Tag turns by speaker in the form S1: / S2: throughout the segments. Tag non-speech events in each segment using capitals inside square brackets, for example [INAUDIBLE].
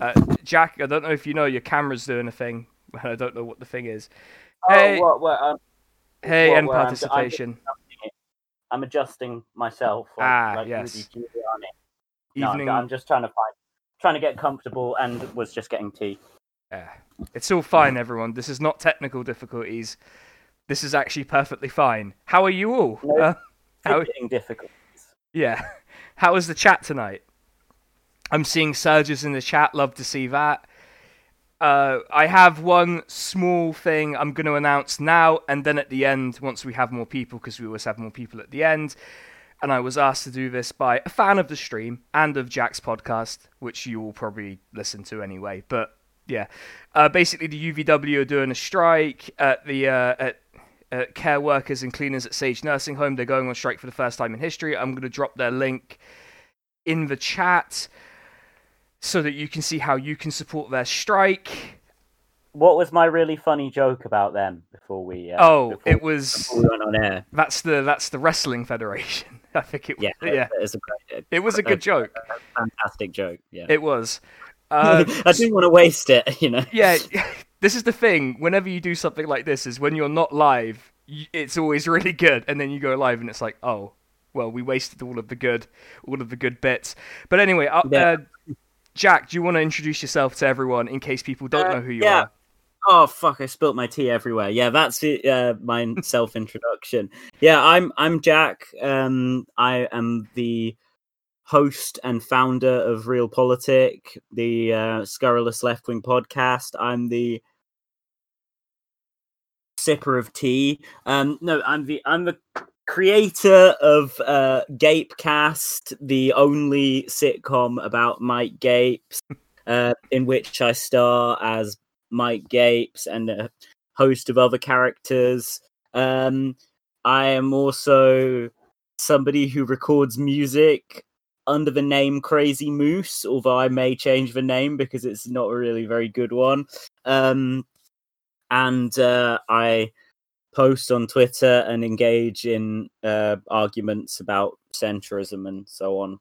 S1: Uh, Jack, I don't know if you know your camera's doing a thing. [LAUGHS] I don't know what the thing is.
S2: Oh,
S1: Hey.
S2: what, what, um,
S1: Hey,
S2: What,
S1: and
S2: where I'm- I'm
S1: participation.
S2: I'm adjusting myself.
S1: Ah,
S2: like
S1: yes.
S2: Rudy. No, I'm-
S1: Evening.
S2: I'm just trying to find, trying to get comfortable, and was just getting tea.
S1: Yeah. It's all fine, everyone. This is not technical difficulties. This is actually perfectly fine. How are you all?
S2: No.
S1: Uh, How-
S2: Getting difficult.
S1: yeah. [LAUGHS] How was the chat tonight? I'm seeing surges in the chat. Love to see that. Uh, I have one small thing I'm going to announce now, and then at the end, once we have more people, because we always have more people at the end. And I was asked to do this by a fan of the stream and of Jack's podcast, which you will probably listen to anyway. But yeah, uh, basically the UVW are doing a strike at the uh, at, at care workers and cleaners at Sage Nursing Home. They're going on strike for the first time in history. I'm going to drop their link in the chat so that you can see how you can support their strike.
S2: What was my really funny joke about them before we? Uh,
S1: Oh,
S2: before
S1: it was
S2: we went on air.
S1: that's the that's the wrestling federation. [LAUGHS] I think it
S2: Yeah,
S1: yeah.
S2: it's a great,
S1: It was a good joke.
S2: fantastic joke. Yeah,
S1: It was. Uh, [LAUGHS]
S2: I didn't want to waste it. [LAUGHS] You know.
S1: yeah, this is the thing. Whenever you do something like this, is when you're not live, it's always really good, and then you go live, and it's like, oh, well, we wasted all of the good, all of the good bits. But anyway, uh,
S2: Yeah.
S1: uh, Jack, do you want to introduce yourself to everyone in case people don't
S2: Uh,
S1: know who you
S2: yeah.
S1: are?
S2: Oh fuck! I spilt my tea everywhere. Yeah, that's uh, my [LAUGHS] self introduction. Yeah, I'm I'm Jack. Um, I am the host and founder of Real Politic, the uh, scurrilous left wing podcast. I'm the sipper of tea. Um, no, I'm the I'm the creator of uh, Gapecast, the only sitcom about Mike Gapes, [LAUGHS] uh, in which I star as Mike Gapes and a host of other characters. Um, I am also somebody who records music under the name Crazy Moose, although I may change the name because it's not a really very good one. Um, and uh, I post on Twitter and engage in uh, arguments about centrism and so on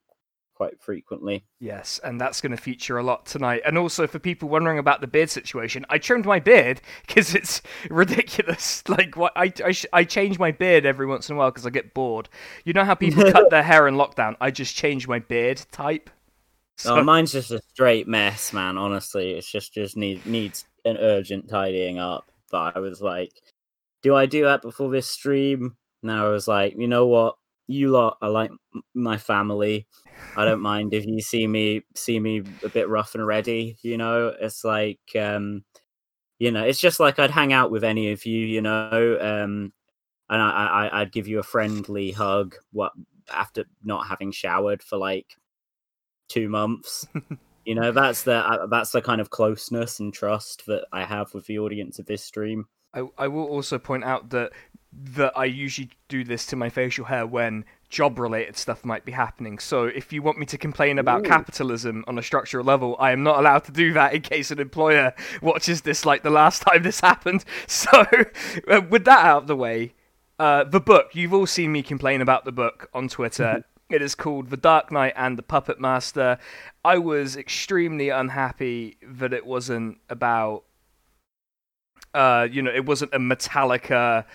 S2: quite frequently.
S1: Yes, and that's going to feature a lot tonight. And also for people wondering about the beard situation, I trimmed my beard [LAUGHS] because it's ridiculous. [LAUGHS] Like what I I, sh- I change my beard every once in a while because I get bored. You know how people cut [LAUGHS] their hair in lockdown? I just change my beard type. So,
S2: Oh, mine's just a straight mess, man. Honestly, it's just just need needs an urgent tidying up. But I was like, do I do that before this stream? Now I was like, you know what? You lot are like my family. I don't [LAUGHS] mind if you see me see me a bit rough and ready. You know, it's like um, you know, it's just like I'd hang out with any of you. You know, um, and I, I I'd give you a friendly hug. What after not having showered for like two months. you know, that's the uh, that's the kind of closeness and trust that I have with the audience of this stream.
S1: I, I will also point out that that I usually do this to my facial hair when job related stuff might be happening. So if you want me to complain about
S2: Ooh.
S1: capitalism on a structural level, I am not allowed to do that in case an employer watches this like the last time this happened. [LAUGHS] So uh, with that out of the way, uh, the book, you've all seen me complain about the book on Twitter. [LAUGHS] It is called The Dark Knight and the Puppet Master. I was extremely unhappy that it wasn't about uh, you know, it wasn't a Metallica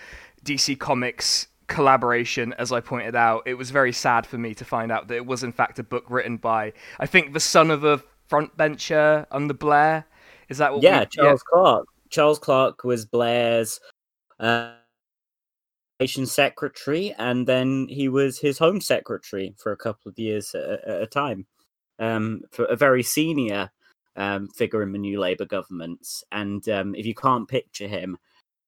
S1: DC Comics collaboration, as I pointed out. It was very sad for me to find out that it was in fact a book written by, I think, the son of a front bencher under Blair. Is that what?
S2: yeah,
S1: we,
S2: Charles Clarke. Charles Clarke was Blair's uh, nation secretary, and then he was his home secretary for a couple of years at, at a time. Um, for a very senior um, figure in the new Labour governments, and um, if you can't picture him,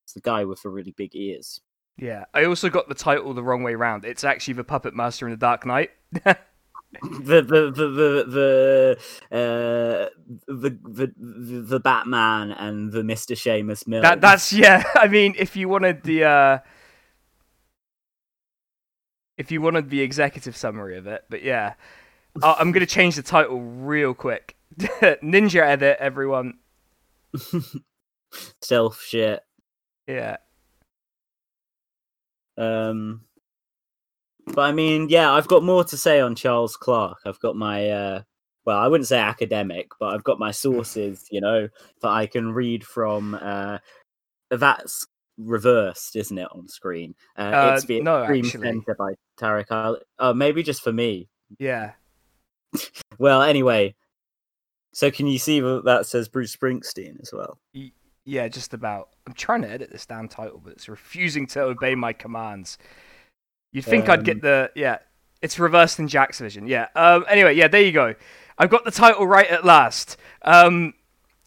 S2: it's the guy with the really big ears.
S1: Yeah, I also got the title the wrong way round. It's actually the Puppet Master in the Dark Knight. [LAUGHS]
S2: the the the the the, uh, the the the Batman and the Mister Seumas Milne.
S1: that that's yeah. [LAUGHS] I mean, if you wanted the uh, if you wanted the executive summary of it, but yeah, I- I'm gonna change the title real quick. [LAUGHS] Ninja edit, everyone. [LAUGHS]
S2: self shit.
S1: Yeah.
S2: Um, but I mean, yeah, I've got more to say on Charles Clarke. I've got my uh, well, I wouldn't say academic, but I've got my [LAUGHS] sources, you know, that I can read from. Uh, that's reversed, isn't it, on screen? Uh,
S1: Uh,
S2: it's the
S1: no,
S2: Extreme
S1: actually.
S2: Center by Tariq Ali. Oh, maybe just for me.
S1: Yeah.
S2: Well, anyway. So can you see that that says Bruce Springsteen as well?
S1: Yeah, just about. I'm trying to edit this damn title, but it's refusing to obey my commands. You'd think I'd
S2: Um,
S1: get the yeah. It's reversed in Jack's vision. Yeah. Um. Anyway, yeah. There you go. I've got the title right at last. Um.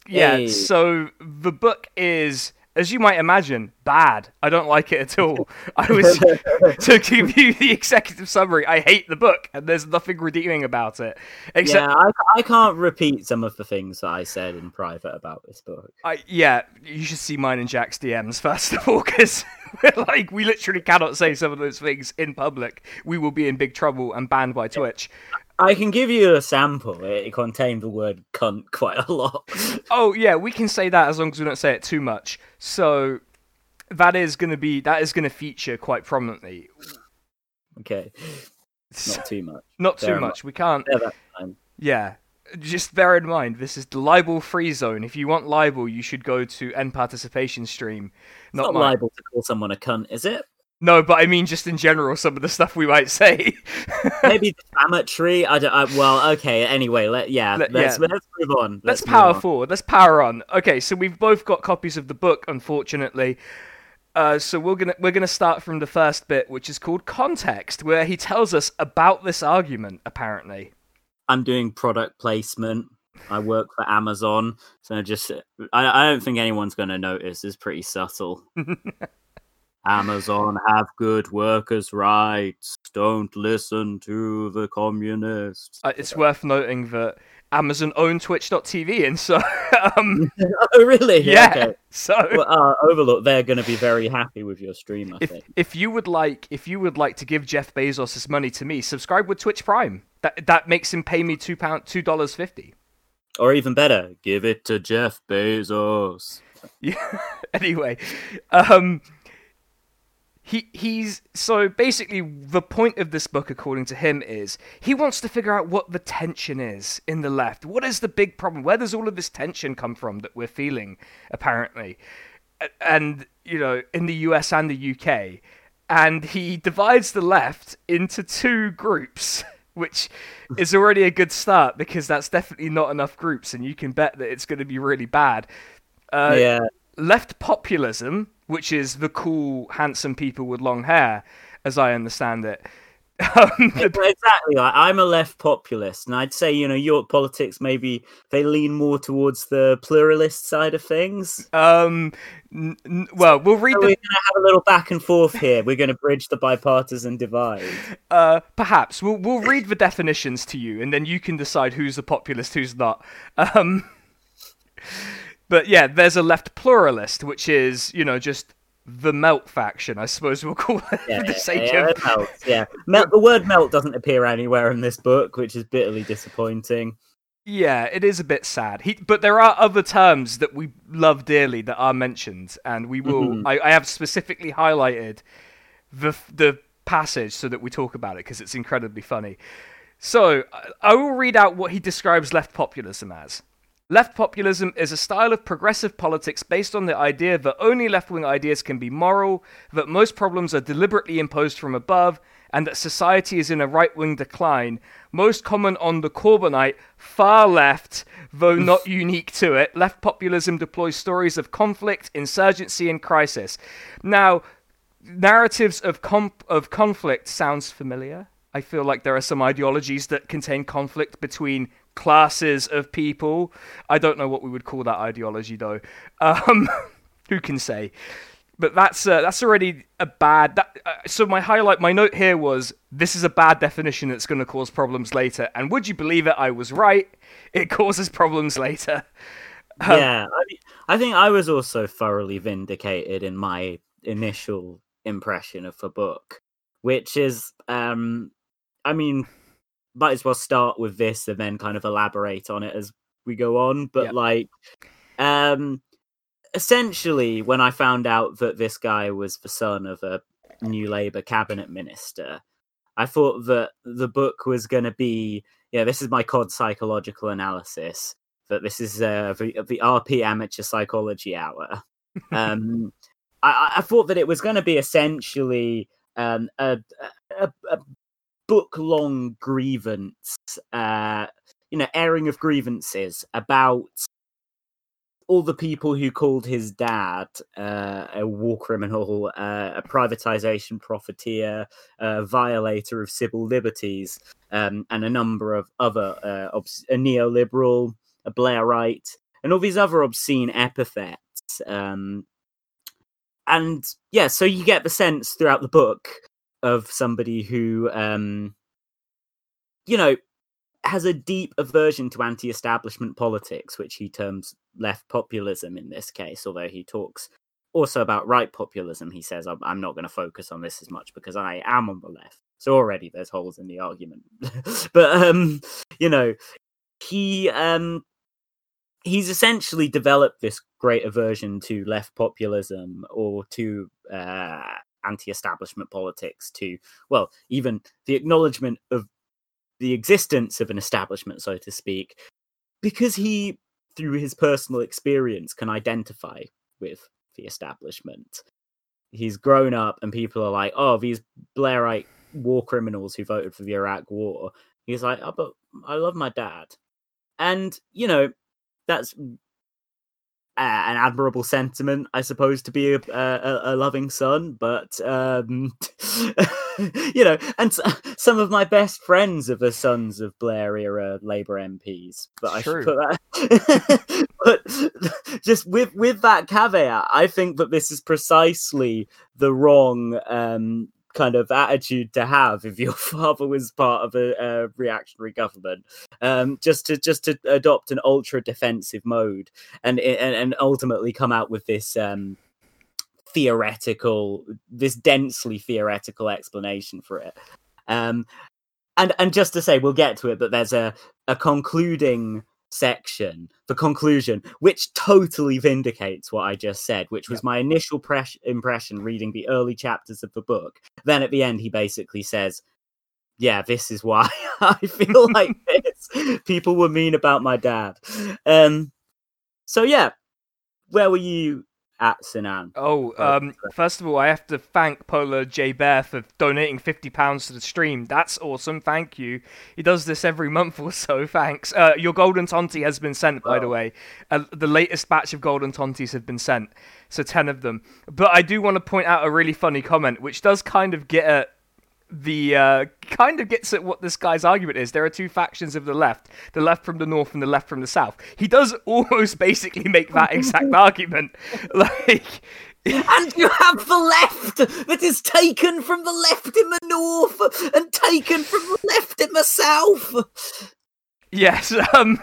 S1: Yeah.
S2: Hey.
S1: So the book is, as you might imagine, bad. I don't like it at all. I was [LAUGHS] to give you the executive summary. I hate the book, and there's nothing redeeming about it, except
S2: yeah, I, I can't repeat some of the things that I said in private about this book.
S1: I, yeah, you should see mine and Jack's DMs first of all, because [LAUGHS] like we literally cannot say some of those things in public. We will be in big trouble and banned by Twitch.
S2: I can give you a sample. It contained the word cunt quite a lot. [LAUGHS]
S1: Oh yeah, we can say that as long as we don't say it too much. So that is going to be that is going to feature quite prominently.
S2: okay, not too much. [LAUGHS]
S1: Not too
S2: Fair
S1: much. We can't.
S2: Yeah, that's fine.
S1: Yeah. Just bear in mind, this is the libel free zone. If you want libel, you should go to end participation stream.
S2: It's
S1: Not
S2: not liable to call someone a cunt, is it?
S1: No, but I mean just in general, some of the stuff we might say. [LAUGHS]
S2: Maybe defamatory. I don't. I, well, okay. Anyway, let yeah.
S1: Let-
S2: let's
S1: yeah.
S2: let's move on.
S1: Let's
S2: move
S1: power
S2: on.
S1: forward. Let's power on. Okay, so we've both got copies of the book, unfortunately. Uh, so we're gonna we're gonna start from the first bit, which is called context, where he tells us about this argument. Apparently,
S2: I'm doing product placement. I work for Amazon, so just I, I don't think anyone's going to notice. It's pretty subtle. [LAUGHS] Amazon have good workers' rights. Don't listen to the communists.
S1: uh, it's worth noting that Amazon own Twitch.tv, and so [LAUGHS] um, [LAUGHS]
S2: oh, really?
S1: yeah,
S2: Okay.
S1: so
S2: Well, uh, Overlook, they're going to be very happy with your stream. I
S1: if
S2: think.
S1: if you would like if you would like to give Jeff Bezos his money to me, subscribe with Twitch Prime. That that makes him pay me two pound two dollars fifty.
S2: Or even better, give it to Jeff Bezos. [LAUGHS]
S1: Yeah. anyway, um, he he's so basically the point of this book, according to him, is he wants to figure out what the tension is in the left. What is the big problem? Where does all of this tension come from that we're feeling? Apparently, and you know, in the U.S. and the U.K. And he divides the left into two groups. [LAUGHS] Which is already a good start because that's definitely not enough groups, and you can bet that it's going to be really bad. Uh,
S2: yeah,
S1: left populism, which is the cool, handsome people with long hair, as I understand it. [LAUGHS] Um,
S2: exactly. Like, I'm a left populist, and I'd say you know York politics maybe they lean more towards the pluralist side of things.
S1: um, n- n- well, we'll read
S2: So
S1: the
S2: we're going to have a little back and forth here. We're going to bridge the bipartisan divide. [LAUGHS]
S1: uh, perhaps we'll we'll read the definitions to you, and then you can decide who's a populist, who's not. Um, [LAUGHS] but yeah, there's a left pluralist, which is you know just the melt faction, I suppose we'll call it
S2: Yeah,
S1: for the
S2: yeah,
S1: sake
S2: yeah,
S1: of
S2: it melts, yeah. Melt, the word melt doesn't appear anywhere in this book, which is bitterly disappointing.
S1: Yeah, it is a bit sad. He, but there are other terms that we love dearly that are mentioned, and we will.
S2: Mhm.
S1: I, I have specifically highlighted the the passage so that we talk about it because it's incredibly funny. So I will read out what he describes left populism as. Left populism is a style of progressive politics based on the idea that only left wing ideas can be moral, that most problems are deliberately imposed from above, and that society is in a right wing decline. Most common on the Corbynite, far left, though not [LAUGHS] unique to it, left populism deploys stories of conflict, insurgency, and crisis. Now, narratives of comp- of conflict sounds familiar. I feel like there are some ideologies that contain conflict between classes of people. I don't know what we would call that ideology though. Um, [LAUGHS] who can say? But that's uh, that's already a bad. That, uh, so my highlight, my note here was this is a bad definition that's going to cause problems later. And would you believe it? I was right. It [LAUGHS] causes problems later. Um,
S2: yeah, I, mean, I think I was also thoroughly vindicated in my initial impression of the book, which is, um, I mean, might as well start with this and then kind of elaborate on it as we go on. But like, um, essentially, when I found out that this guy was the son of a new Labour cabinet minister, I thought that the book was going to be yeah, this is my COD psychological analysis. That this is uh, the, the RP amateur psychology hour. [LAUGHS] Um, I, I thought that it was going to be essentially um, a, a, a book long grievance, uh, you know, airing of grievances about all the people who called his dad uh, a war criminal, uh, a privatization profiteer, a violator of civil liberties, um, and a number of other uh, obs- a neoliberal, a Blairite, and all these other obscene epithets. Um, and yeah, so you get the sense throughout the book of somebody who, um, you know, has a deep aversion to anti-establishment politics, which he terms left populism in this case. Although he talks also about right populism, he says, "I'm, I'm not going to focus on this as much because I am on the left." So already there's holes in the argument. [LAUGHS] but um, you know, he um, he's essentially developed this great aversion to left populism or to uh, anti-establishment politics to well even the acknowledgement of the existence of an establishment so to speak because he through his personal experience can identify with the establishment. He's grown up and people are like oh these blairite war criminals who voted for the iraq war. He's like oh, but i love my dad. And you know that's an admirable sentiment, I suppose, to be a, a, a loving son. But um, [LAUGHS] you know, and [LAUGHS] some of my best friends are the sons of Blair era Labour MPs. But I should put that. [LAUGHS] but just with with that caveat, I think that this is precisely the wrong um, kind of attitude to have if your [LAUGHS] father was part of a, a reactionary government. Um, just to just to adopt an ultra defensive mode and and, and ultimately come out with this um, theoretical this densely theoretical explanation for it. Um, and and just to say we'll get to it but there's a a concluding section, the conclusion, which totally vindicates what I just said, which was my initial pres- impression reading the early chapters of the book. Then at the end, he basically says, yeah, this is why [LAUGHS] I feel [LAUGHS] like this. People were mean about my dad. Um, so yeah, where were you at Sinan.
S1: Oh, um, first of all, I have to thank Polar J Bear for donating fifty pounds to the stream. That's awesome. Thank you. He does this every month [LAUGHS] or so. Thanks. Uh, your golden tonti has been sent, by oh. the way. Uh, the latest batch of golden tontis have been sent, so ten of them. But I do want to point out a really funny comment, which does kind of get at the uh, kind of gets at what this guy's argument is. There are two factions of the left: the left from the north and the left from the south. He does [LAUGHS] almost basically make that exact [LAUGHS] argument, [LAUGHS] like.
S2: And you have the left that is taken from the left in the north and taken from the left in the south.
S1: Yes, um,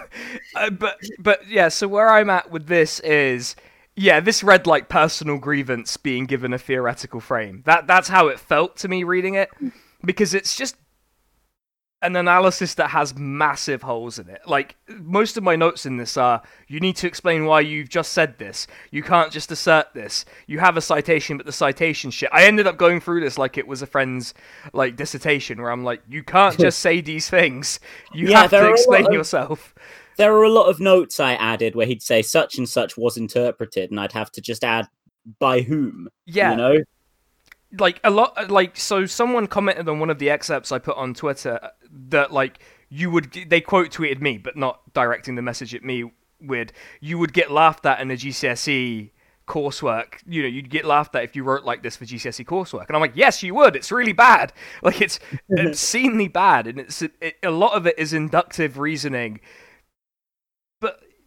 S1: uh, but but yeah. So where I'm at with this is yeah, this read like personal grievance being given a theoretical frame. That that's how it felt to me reading it because it's just an analysis that has massive holes in it. Like most of my notes in this are you need to explain why you've just said this. You can't just assert this. You have a citation but the citation shit. I ended up going through this like it was a friend's like dissertation where I'm like you can't [LAUGHS] just say these things. You yeah, have to explain of... yourself
S2: there are a lot of notes I added where he'd say such and such was interpreted, and I'd have to just add by whom. Yeah, you know,
S1: like a lot. Like so, someone commented on one of the excerpts I put on Twitter that like you would they quote tweeted me, but not directing the message at me. With you would get laughed at in a GCSE coursework. You know, you'd get laughed at if you wrote like this for GCSE coursework. And I'm like, yes, you would. It's really bad. [LAUGHS] Like it's [LAUGHS] obscenely bad, and it's it, a lot of it is inductive reasoning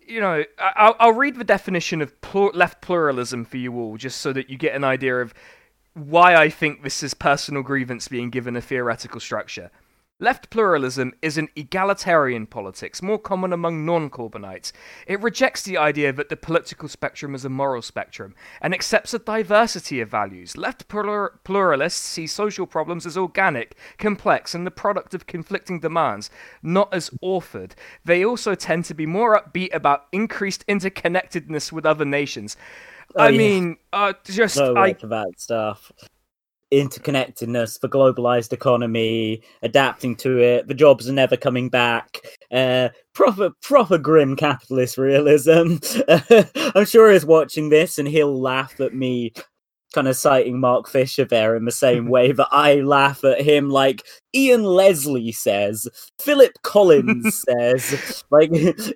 S1: you know, I'll, I'll read the definition of left pluralism for you all, just so that you get an idea of why I think this is personal grievance being given a theoretical structure. Left pluralism is an egalitarian politics, more common among non Corbynites. It rejects the idea that the political spectrum is a moral spectrum and accepts a diversity of values. Left plur- pluralists see social problems as organic, complex, and the product of conflicting demands, not as authored. They also tend to be more upbeat about increased interconnectedness with other nations. Oh, I yeah. mean, uh, just
S2: so
S1: I,
S2: about stuff interconnectedness, the globalized economy, adapting to it. The jobs are never coming back. Uh, proper, proper grim capitalist realism. [LAUGHS] I'm sure he's watching this and he'll laugh at me. Kind of citing Mark Fisher there in the same [LAUGHS] way that I laugh at him, like Ian Leslie says, Philip Collins [LAUGHS] says, like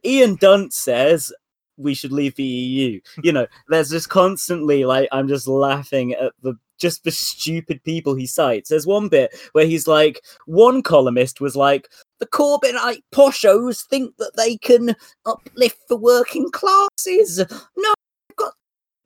S2: Ian Dunt says, we should leave the EU. You know, there's just constantly like I'm just laughing at the just the stupid people he cites. There's one bit where he's like, one columnist was like, the Corbynite poshos think that they can uplift the working classes. No, got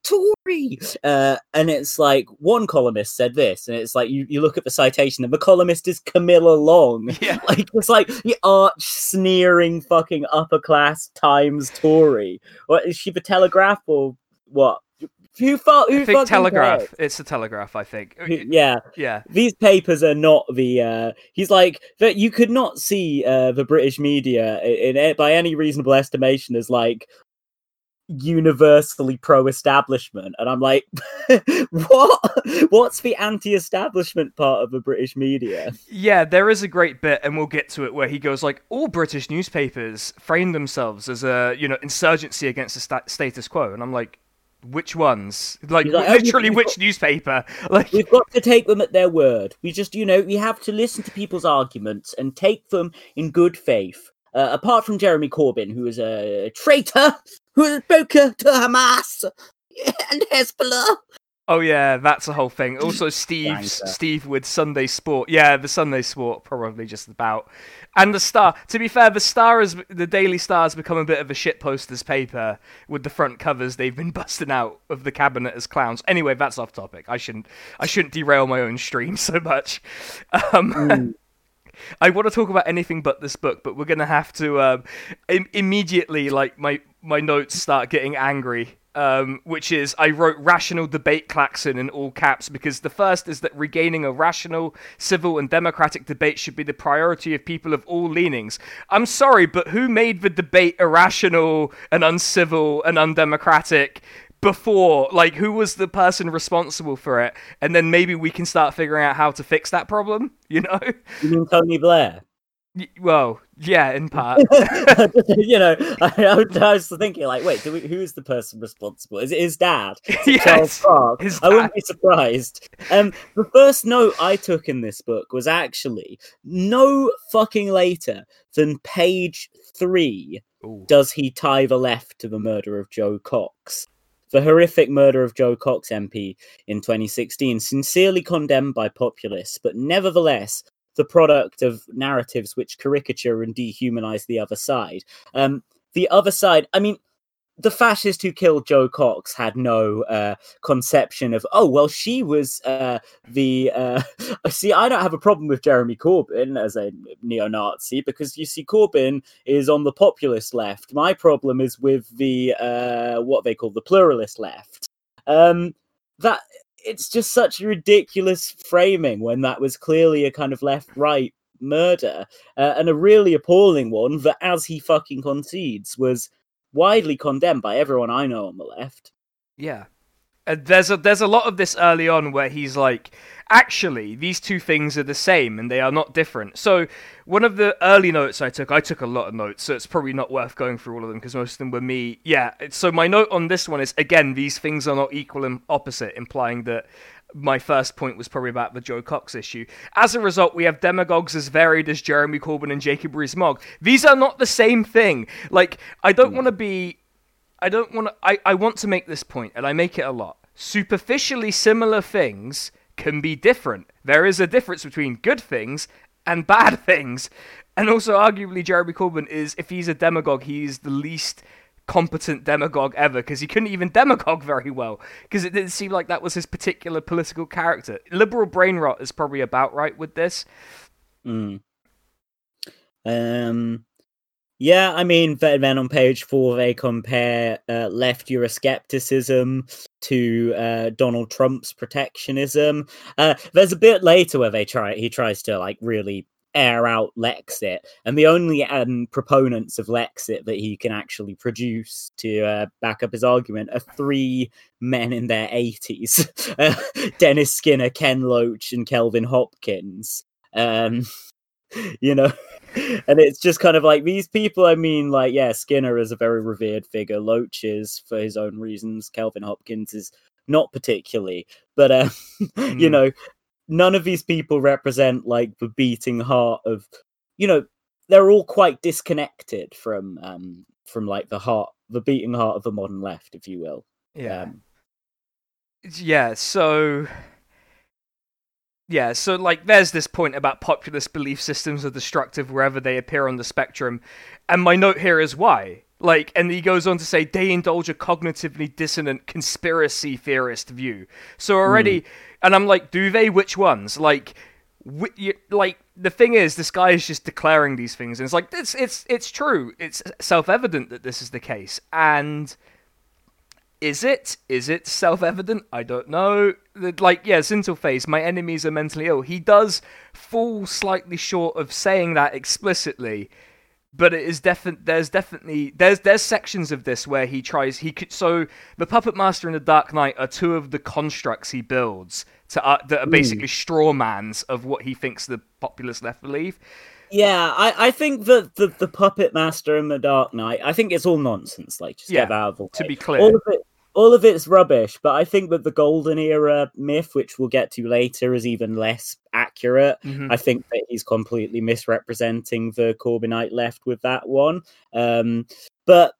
S2: Tory. Uh, and it's like one columnist said this, and it's like you, you look at the citation, and the columnist is Camilla Long. [LAUGHS]
S1: Yeah. [LAUGHS]
S2: Like it's like the arch sneering fucking upper class Times Tory. What is she the Telegraph or what? Who fought? Who
S1: I think Telegraph. It's the Telegraph, I think.
S2: Yeah,
S1: Yeah.
S2: these papers are not the. uh He's like that. You could not see uh the British media in, in by any reasonable estimation as like universally pro-establishment and i'm like [LAUGHS] what what's the anti-establishment part of the british media
S1: Yeah, there is a great bit, and we'll get to it, where he goes like, all British newspapers frame themselves as a you know insurgency against the sta- status quo, and I'm like, which ones? Like,
S2: like, "Oh,
S1: literally, which
S2: got-
S1: newspaper? [LAUGHS] Like,
S2: We've got to take them at their word. We just, you know, we have to listen to people's arguments and take them in good faith. Uh, apart from Jeremy Corbyn, who is a traitor, who has spoken to Hamas [LAUGHS] and Hezbollah.
S1: Oh yeah, that's a whole thing. Also,
S2: Steve
S1: Steve with Sunday Sport. Yeah, the Sunday Sport probably just about. And the Star. To be fair, the Star is the Daily Star has become a bit of a shit posters paper with the front covers they've been [LAUGHS] busting out of the cabinet as clowns. Anyway, that's off topic. I shouldn't I shouldn't derail my own stream [LAUGHS] so much. Um, [LAUGHS] I want to talk about anything but this book, but we're gonna have to um, Im- immediately like my my notes start getting angry. Um, which is I wrote rational debate klaxon in all caps because the first is that regaining a rational, civil, and democratic debate should be the priority of people of all leanings. I'm sorry, but who made the debate irrational and uncivil and undemocratic? before like who was the person responsible for it and then maybe we can start figuring out how to fix that problem [LAUGHS] you know
S2: You mean Tony Blair?
S1: Well yeah in part [LAUGHS]
S2: you know, I, I was- thinking, like, wait, do we, who's the person responsible? Is it his dad? [LAUGHS] Charles
S1: yes
S2: Clarke?
S1: his
S2: I wouldn't be surprised. Um, the first note I took in this book was actually no fucking later than page three
S1: Ooh.
S2: does he tie the left to the murder of Jo Cox. The horrific murder of Jo Cox MP in 2016, sincerely condemned by populists, but nevertheless the product of narratives which caricature and dehumanize the other side. Um, the other side, I mean, the fascist who killed Jo Cox had no uh, conception of, oh, well, she was uh, the. Uh... [LAUGHS] see, I don't have a problem with Jeremy Corbyn as a neo Nazi because you see, Corbyn is on the populist left. My problem is with the, uh, what they call the pluralist left. Um, that it's just such a ridiculous framing when that was clearly a kind of left right murder uh, and a really appalling one that, as he fucking concedes, was widely condemned by everyone I know on the left.
S1: yeah Uh, there's a there's a lot of this early on where he's like actually these two things are the same and they are not different so one of the early notes i took i took a lot of notes so it's probably not worth going through all of them because most of them were me yeah so my note on this one is again these things are not equal and opposite implying that my first point was probably about the Jo Cox issue. As a result, we have demagogues as varied as Jeremy Corbyn and Jacob Rees-Mogg. These are not the same thing. Like, I don't want to be I don't want to. I, I want to make this point, and I make it a lot. Superficially similar things can be different. There is a difference between good things and bad [LAUGHS] things. And also, arguably, Jeremy Corbyn is, if he's a demagogue, he's the least competent demagogue ever because he couldn't even demagogue [LAUGHS] very well because it didn't seem like that was his particular political character. Liberal brain rot is probably about right with this.
S2: Mm. Um, yeah, I mean, then then on page four, they compare uh, left Euroscepticism to uh, Donald Trump's protectionism. Uh, there's a bit later where they try he tries to like really air out Lexit, and the only um, proponents of Lexit that he can actually produce to uh, back up his argument are three men in their 80s [LAUGHS] uh, Dennis Skinner, Ken Loach, and Kelvin Hopkins. Um, [LAUGHS] you know, and it's just kind of like these people. I mean, like, yeah, Skinner is a very revered figure, Loach is for his own reasons, Kelvin Hopkins is not particularly, but, uh, mm. [LAUGHS] you hmm. know, none of these people represent like the beating heart of you know they're all quite disconnected from um from like the heart the beating heart of the modern left if you will
S1: yeah um, yeah so yeah so like there's this point about populist belief systems are destructive wherever they appear on the spectrum and my note here is why like and he goes on to say they indulge a cognitively dissonant conspiracy theorist view so already mm and I'm like, do they? Which ones? Like, wh- like the thing is, this guy is just declaring these things, and it's like it's it's it's true. It's self-evident that this is the case, and is it? Is it self-evident? I don't know. Like, yeah, Zintelface, my enemies are mentally ill. He does fall slightly short of saying that explicitly, but it is definitely there's definitely there's there's sections of this where he tries he could so the puppet master and the dark knight are two of the constructs he builds to uh, that are basically mm. straw mans of what he thinks the populace left believe
S2: yeah i i think that the, the puppet master and the dark knight i think it's all nonsense like just yeah, get out of the way.
S1: to be clear
S2: all of it all of it's rubbish, but I think that the golden era myth, which we'll get to later, is even less accurate. Mm-hmm. I think that he's completely misrepresenting the Corbynite left with that one. Um, but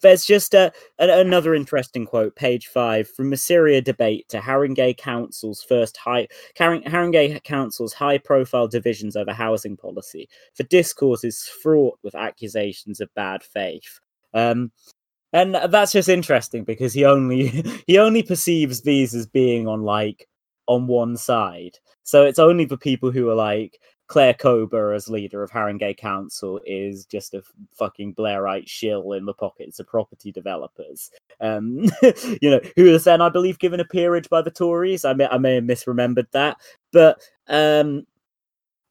S2: there's just a, a, another interesting quote, page five, from the Syria debate to Haringey Council's first high Haringey Council's high-profile divisions over housing policy. The discourse is fraught with accusations of bad faith. Um, and that's just interesting because he only [LAUGHS] he only perceives these as being on like on one side so it's only the people who are like Claire Kober as leader of Haringey Council is just a fucking Blairite shill in the pockets of property developers. Um, [LAUGHS] you know, who is then, I believe, given a peerage by the Tories. I may, I may have misremembered that, but um,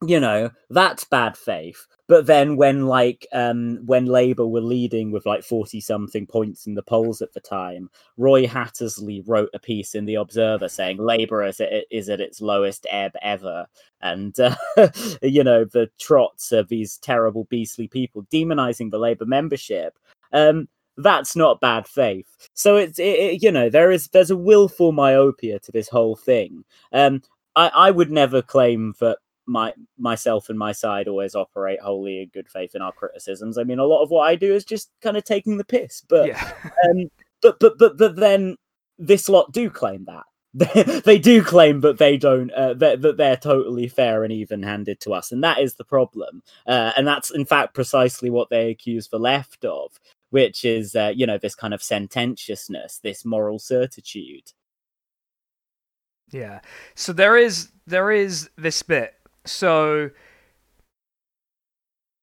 S2: you know, that's bad faith. But then when like um when Labour were leading with like 40 something points in the polls at the time, Roy Hattersley wrote a piece in the Observer saying Labour is, is at its lowest ebb ever. And, uh, [LAUGHS] you know, the trots of these terrible, beastly people demonizing the Labour membership. Um, that's not bad faith. So it's it, it, you know there is there's a willful myopia to this whole thing. Um, I I would never claim that my myself and my side always operate wholly in good faith in our criticisms. I mean, a lot of what I do is just kind of taking the piss, but yeah. [LAUGHS] um, but but but but then this lot do claim that. [LAUGHS] they do claim that they don't uh, that, that they're totally fair and even handed to us and that is the problem uh, and that's in fact precisely what they accuse the left of which is uh, you know this kind of sententiousness this moral certitude
S1: yeah so there is there is this bit so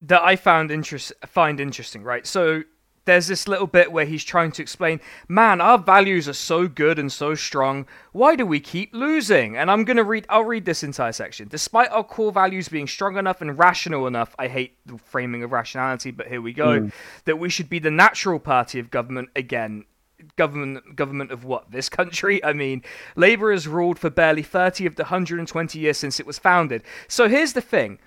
S1: that I found interest find interesting, right? So there's this little bit where he's trying to explain, man, our values are so good and so strong. Why do we keep losing? And I'm gonna read. I'll read this entire section. Despite our core values being strong enough and rational enough, I hate the framing of rationality, but here we go. Mm. That we should be the natural party of government again government government of what this country i mean labor has ruled for barely 30 of the 120 years since it was founded so here's the thing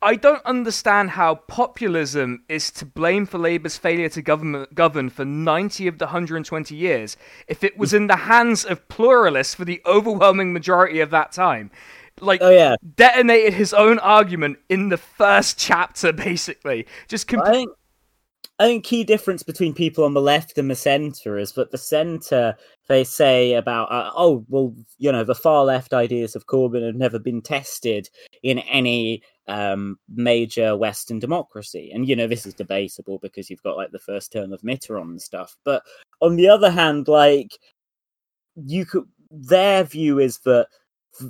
S1: I don't understand how populism is to blame for Labour's failure to govern, govern for 90 of the 120 years if it was in the hands of pluralists for the overwhelming majority of that time. Like,
S2: oh, yeah.
S1: detonated his own argument in the first chapter, [LAUGHS] basically. Just completely.
S2: I think key difference between people on the left and the center is that the center they say about uh, oh well you know the far left ideas of Corbyn have never been tested in any um, major Western democracy, and you know this is debatable because you've got like the first term of Mitterrand and stuff. But on the other hand, like you could their view is that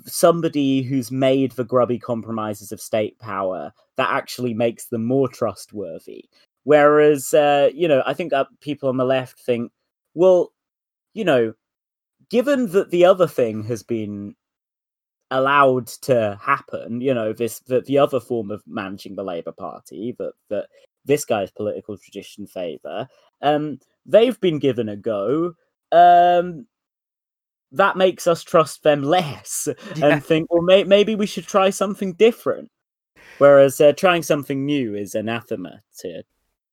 S2: somebody who's made the grubby compromises of state power that actually makes them more trustworthy Whereas, uh, you know, I think uh, people on the left think, well, you know, given that the other thing has been allowed to happen. You know, this the, the other form of managing the Labour Party that that this guy's political tradition favour. Um, they've been given a go. Um, that makes us trust them less [LAUGHS]
S1: Yeah.
S2: and think, well, may- maybe we should try something different. Whereas uh, trying something new is anathema to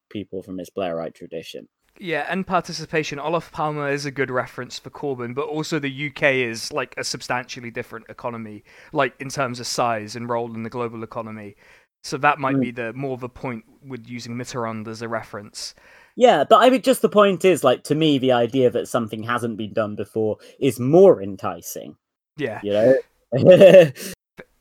S2: people from this Blairite tradition.
S1: Yeah, and participation. Olof Palme is a good reference for Corbyn, but also the UK is like a substantially different economy, like in terms of size and role in the global economy. So that might
S2: Mm.
S1: be the more of a point with using Mitterrand as a reference.
S2: Yeah, but I mean, just the point is, like, to me, the idea that something hasn't been done before is more enticing.
S1: Yeah,
S2: You know? [LAUGHS]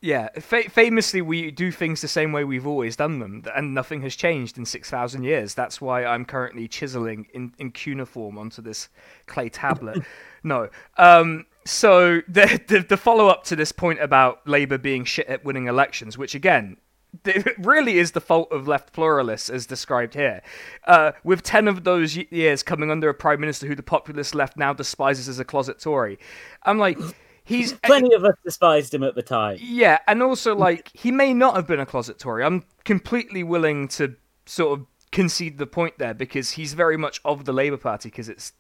S1: yeah. Fa- famously, we do things the same way we've always done them, and nothing has changed in six thousand years. That's why I'm currently chiseling in in cuneiform onto this clay tablet. [LAUGHS] no. Um. So the the, the follow up to this point about Labour being shit at winning elections, which again. [LAUGHS] It really is the fault of left pluralists, as described here. Uh, with 10 of those years coming under a prime minister who the populist left now despises as a closet Tory. I'm like, he's uh,
S2: Plenty of us despised him at the time.
S1: yeah, and also like he may not have been a closet Tory. I'm completely willing to sort of concede the point there because he's very much of the Labour Party because it's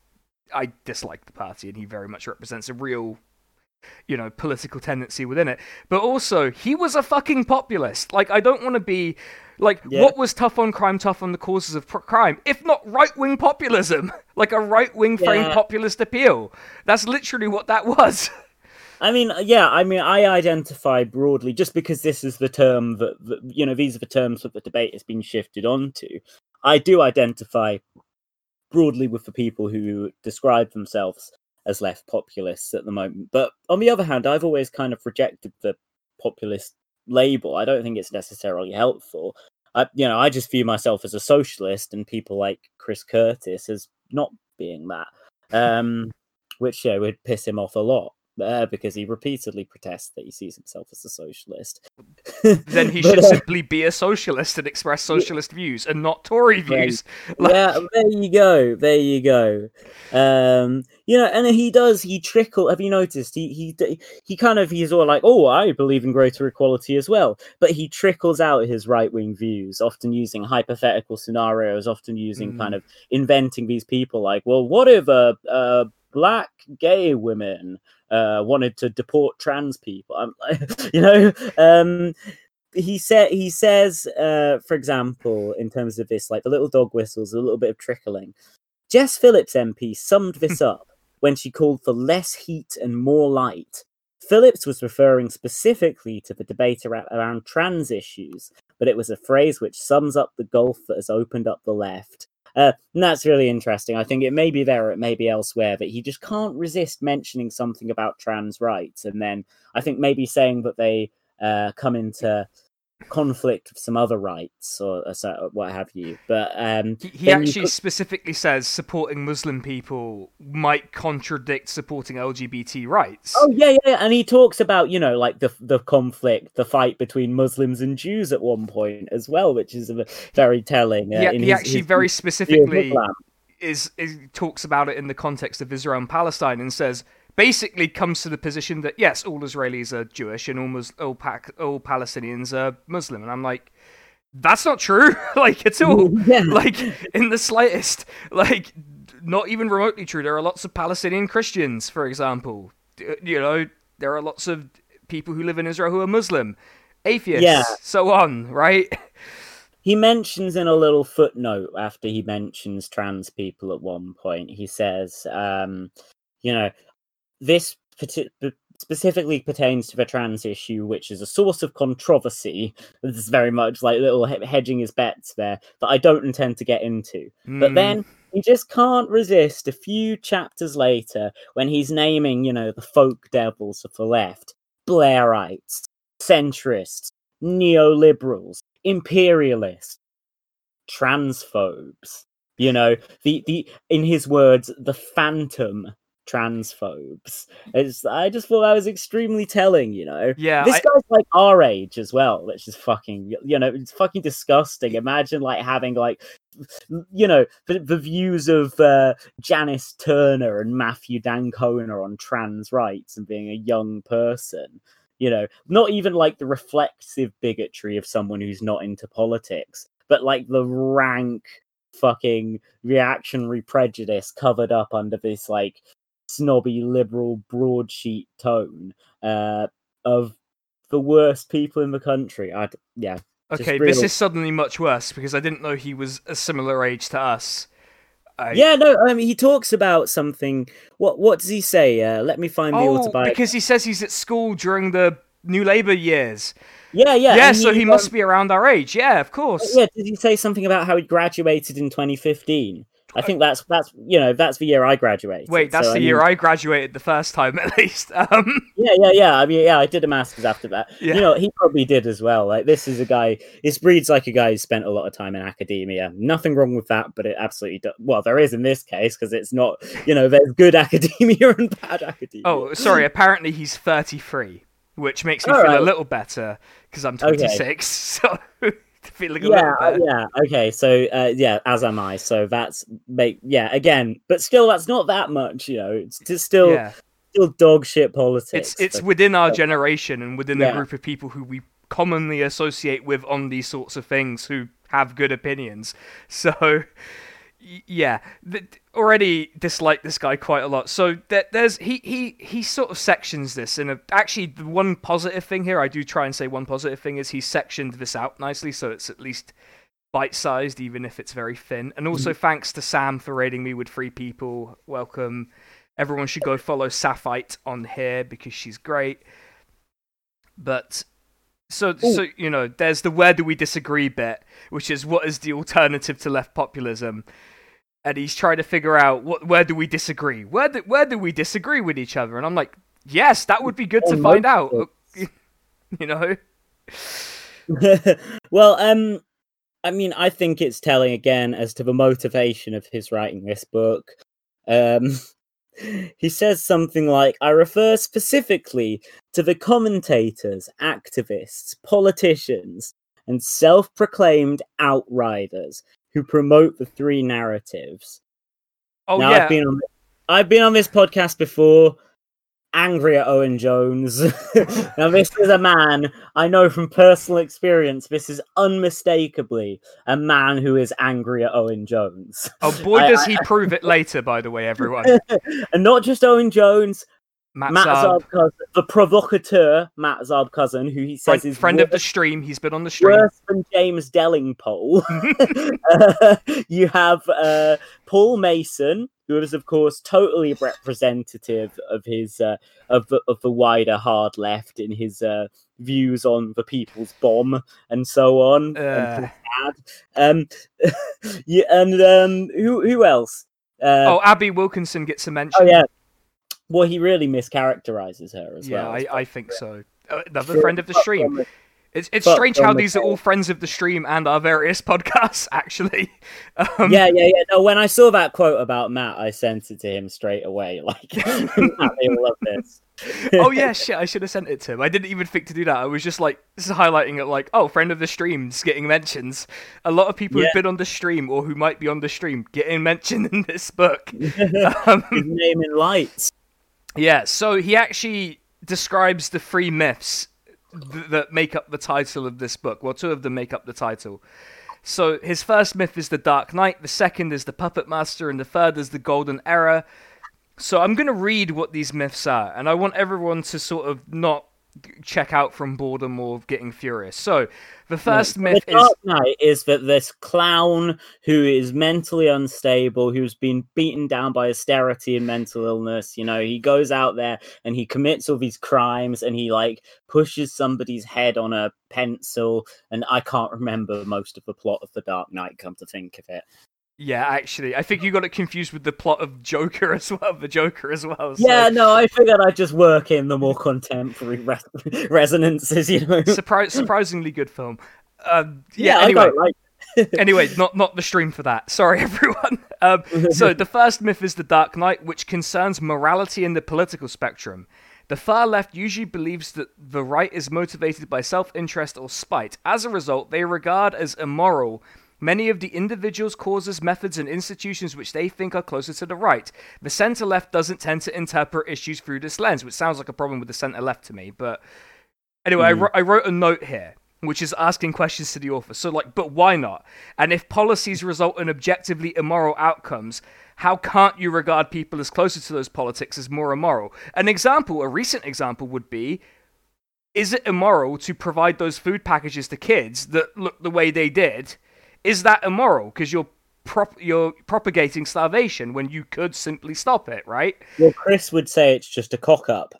S1: I dislike the party and he very much represents a real you know political tendency within it. But also he was a fucking populist. Like I don't want to be like
S2: Yeah.
S1: what was tough on crime tough on the causes of crime if not right-wing populism [LAUGHS] like a right-wing framed
S2: Yeah.
S1: populist appeal that's literally what that [LAUGHS] was
S2: I mean, yeah, I mean, I identify broadly just because this is the term that, that you know, these are the terms that the debate has been shifted onto. I do identify broadly with the people who describe themselves as left populists at the moment. But on the other hand, I've always kind of rejected the populist label. I don't think it's necessarily helpful. I, you know, I just view myself as a socialist, and people like Chris Curtis as not being that, um, which yeah would piss him off a lot uh, because he repeatedly protests that he sees himself as a socialist. [LAUGHS]
S1: then he
S2: But,
S1: should
S2: uh,
S1: simply be a socialist and express socialist views and not Tory views. [LAUGHS] Like-
S2: yeah, there you go. There you go. Um, you know, and he does. He trickle. Have you noticed? He he he kind of he's all like, "Oh, I believe in greater equality as well," but he trickles out his right wing views, often using hypothetical scenarios, often using
S1: Mm.
S2: kind of inventing these people like, "Well, what if a, a black gay women uh, wanted to deport trans people?" I'm, [LAUGHS] you know, um, he said he says uh for example in terms of this like the little dog whistles a little bit of trickling jess phillips mp summed this [LAUGHS] up when she called for less heat and more light phillips was referring specifically to the debate around, around trans issues but it was a phrase which sums up the gulf that has opened up the left uh, and that's really interesting. I think it may be there, it may be elsewhere, but he just can't resist mentioning something about trans rights, and then I think maybe saying that they uh, come into conflict with some other rights or, or what have you. But um,
S1: He, he actually
S2: could-
S1: specifically says supporting Muslim people might contradict supporting LGBT rights.
S2: oh yeah, yeah, and he talks about you know like the the conflict, the fight between Muslims and Jews at one point as well, which is a- very telling. Uh,
S1: yeah, he
S2: his-
S1: actually
S2: his
S1: very specifically is, is talks about it in the context of Israel and Palestine and says basically comes to the position that yes, all Israelis are Jewish and almost all, Pac- all Palestinians are Muslim, and I'm like, that's not true, [LAUGHS] like at all, [LAUGHS]
S2: Yeah.
S1: like in the slightest, like not even remotely true. There are lots of Palestinian Christians, for example. D- You know, there are lots of people who live in Israel who are Muslim, atheists,
S2: Yeah.
S1: so on, right?
S2: He mentions in a little footnote after he mentions trans people at one point, he says, um, you know, this specifically pertains to the trans issue, which is a source of controversy. This is very much like little he- hedging his bets there that I don't intend to get into. But
S1: Mm,
S2: then he just can't resist a few chapters later when he's naming, you know, the folk devils of the left, Blairites, centrists, neoliberals, imperialists, transphobes. You know, the the in his words, the phantom transphobes. It's, I just thought that was extremely telling. You know,
S1: yeah,
S2: this
S1: I-
S2: guy's like our age as well, which is fucking, you know, it's fucking disgusting. Imagine like having like, you know, the, the views of uh, Janice Turner and Matthew d'Ancona on trans rights and being a young person. You know, not even like the reflexive bigotry of someone who's not into politics, but like the rank fucking reactionary prejudice covered up under this like snobby liberal broadsheet tone uh, of the worst people in the country. I yeah.
S1: Okay,
S2: real...
S1: this is suddenly much worse because I didn't know he was a similar age to us.
S2: I... Yeah, no, I mean he talks about something. What what does he say? Uh, let me find the
S1: oh,
S2: autobiography.
S1: because he says he's at school during the New Labour years.
S2: Yeah, yeah.
S1: Yeah, so he, he must um, be around our age. Yeah, of course.
S2: Yeah, did he say something about how he graduated in 2015? I think that's that's you know that's the year I graduated.
S1: Wait, that's so, the I year. I graduated the first time [LAUGHS] at least. Um...
S2: Yeah, yeah, yeah. I mean, yeah, I did a masters after that. Yeah. You know, he probably did as well. Like this is a guy. This breeds like a guy who spent a lot of time in academia. Nothing wrong with that, but it absolutely does. Well, there is in this case because it's not. You know, there's good [LAUGHS] academia and bad academia.
S1: Oh, sorry. Apparently, he's 33, which makes me All feel right. a little better because I'm 26. Okay. [LAUGHS] So [LAUGHS] feeling a
S2: yeah,
S1: little bit.
S2: Yeah, okay. So uh, yeah, as am I. So that's make yeah, again, but still that's not that much, you know. It's, it's still yeah. still dog shit politics.
S1: It's it's but, within our generation and within yeah. a group of people who we commonly associate with on these sorts of things who have good opinions. [LAUGHS] So yeah, already dislike this guy quite a lot. So there's he he he sort of sections this in a actually the one positive thing here I do try and say one positive thing is he sectioned this out nicely so it's at least bite sized even if it's very thin. And also mm-hmm. thanks to Sam for raiding me with three people. Welcome. Everyone should go follow Saphite on here because she's great. But so, Ooh. so you know, there's the where do we disagree bit, which is what is the alternative to left populism, and he's trying to figure out what where do we disagree? Where do, where do we disagree with each other? And I'm like, yes, that would be good to find out. [LAUGHS] you know. [LAUGHS]
S2: well, um, I mean, I think it's telling again as to the motivation of his writing this book. Um, [LAUGHS] he says something like, I refer specifically to the commentators, activists, politicians, and self proclaimed outriders who promote the three narratives.
S1: Oh now, yeah,
S2: I've been on I've been on this podcast before, angry at Owen Jones. [LAUGHS] now this is a man I know from personal experience. This is unmistakably a man who is angry at Owen Jones.
S1: Oh boy, I, does I, he prove it later! By the way, everyone, [LAUGHS]
S2: and not just Owen Jones.
S1: Matt, Matt Zarb.
S2: cousin, the provocateur, Matt Zarb-Cousin, who he says
S1: friend,
S2: is
S1: friend of the stream. He's been on the stream.
S2: Worse than James Delingpole. uh, [LAUGHS] [LAUGHS] you have uh, Paul Mason, who is, of course, totally representative of his uh, of the of the wider hard left in his uh, views on the People's Bomb and so on. And, um, [LAUGHS] yeah, and um, who who else?
S1: Uh, oh, Abi Wilkinson gets a mention.
S2: Oh yeah, well, he really mischaracterizes her as
S1: yeah,
S2: well.
S1: Yeah, I, I think so. Uh, another friend of the stream. It's it's strange how these are all friends of the stream and our various [LAUGHS] podcasts, actually. [LAUGHS]
S2: Um, yeah, yeah, yeah. No, when I saw that quote about Matt, I sent it to him straight away. [LAUGHS] Like, Matt, they love this.
S1: oh yeah, shit! I should have sent it to him. I didn't even think to do that. I was just like, this is highlighting it, like, oh, friend of the stream's getting mentions. A lot of people yeah. who've been on the stream or who might be on the stream getting mentioned in this book.
S2: Um, His name in lights.
S1: Yeah, so he actually describes the three myths th- that make up the title of this book. Well, two of them make up the title. So his first myth is the Dark Knight, the second is the Puppet Master, and the third is the Golden Era. So I'm going to read what these myths are, and I want everyone to sort of not check out from boredom or getting furious. So, the first myth
S2: the Dark
S1: is
S2: Knight is that this clown who is mentally unstable, who's been beaten down by austerity and mental illness, you know, he goes out there and he commits all these crimes and he like pushes somebody's head on a pencil. And I can't remember most of the plot of the Dark Knight, come to think of it.
S1: Yeah, actually, I think you got it confused with the plot of Joker as well. The Joker as well.
S2: So. Yeah, no, I figured I'd just work in the more contemporary re- [LAUGHS] resonances. You know,
S1: Surpri- surprisingly good film. Um, yeah, yeah. Anyway, like [LAUGHS] anyway, not not the stream for that. Sorry, [LAUGHS] everyone. Um, so the first myth is the Dark Knight, which concerns morality in the political spectrum. The far left usually believes that the right is motivated by self-interest or spite. As a result, they regard as immoral many of the individuals, causes, methods, and institutions which they think are closer to the right. The center left doesn't tend to interpret issues through this lens, which sounds like a problem with the center left to me, but Anyway, I,
S2: Mm.
S1: wr- I wrote a note here, which is asking questions to the author. So, like, but why not? And if policies result in objectively immoral outcomes, how can't you regard people as closer to those politics as more immoral? An example, a recent example, would be is it immoral to provide those food packages to kids that look the way they did? Is that immoral? Because you're prop- you're propagating starvation when you could simply stop it, right?
S2: Well, Chris would say it's just a cock up.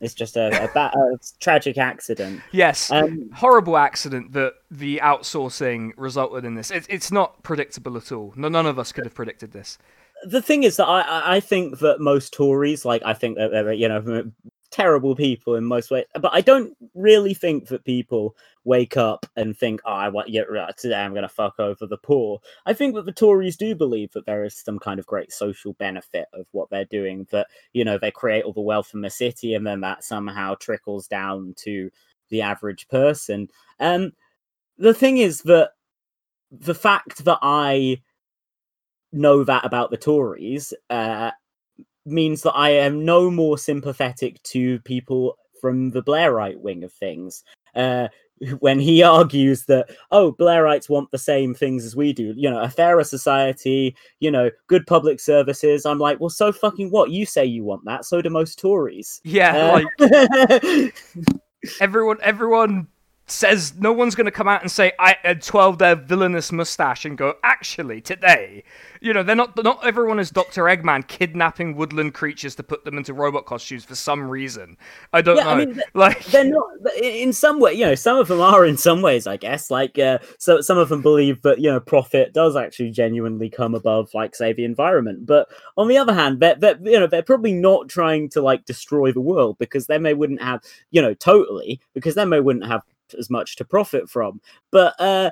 S2: It's just a, a, ba- a tragic accident.
S1: Yes.
S2: Um,
S1: Horrible accident that the outsourcing resulted in this. It's it's not predictable at all. No, none of us could have predicted this.
S2: the thing is that I- I think that most Tories, like I think that you know terrible people in most ways, but I don't really think that people wake up and think, oh, I want yeah, today I'm going to fuck over the poor. I think that the Tories do believe that there is some kind of great social benefit of what they're doing. That you know they create all the wealth in the city, and then that somehow trickles down to the average person. Um, the thing is that the fact that I know that about the Tories uh, means that I am no more sympathetic to people from the Blairite wing of things. Uh, [LAUGHS] when he [LAUGHS] argues that, oh, Blairites want the same things as we do, you know, a fairer society, you know, good public services. I'm like, well, so fucking what? You say you want that, so do most Tories.
S1: Yeah,
S2: Uh,
S1: like [LAUGHS] everyone everyone says no one's going to come out and say I had 12 their villainous mustache and go actually today you know they're not not everyone is Dr. Eggman kidnapping woodland creatures to put them into robot costumes for some reason. I don't
S2: Yeah,
S1: know.
S2: I mean,
S1: like
S2: they're not in some way you know some of them are in some ways i guess. Like uh, so some of them believe that you know profit does actually genuinely come above like say the environment. But on the other hand they're, they're you know they're probably not trying to like destroy the world because then they wouldn't have you know totally because then they wouldn't have as much to profit from. But uh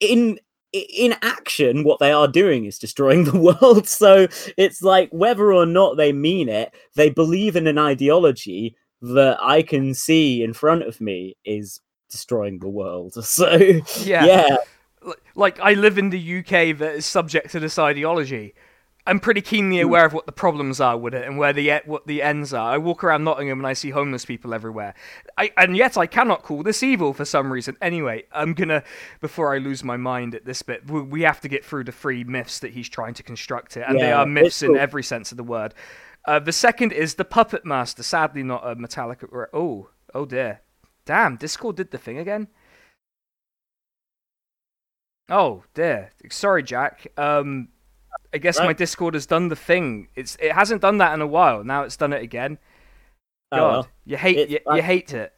S2: in in action what they are doing is destroying [LAUGHS] the world. So it's like whether or not they mean it they believe in an ideology that I can see in front of me is destroying the world. [LAUGHS] So
S1: yeah,
S2: yeah,
S1: like I live in the UK that is subject to this ideology I'm pretty keenly
S2: Hmm.
S1: aware of what the problems are with it and where the what the ends are. I walk around Nottingham and I see homeless people everywhere. I, and yet I cannot call this evil for some reason. Anyway, I'm gonna before I lose my mind at this bit, we, we have to get through the three myths that he's trying to construct here, and they are myths
S2: it's
S1: in every sense of the word. Uh, the second is the puppet master. Sadly, not a Metallica. Oh, oh dear, damn! Discord did the thing again. Oh dear. Sorry, Jack. Um, I guess my Discord has done the thing. It's it hasn't done that in a while. Now it's done it again.
S2: Oh,
S1: God,
S2: well.
S1: you hate
S2: It's
S1: you, you hate it.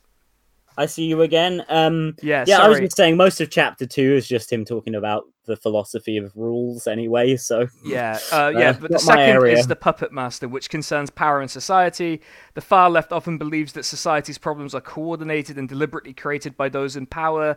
S2: I see you again. Um,
S1: Yeah,
S2: yeah, I was just saying most of chapter two is just him talking about the philosophy of rules anyway. [LAUGHS] So
S1: Yeah, uh, yeah,
S2: Uh,
S1: but the second is the puppet master, which concerns power in society. The far left often believes that society's problems are coordinated and deliberately created by those in power.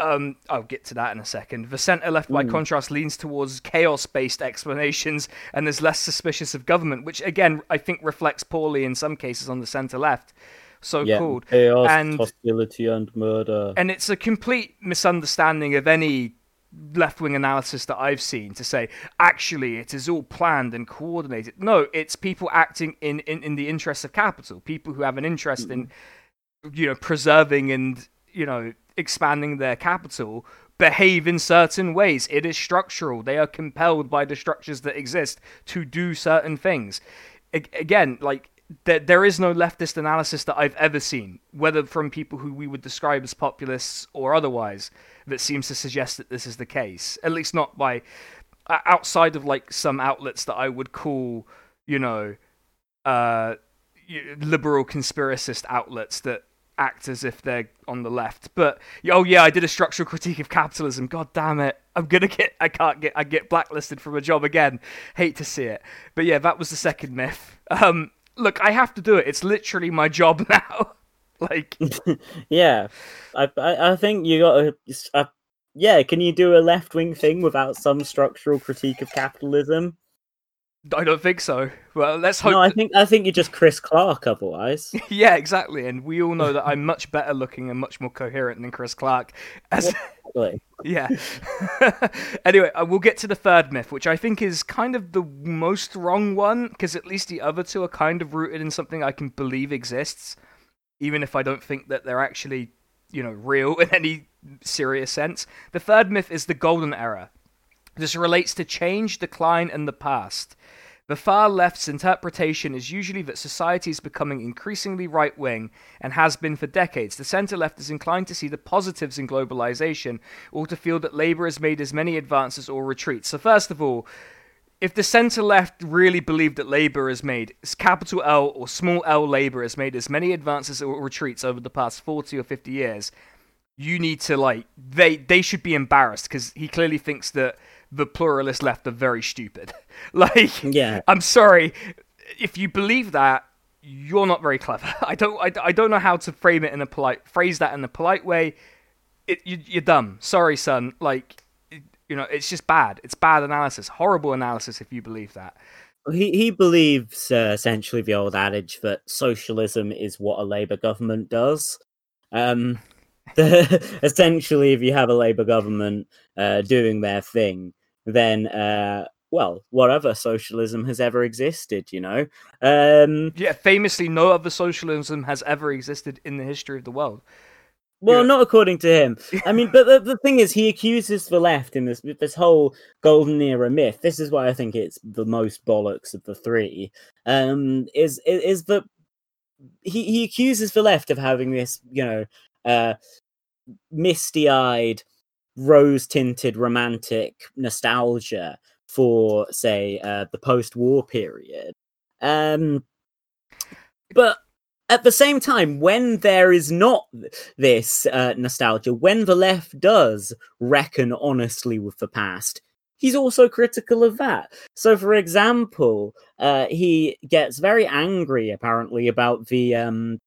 S1: Um, I'll get to that in a second. The center left, by
S2: Mm.
S1: contrast, leans towards chaos-based explanations and is less suspicious of government, which again I think reflects poorly in some cases on the center left. So
S2: yeah,
S1: called.
S2: chaos,
S1: And-
S2: hostility, and murder.
S1: and it's a complete misunderstanding of any left wing analysis that I've seen to say actually it is all planned and coordinated. No, it's people acting in, in, in the interests of capital, people who have an interest in you know preserving and you know expanding their capital behave in certain ways. It is structural. They are compelled by the structures that exist to do certain things. Again, like there, there is no leftist analysis that I've ever seen, whether from people who we would describe as populists or otherwise, that seems to suggest that this is the case. At least not by outside of like some outlets that I would call, you know, uh, liberal conspiracist outlets that act as if they're on the left. But oh yeah, I did a structural critique of capitalism. God damn it. I'm gonna get I can't get I get blacklisted from a job again. Hate to see it. But yeah, that was the second myth. Um look, I have to do it. It's literally my job [LAUGHS] now. like [LAUGHS]
S2: yeah, I, I I think you got to. Uh, yeah, can you do a left wing thing without some structural critique of capitalism?
S1: I don't think so. Well, let's hope
S2: No, I think I think you're just Chris Clarke otherwise. [LAUGHS]
S1: Yeah, exactly. And we all know that I'm much better looking and much more coherent than Chris Clarke. As
S2: Really.
S1: yeah. [LAUGHS] [LAUGHS] anyway, uh, we'll get to the third myth, which I think is kind of the most wrong one, because at least the other two are kind of rooted in something I can believe exists. even if I don't think that they're actually, you know, real in any serious sense. The third myth is the golden era. This relates to change, decline, and the past. The far left's interpretation is usually that society is becoming increasingly right wing and has been for decades. The centre left is inclined to see the positives in globalization or to feel that Labour has made as many advances or retreats. So, first of all, if the centre left really believed that Labour has made capital L or small l Labour has made as many advances or retreats over the past 40 or 50 years, you need to like they they should be embarrassed because he clearly thinks that the pluralist left are very stupid. [LAUGHS] like,
S2: Yeah.
S1: I'm sorry if you believe that. You're not very clever. [LAUGHS] I don't. I, I don't know how to frame it in a polite phrase that in a polite way. It, you, you're dumb. Sorry, son. Like, you know, it's just bad. It's bad analysis. Horrible analysis if you believe that.
S2: He he believes uh, essentially the old adage that socialism is what a Labour government does. Um, [LAUGHS] essentially, if you have a Labour government uh, doing their thing, then uh, well, whatever socialism has ever existed, you know. Um,
S1: Yeah, famously, no other socialism has ever existed in the history of the world.
S2: Well,
S1: Yeah.
S2: not according to him. I mean, but the, the thing is, he accuses the left in this this whole golden era myth. This is why I think it's the most bollocks of the three. Um, is is, is that he he accuses the left of having this, you know, uh, misty eyed, rose tinted, romantic nostalgia for, say, uh, the post war period. Um, but at the same time, when there is not this uh, nostalgia, when the left does reckon honestly with the past, he's also critical of that. So, for example, uh, he gets very angry apparently about the. Um,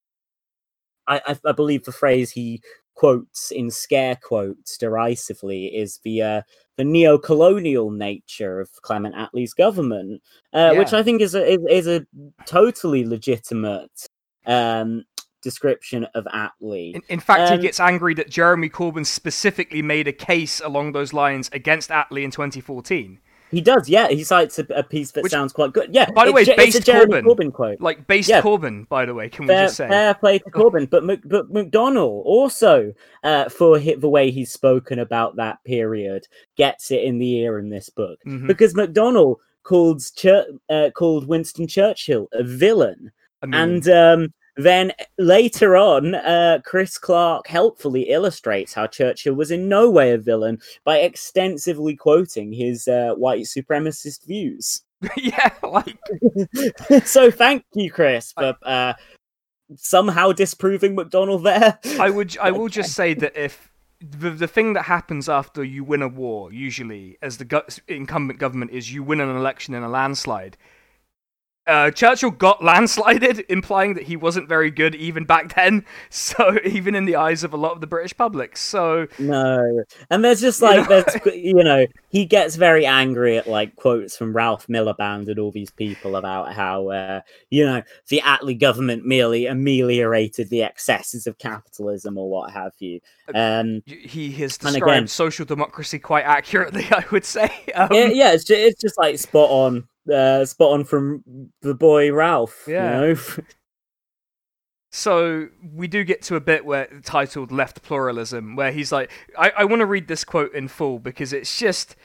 S2: I, I, I believe the phrase he quotes in scare quotes derisively is the uh, the neo-colonial nature of Clement Attlee's government, uh, which I think is a is, is a totally legitimate um, description of Attlee.
S1: In, in fact,
S2: Um,
S1: he gets angry that Jeremy Corbyn specifically made a case along those lines against Attlee in 2014.
S2: He does, yeah. He cites a, a piece that
S1: Which-
S2: sounds quite good. Yeah,
S1: By the way,
S2: it's, Je- it's
S1: Corbyn.
S2: Corbyn quote.
S1: Like, based
S2: Yeah.
S1: Corbyn, by the way, can we just say?
S2: fair play to Corbyn, but Mc, but McDonnell also, uh, for the way he's spoken about that period, gets it in the ear in this book
S1: Mhm.
S2: because McDonnell called Chur- uh, called Winston Churchill a villain,
S1: I mean,
S2: and um, then later on, uh, Chris Clarke helpfully illustrates how Churchill was in no way a villain by extensively quoting his uh, white supremacist views. [LAUGHS] [LAUGHS]
S1: yeah, like, [LAUGHS]
S2: so thank you, Chris, for uh, somehow disproving McDonnell there.
S1: I would, I will just say that if the the thing that happens after you win a war, usually as the go- incumbent government, is you win an election in a landslide. Uh, Churchill got landslided, [LAUGHS] implying that he wasn't very good even back then. [LAUGHS] So even in the eyes of a lot of the British public. So
S2: No, and there's just
S1: You
S2: like
S1: know?
S2: there's [LAUGHS] you know he gets very angry at like quotes from Ralph Miliband and all these people about how uh, you know the Attlee government merely ameliorated the excesses of capitalism or what have you. Um,
S1: he has
S2: And
S1: described
S2: again-
S1: social democracy quite accurately, I would say. Um,
S2: yeah, yeah, it's just, it's just like spot on, uh, spot on from the boy Ralph.
S1: Yeah.
S2: you know? [LAUGHS]
S1: So we do get to a bit where titled "Left Pluralism," where he's like, I, I want to read this quote in full because it's just,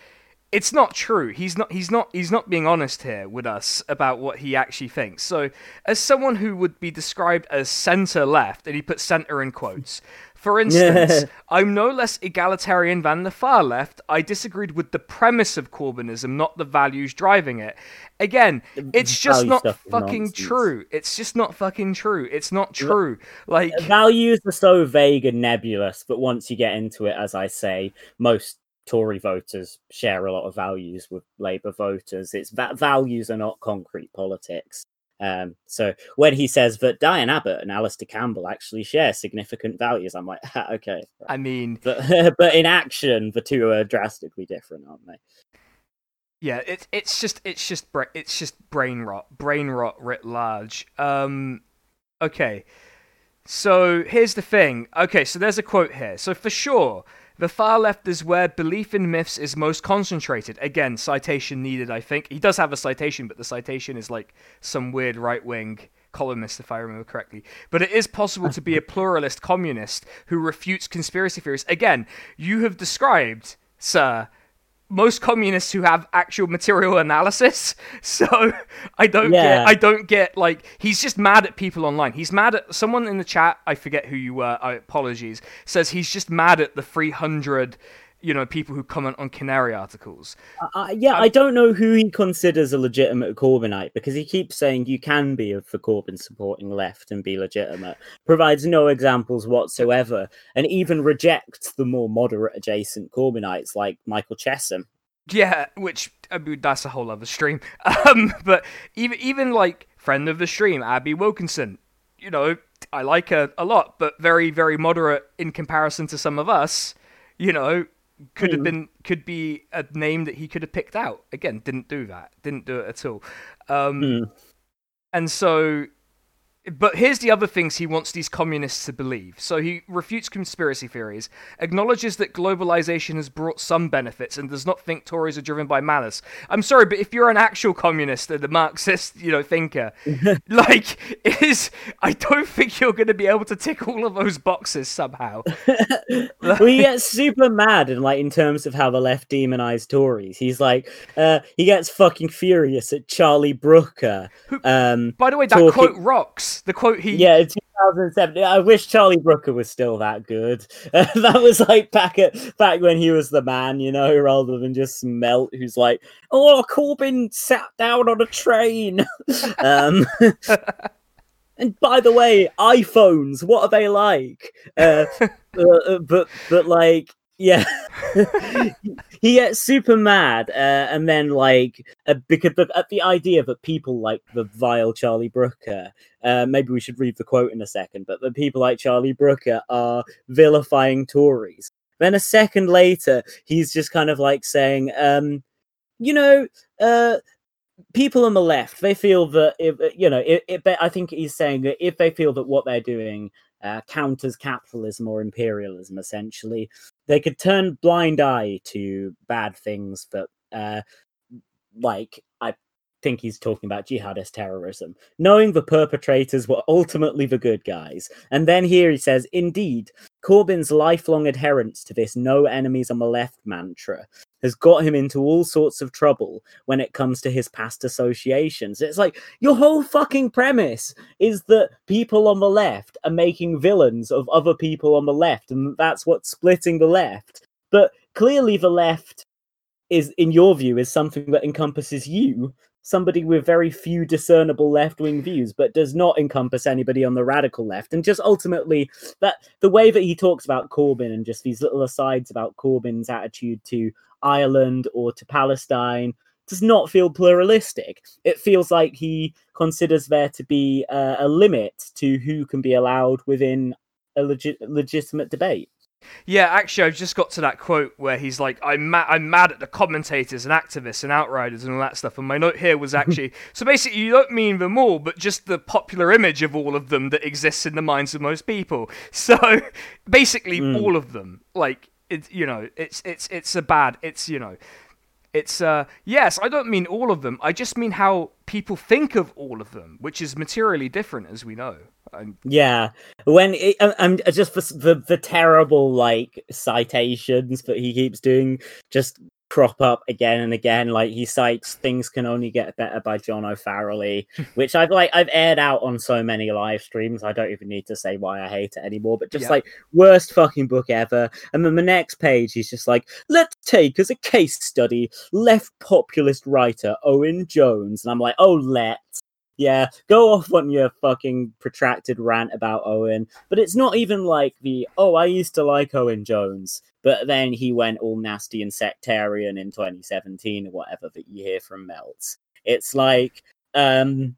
S1: it's not true. He's not, he's not, he's not being honest here with us about what he actually thinks. So, as someone who would be described as centre left, and he puts centre in quotes. For [LAUGHS] instance, I'm no less egalitarian than the far left. I disagreed with the premise of Corbynism, not the values driving it. Again, it's just
S2: value
S1: not fucking true. It's just not fucking true. It's not true. Like, uh,
S2: values are so vague and nebulous, but once you get into it, as I say, most Tory voters share a lot of values with Labour voters. It's that values are not concrete politics. Um, so when he says that Diane Abbott and Alastair Campbell actually share significant values, I'm like, [LAUGHS] "Ha, okay.
S1: I mean,
S2: But [LAUGHS] but in action, the two are drastically different, aren't they?
S1: yeah, it's it's just it's just bra- it's just brain rot, brain rot writ large. Um, okay, so here's the thing. Okay, so there's a quote here. So for sure, the far left is where belief in myths is most concentrated. Again, citation needed. I think he does have a citation, but the citation is like some weird right wing columnist, if I remember correctly. But it is possible to be a pluralist communist who refutes conspiracy theories. Again, you have described, sir, most communists who have actual material analysis. [LAUGHS] So I don't
S2: Yeah.
S1: get I don't get like he's just mad at people online. He's mad at someone in the chat, I forget who you were, I apologies, says he's just mad at the 300 you know people who comment on Canary articles.
S2: Uh, yeah, I don't know who he considers a legitimate Corbynite because he keeps saying you can be a- for Corbyn supporting left and be legitimate. Provides no examples whatsoever, and even rejects the more moderate adjacent Corbynites like Michael Chessum.
S1: Yeah, which I mean, that's a whole other stream. [LAUGHS] Um, but even even like friend of the stream, Abi Wilkinson, you know, I like her a lot, but very very moderate in comparison to some of us. You know, could have been could be a name that he could have picked out. Again, didn't do that. Didn't do it at all. Um,
S2: Hmm.
S1: and so but here's the other things he wants these communists to believe. So he refutes conspiracy theories, acknowledges that globalization has brought some benefits, and does not think Tories are driven by malice. I'm sorry, but if you're an actual communist and a Marxist, you know, thinker, [LAUGHS] like, is I don't think you're going to be able to tick all of those boxes somehow. [LAUGHS]
S2: well, he gets super mad and like in terms of how the left demonize Tories. He's like, uh, he gets fucking furious at Charlie Brooker. Um,
S1: By the way, that
S2: Talking-
S1: quote rocks. The quote he
S2: yeah, 2007. I wish Charlie Brooker was still that good. [LAUGHS] that was like back at back when he was the man, you know, rather than just Melt, who's like, oh, Corbyn sat down on a train. [LAUGHS] um, [LAUGHS] and by the way, iPhones, what are they like? Uh, uh, uh, but but like. Yeah, [LAUGHS] he gets super mad, uh, and then like uh, because the, at the idea that people like the vile Charlie Brooker uh, maybe we should read the quote in a second, but the people like Charlie Brooker are vilifying Tories. Then a second later, he's just kind of like saying, um, you know, uh, people on the left, they feel that, if, you know, it, it, I think he's saying that if they feel that what they're doing uh, counters capitalism or imperialism, essentially, they could turn blind eye to bad things but uh, like, think he's talking about jihadist terrorism, knowing the perpetrators were ultimately the good guys. And then here he says, indeed, Corbyn's lifelong adherence to this no enemies on the left mantra has got him into all sorts of trouble when it comes to his past associations. It's like your whole fucking premise is that people on the left are making villains of other people on the left, and that's what's splitting the left. But clearly, the left is, in your view, is something that encompasses you, somebody with very few discernible left-wing views, but does not encompass anybody on the radical left. And just ultimately, that the way that he talks about Corbyn and just these little asides about Corbyn's attitude to Ireland or to Palestine does not feel pluralistic. It feels like he considers there to be uh, a limit to who can be allowed within a legit legitimate debate.
S1: Yeah, actually, I've just got to that quote where he's like, "I'm mad, I'm mad at the commentators and activists and outriders and all that stuff." And my note here was actually, [LAUGHS] so basically, you don't mean them all, but just the popular image of all of them that exists in the minds of most people. [LAUGHS] So basically,
S2: Mm.
S1: all of them, like it's you know, it's it's it's a bad, it's you know, it's uh yes, I don't mean all of them. I just mean how people think of all of them, which is materially different, as we know. I'm,
S2: Yeah, when it, I'm just the, the the terrible like citations that he keeps doing just crop up again and again. Like he cites "Things Can Only Get Better" by John O'Farrell, [LAUGHS] which I've like I've aired out on so many live streams. I don't even need to say why I hate it anymore. But just
S1: Yeah.
S2: like worst fucking book ever. And then the next page, he's just like, "Let's take as a case study left populist writer Owen Jones," and I'm like, "Oh, let's." Yeah, go off on your fucking protracted rant about Owen. But it's not even like the, oh, I used to like Owen Jones, but then he went all nasty and sectarian in 2017 or whatever that you hear from Melts. It's like, um,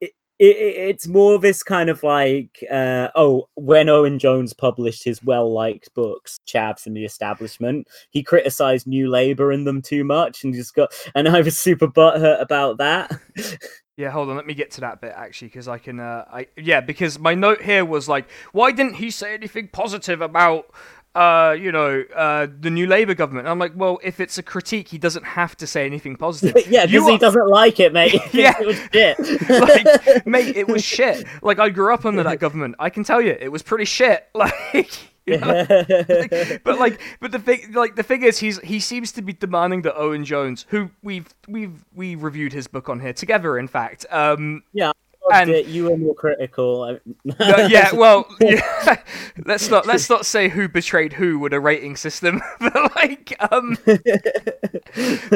S2: it, it, it's more this kind of like, uh, oh, when Owen Jones published his well liked books, Chavs and the Establishment, he criticized New Labour in them too much and just got, and I was super butthurt about that. [LAUGHS]
S1: Yeah, hold on. Let me get to that bit actually, because I can. Uh, I yeah, because my note here was like, why didn't he say anything positive about uh, you know, uh, the new Labour government. I'm like, well, if it's a critique, he doesn't have to say anything positive. [LAUGHS]
S2: yeah, because he doesn't like it, mate. [LAUGHS] [LAUGHS]
S1: Yeah.
S2: it was shit.
S1: like, mate, it was shit. Like, I grew up under that government. I can tell you, it was pretty shit. Like. [LAUGHS] you know? Like, but like, but the thing, like the thing is, he's he seems to be demanding that Owen Jones, who we've we've we reviewed his book on here together, in fact. Um,
S2: yeah,
S1: And-
S2: and you were more critical.
S1: yeah, [LAUGHS] well, yeah, [LAUGHS] let's not let's not say who betrayed who with a rating system, but like, um,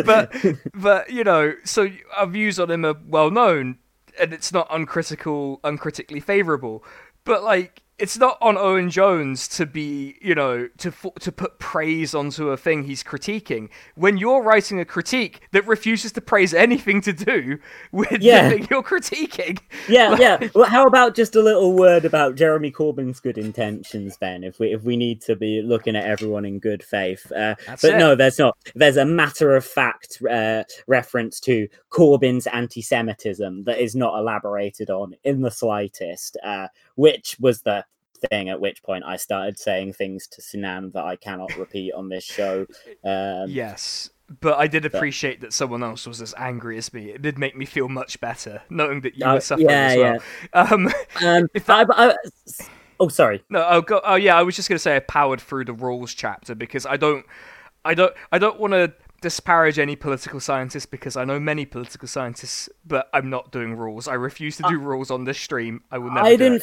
S1: but but you know, so our views on him are well known, and it's not uncritical, uncritically favourable, but like. It's not on Owen Jones to be, you know, to to put praise onto a thing he's critiquing. When you're writing a critique that refuses to praise anything to do with
S2: Yeah.
S1: the thing you're critiquing,
S2: Yeah, [LAUGHS] yeah. Well, how about just a little word about Jeremy Corbyn's good intentions then? If we if we need to be looking at everyone in good faith, uh, but
S1: it.
S2: no, there's not. There's a matter of fact uh, reference to Corbyn's anti-Semitism that is not elaborated on in the slightest, uh, which was the thing at which point I started saying things to Sinan that I cannot repeat on this show. Um,
S1: Yes, but I did appreciate that someone else was as angry as me. It did make me feel much better knowing that you
S2: Uh,
S1: were suffering
S2: yeah,
S1: as well. Um,
S2: Um, [LAUGHS]
S1: If
S2: I, I, oh, sorry.
S1: no, oh, go, oh yeah, I was just gonna say I powered through the rules chapter because I don't, I don't, I don't want to disparage any political scientists because I know many political scientists, but I'm not doing rules. I refuse to do rules on this stream. I will never.
S2: I
S1: do
S2: didn't.
S1: it.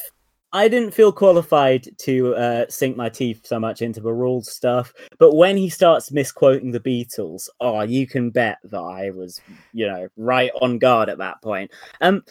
S2: I didn't feel qualified to uh, sink my teeth so much into the rules stuff, but when he starts misquoting the Beatles, oh, you can bet that I was, you know, right on guard at that point. Um,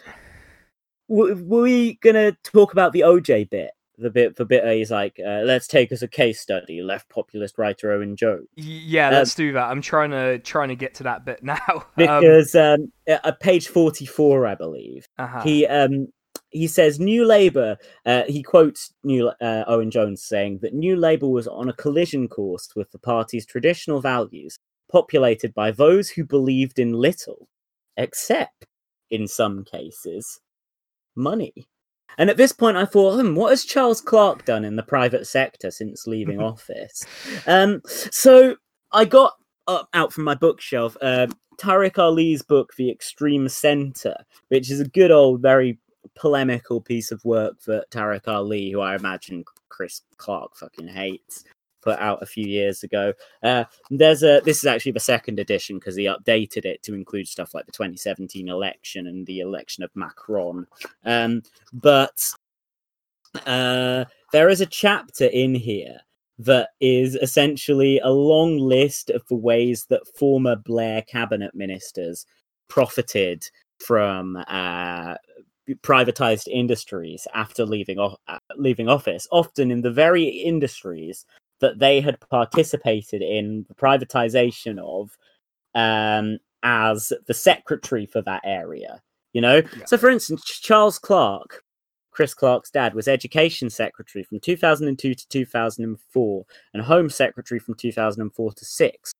S2: w- were we gonna talk about the OJ bit? The bit, the bit where he's like, uh, "Let's take as a case study left populist writer Owen Jones."
S1: Yeah,
S2: Um,
S1: let's do that. I'm trying to trying to get to that bit now. [LAUGHS] Um,
S2: Because um, at page forty-four, I believe,
S1: uh-huh.
S2: he um he says new labour uh, he quotes new uh, owen jones saying that new labour was on a collision course with the party's traditional values populated by those who believed in little except in some cases money. And at this point i thought hmm, what has charles clarke done in the private sector since leaving [LAUGHS] office? Um so i got up, out from my bookshelf uh, tariq ali's book the extreme centre which is a good old very polemical piece of work that Tariq Ali, who I imagine Chris Clarke fucking hates, put out a few years ago. Uh, there's a this is actually the second edition because he updated it to include stuff like the 2017 election and the election of Macron. Um, but uh, there is a chapter in here that is essentially a long list of the ways that former Blair cabinet ministers profited from uh, privatized industries after leaving off, uh, leaving office, often in the very industries that they had participated in the privatization of um, as the secretary for that area. You know,
S1: Yeah.
S2: so for instance, Charles Clarke, Chris Clarke's dad, was education secretary from 2002 to 2004 and home secretary from 2004 to 6.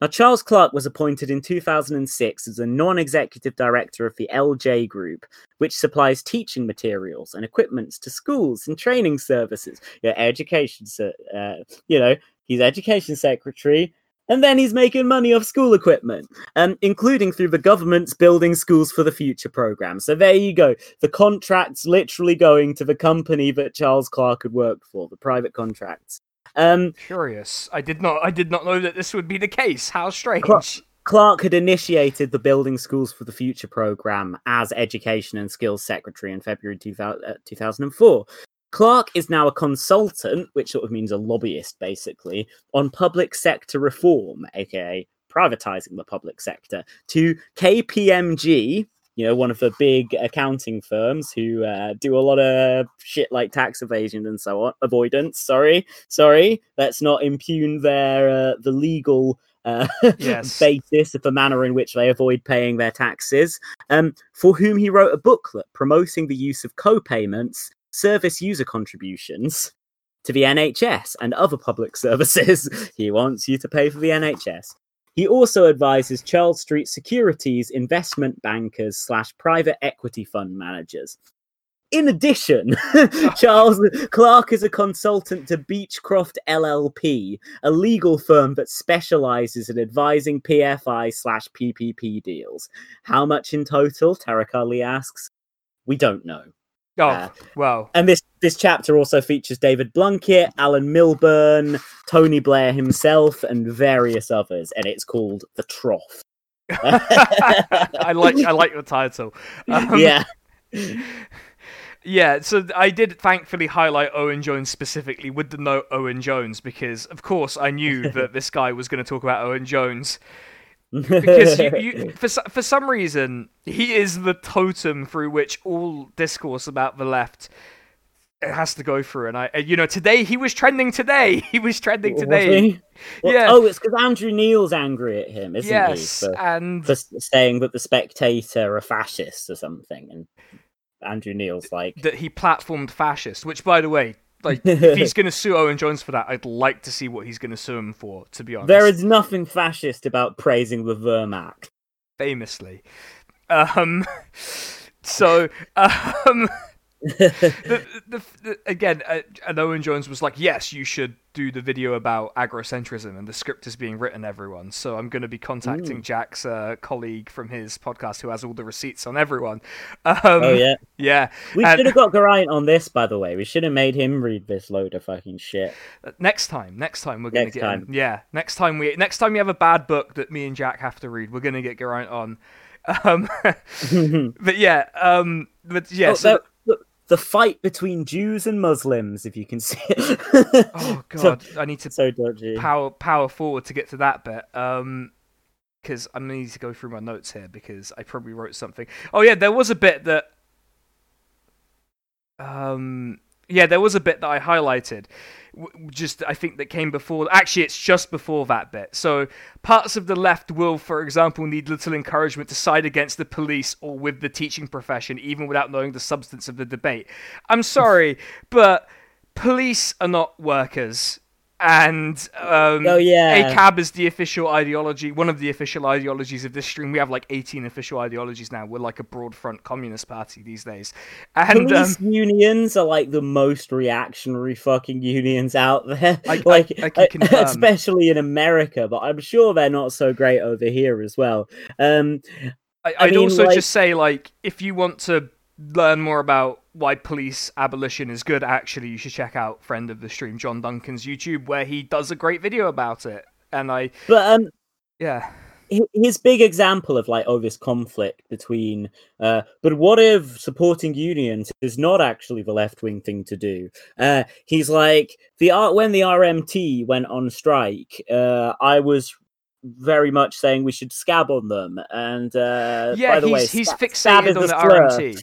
S2: Now, Charles Clarke was appointed in 2006 as a non executive director of the LJ Group, which supplies teaching materials and equipments to schools and training services. Yeah, education, uh, you know, he's education secretary, and then he's making money off school equipment, um, including through the government's Building Schools for the Future program. So there you go. The contracts literally going to the company that Charles Clarke had worked for, the private contracts. Um,
S1: Curious. I did not. I did not know that this would be the case. How strange.
S2: Clarke had initiated the Building Schools for the Future program as Education and Skills Secretary in February 2000, uh, 2004. Clarke is now a consultant, which sort of means a lobbyist, basically, on public sector reform, aka privatizing the public sector, to KPMG, you know, one of the big accounting firms who uh, do a lot of shit like tax evasion and so on, avoidance. Sorry, sorry, let's not impugn their uh, the legal uh,
S1: Yes. [LAUGHS]
S2: basis of the manner in which they avoid paying their taxes. Um, for whom he wrote a booklet promoting the use of co-payments, service user contributions to the NHS and other public [LAUGHS] services. he wants you to pay for the NHS. He also advises Charles Street Securities investment bankers slash private equity fund managers. In addition, [LAUGHS] Charles Clarke is a consultant to Beachcroft LLP, a legal firm that specializes in advising PFI slash PPP deals. How much in total? Tariq Ali asks. We don't know.
S1: Oh,
S2: Uh,
S1: well.
S2: And this this chapter also features David Blunkett, Alan Milburn, Tony Blair himself, and various others, and it's called The Trough. [LAUGHS]
S1: I like I like your title. [LAUGHS] Um,
S2: yeah.
S1: Yeah, so I did thankfully highlight Owen Jones specifically with the note Owen Jones because, of course, I knew [LAUGHS] that this guy was going to talk about Owen Jones because you, you, [LAUGHS] for for some reason he is the totem through which all discourse about the left has to go through. And I, uh, you know, today he was trending. Today [LAUGHS] he was trending today.
S2: Well,
S1: Yeah.
S2: Oh, it's because Andrew Neil's angry at him, isn't
S1: yes,
S2: he? For,
S1: and
S2: for saying that the Spectator are fascists or something, and Andrew Neil's like,
S1: that he platformed fascist. Which, by the way. Like, [LAUGHS] if he's going to sue Owen Jones for that, I'd like to see what he's going to sue him for. To be honest,
S2: there is nothing fascist about praising the Wehrmacht.
S1: famously. Um, [LAUGHS] so, um, [LAUGHS] the, the, the, again, uh, and Owen Jones was like, "Yes, you should do the video about agrocentrism," and the script is being written. Everyone, so I'm going to be contacting Jack's uh, colleague from his podcast who has all the receipts on everyone. Um,
S2: Oh yeah,
S1: yeah.
S2: we
S1: and-
S2: should have got Geraint on this, by the way. We should have made him read this load of fucking shit.
S1: Next time, next time we're gonna get
S2: time.
S1: him. Yeah, next time we next time we have a bad book that me and Jack have to read, we're gonna get Geraint on. Um, [LAUGHS] [LAUGHS] but yeah, um, but yeah.
S2: Oh,
S1: so
S2: the, the- fight between Jews and Muslims, if you can see it.
S1: oh [LAUGHS]
S2: So-
S1: god, I need to
S2: so dodgy.
S1: power power forward to get to that bit. Um, because I'm gonna need to go through my notes here because I probably wrote something. Oh yeah, there was a bit that. Um, yeah, there was a bit that I highlighted. Just I think that came before. Actually, it's just before that bit. So parts of the left will, for example, need little encouragement to side against the police or with the teaching profession, even without knowing the substance of the debate. I'm sorry, but police are not workers. And um,
S2: Oh, yeah.
S1: ACAB is the official ideology, one of the official ideologies of this stream. We have like 18 official ideologies now. We're like a broad front communist party these days. And um,
S2: unions are like the most reactionary fucking unions out there.
S1: I- I- [LAUGHS]
S2: like,
S1: I can [LAUGHS] confirm.
S2: especially in America, but I'm sure they're not so great over here as well. Um,
S1: I,
S2: I
S1: I'd
S2: mean,
S1: also
S2: like-
S1: just say, like, if you want to learn more about why police abolition is good, actually, you should check out friend of the stream John Duncan's YouTube, where he does a great video about it. And I,
S2: but um,
S1: yeah,
S2: his big example of like oh this conflict between uh but what if supporting unions is not actually the left wing thing to do uh he's like the art when the rmt went on strike uh i was very much saying we should scab on them and uh
S1: yeah,
S2: by the
S1: he's
S2: way
S1: he's
S2: scab
S1: fixated on the
S2: slur.
S1: RMT.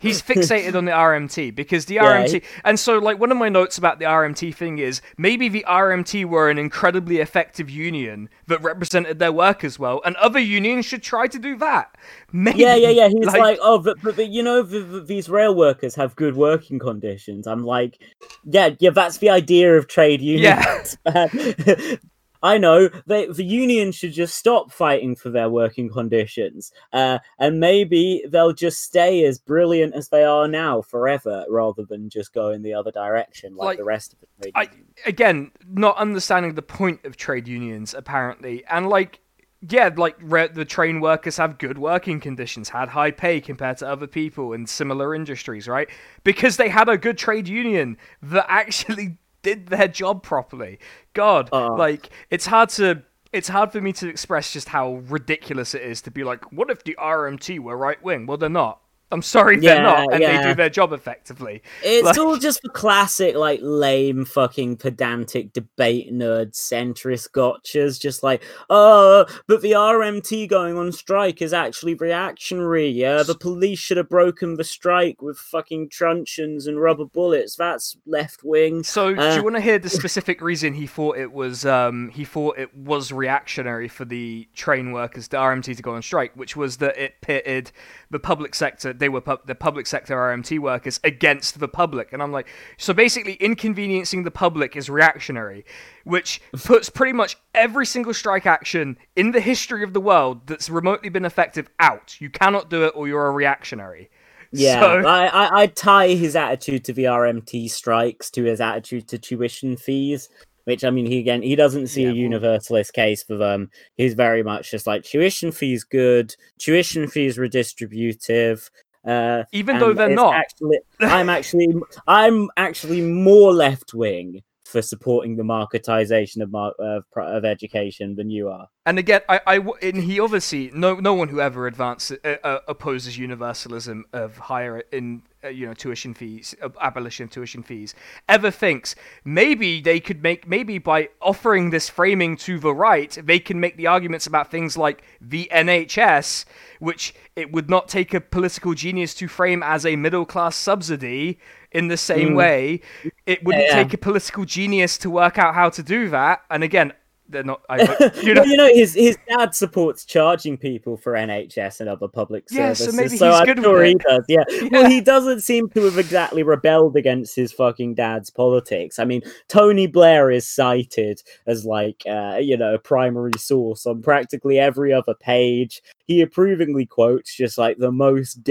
S1: He's fixated on the RMT because the
S2: Yeah,
S1: RMT, and so like one of my notes about the RMT thing is maybe the RMT were an incredibly effective union that represented their workers well, and other unions should try to do that. Maybe,
S2: yeah yeah yeah. He's like, oh but, but, but you know the, the, these rail workers have good working conditions. I'm like yeah yeah that's the idea of trade unions.
S1: Yeah. [LAUGHS] [LAUGHS]
S2: I know they, the union should just stop fighting for their working conditions, uh, and maybe they'll just stay as brilliant as they are now forever, rather than just go in the other direction like,
S1: Like,
S2: the rest of the trade
S1: I
S2: unions.
S1: again not understanding the point of trade unions apparently, and like yeah, like re- the train workers have good working conditions, had high pay compared to other people in similar industries, right? Because they had a good trade union that [LAUGHS] actually did their job properly. God,
S2: Uh.
S1: like it's hard to. It's hard for me to express just how ridiculous it is to be like, what if the RMT were right wing? Well, they're not. I'm sorry, they're not, and they do their job effectively.
S2: It's
S1: like-
S2: all just the classic, like lame, fucking pedantic debate nerd centrist gotchas. Just like, oh, but the RMT going on strike is actually reactionary. Yeah, the police should have broken the strike with fucking truncheons and rubber bullets. That's left wing.
S1: So, do
S2: Uh,
S1: you want to hear the [LAUGHS] specific reason he thought it was um, he thought it was reactionary for the train workers, the RMT, to go on strike, which was that it pitted the public sector, they were pu- the public sector RMT workers against the public, and I'm like, so basically, inconveniencing the public is reactionary, which puts pretty much every single strike action in the history of the world that's remotely been effective out. You cannot do it, or you're a reactionary.
S2: Yeah,
S1: So-
S2: I, I I tie his attitude to the RMT strikes to his attitude to tuition fees, which I mean, he again he doesn't see
S1: Yeah,
S2: a
S1: well-
S2: universalist case for them. He's very much just like tuition fees good, tuition fees redistributive. Uh,
S1: Even though they're not.
S2: Actually, I'm actually I'm actually more left wing for supporting the marketization of mar- of, of education than you are.
S1: And again, I, I and he obviously no no one who ever advances uh, uh, opposes universalism of higher in uh, you know tuition fees, uh, abolition of tuition fees, ever thinks maybe they could make maybe by offering this framing to the right, they can make the arguments about things like the NHS, which it would not take a political genius to frame as a middle class subsidy. In the same
S2: Mm.
S1: way, it wouldn't
S2: Yeah,
S1: take a political genius to work out how to do that. And again, they're not. I, [LAUGHS] you know,
S2: well, you know, his his dad supports charging people for NHS and other public
S1: Yeah, so
S2: services.
S1: maybe he's
S2: I'm
S1: good with
S2: sure he
S1: it.
S2: does. Yeah. [LAUGHS]
S1: Yeah.
S2: Well, he doesn't seem to have exactly rebelled against his fucking dad's politics. I mean, Tony Blair is cited as like, uh, you know, a primary source on practically every other page. He approvingly quotes just like the most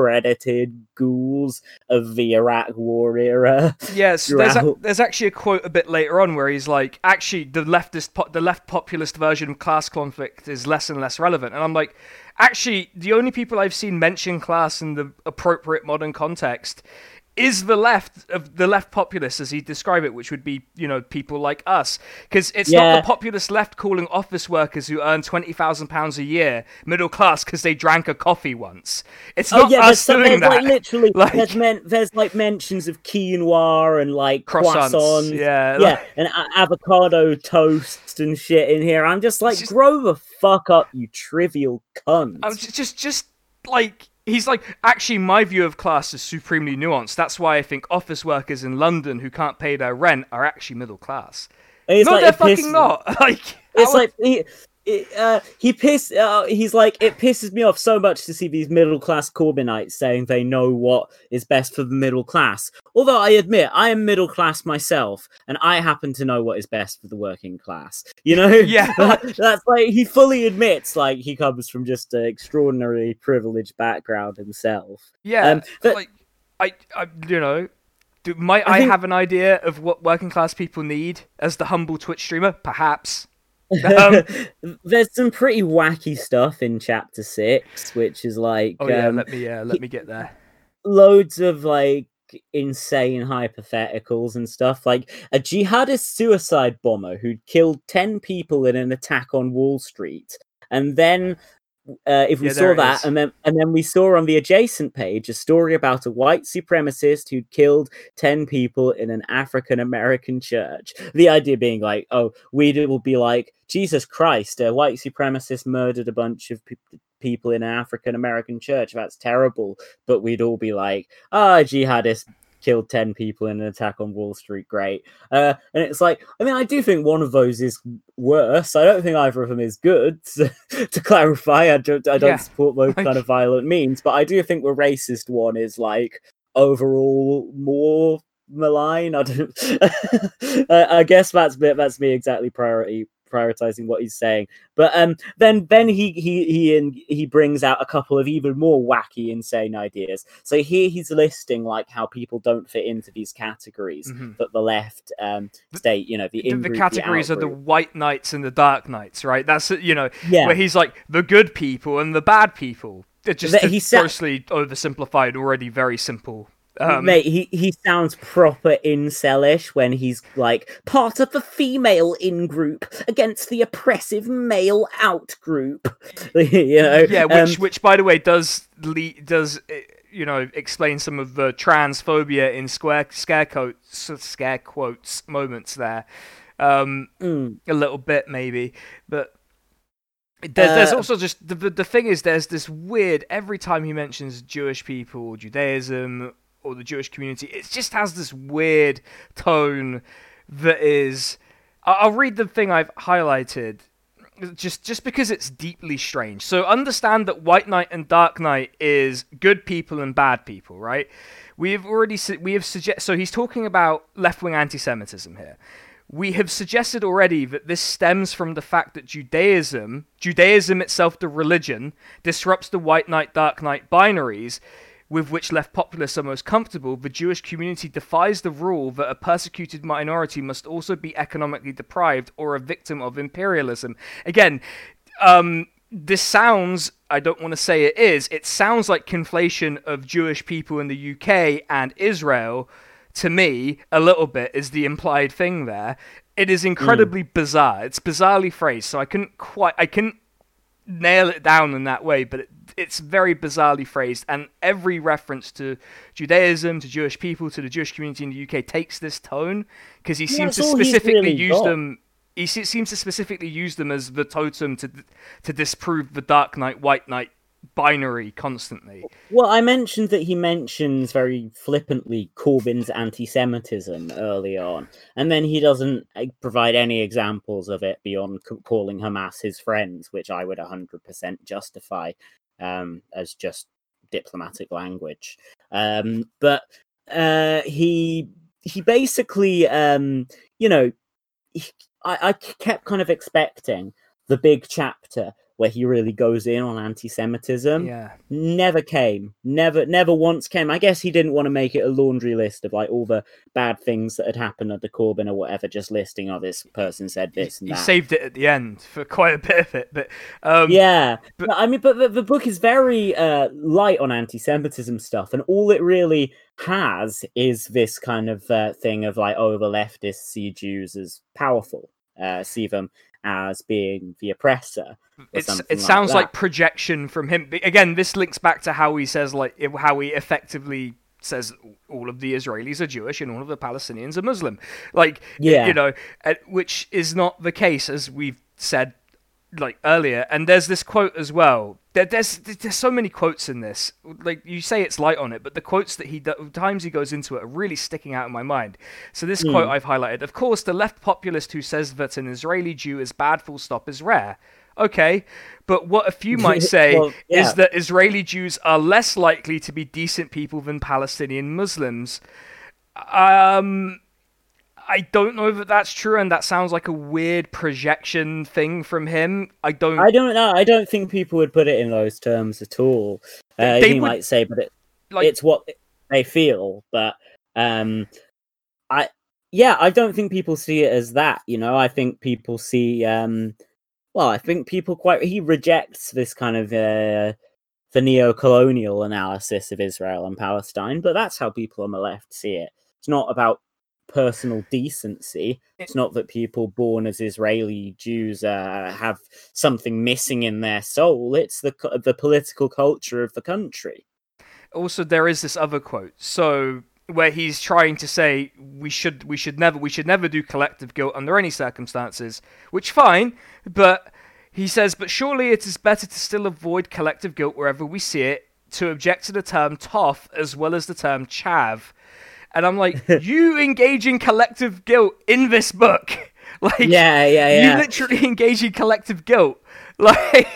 S2: discredited ghouls of the Iraq War era.
S1: Yes, there's, a, there's actually a quote a bit later on where he's like, actually, the leftist, po- the left populist version of class conflict is less and less relevant. And I'm like, actually, the only people I've seen mention class in the appropriate modern context is the left of the left populist as he described it, which would be you know people like us, because it's not the populist left calling office workers who earn twenty thousand pounds a year middle class because they drank a coffee once. It's oh, not
S2: Oh yeah, there's,
S1: us
S2: some,
S1: doing
S2: there's
S1: that.
S2: like literally [LAUGHS]
S1: Like-
S2: there's men there's like mentions of quinoa and like
S1: Croissants,
S2: croissants,
S1: yeah,
S2: yeah,
S1: like-
S2: and a- avocado toast and shit in here. I'm just like,
S1: just-
S2: grow the fuck up, you trivial cunt.
S1: I'm just, just, just like he's like. Actually, my view of class is supremely nuanced. That's why I think office workers in London who can't pay their rent are actually middle class.
S2: It's
S1: no,
S2: like,
S1: they're fucking not. [LAUGHS] Like
S2: It's like he. It, uh, he piss. Uh, he's like it pisses me off so much to see these middle class Corbynites saying they know what is best for the middle class. Although I admit I am middle class myself, and I happen to know what is best for the working class. You know, [LAUGHS]
S1: Yeah. [LAUGHS]
S2: That- that's like he fully admits like he comes from just an extraordinarily privileged background himself.
S1: yeah,
S2: um, but-
S1: like I, I, you know. Do, might
S2: I
S1: I,
S2: think-
S1: have an idea of what working class people need as the humble Twitch streamer? Perhaps. Um, [LAUGHS]
S2: There's some pretty wacky stuff in chapter six, which is like
S1: oh yeah,
S2: um,
S1: let me uh, let me get there.
S2: loads of like insane hypotheticals and stuff like a jihadist suicide bomber who'd killed 10 people in an attack on wall street and then uh, if we
S1: Yeah,
S2: saw that
S1: is.
S2: and then and then we saw on the adjacent page a story about a white supremacist who'd killed 10 people in an african american church. The idea being like oh we will be like jesus christ a white supremacist murdered a bunch of pe- people in an african american church. That's terrible. But we'd all be like ah jihadist killed 10 people in an attack on wall street great. Uh, and it's like i mean i do think one of those is worse. I don't think either of them is good [LAUGHS] to clarify. I don't i don't
S1: Yeah.
S2: support
S1: Like-
S2: kind of violent means but i do think the racist one is like overall more malign. I don't [LAUGHS] I, guess that's that's me exactly priority prioritizing what he's saying but um then then he he he and he brings out a couple of even more wacky insane ideas so here he's listing like how people don't fit into these categories
S1: Mhm.
S2: that the left um state you know the
S1: The, the categories are the white knights and the dark knights, right? That's you know
S2: yeah
S1: where he's like the good people and the bad people. Just
S2: That
S1: it's
S2: he sa-
S1: grossly oversimplified, already very simple. Um,
S2: Mate, he, he sounds proper incelish when he's like part of the female in group against the oppressive male out group. [LAUGHS] you know,
S1: yeah,
S2: um,
S1: which which by the way does le- does eh, you know explain some of the transphobia in square scare quotes scare quotes moments there, um,
S2: mm,
S1: a little bit maybe, but. There, there's
S2: Uh,
S1: also just the, the the thing is there's this weird every time he mentions Jewish people or Judaism or the Jewish community it just has this weird tone that is I'll read the thing I've highlighted just just because it's deeply strange. So understand that White Knight and Dark Knight is good people and bad people, right? We have already su- we have suggest so he's talking about left-wing anti-Semitism here. We have suggested already that this stems from the fact that Judaism, Judaism itself, the religion, disrupts the White Knight, Dark Knight binaries, with which left populists are most comfortable, the Jewish community defies the rule that a persecuted minority must also be economically deprived or a victim of imperialism. Again, um, this sounds, I don't want to say it is, it sounds like conflation of Jewish people in the UK and Israel. To me, a little bit is the implied thing there. It is incredibly mm. bizarre. It's bizarrely phrased, so I couldn't quite, I couldn't nail it down in that way, but it, it's very bizarrely phrased, and every reference to Judaism, to Jewish people, to the Jewish community in the UK takes this tone because he seems to specifically really use got. them. He seems to specifically use them as the totem to to disprove the Dark Knight, White Knight binary constantly.
S2: Well, I mentioned that he mentions very flippantly Corbyn's anti-Semitism early on, and then he doesn't eh, provide any examples of it beyond calling Hamas his friends, which I would 100% justify um, as just diplomatic language. Um, but uh, he he basically, um, you know, he, I, I kept kind of expecting the big chapter where he really goes in on anti-Semitism.
S1: Yeah,
S2: never came, never, never once came. I guess he didn't want to make it a laundry list of like all the bad things that had happened under Corbyn or whatever. Just listing, oh, this person said this and
S1: he
S2: that.
S1: saved it at the end for quite a bit of it, but um,
S2: yeah, but I mean, but the, the book is very uh, light on anti-Semitism stuff, and all it really has is this kind of uh, thing of like, oh, the leftists see Jews as powerful, uh, see them as being the oppressor.
S1: it like sounds
S2: that.
S1: like projection from him. Again, this links back to how he says like how he effectively says all of the Israelis are Jewish and all of the Palestinians are Muslim. Like, yeah. you know, which is not the case as we've said like earlier. And there's this quote as well. There, there's there's so many quotes in this. Like you say, it's light on it, but the quotes that he times he goes into it are really sticking out in my mind. So this mm. quote I've highlighted. Of course, the left populist who says that an Israeli Jew is bad, full stop, is rare. Okay, but what a few [LAUGHS] might say well, yeah. is that Israeli Jews are less likely to be decent people than Palestinian Muslims. Um, I don't know that that's true, and that sounds like a weird projection thing from him. I don't.
S2: I don't know. I don't think people would put it in those terms at all. Uh, they he would, might say, but it, like, it's what they feel. But um, I, yeah, I don't think people see it as that. You know, I think people see. Um, well, I think people quite. He rejects this kind of. Uh, the neo-colonial analysis of Israel and Palestine, but that's how people on the left see it. It's not about personal decency. It's not that people born as Israeli Jews uh, have something missing in their soul. It's the the political culture of the country.
S1: Also, there is this other quote. So where he's trying to say we should we should never we should never do collective guilt under any circumstances, which fine, but he says, but surely it is better to still avoid collective guilt wherever we see it, to object to the term toff as well as the term chav and I'm like, [LAUGHS] you engage in collective guilt in this book. [LAUGHS] Like,
S2: yeah, yeah,
S1: yeah. You literally [LAUGHS] engage in collective guilt. Like,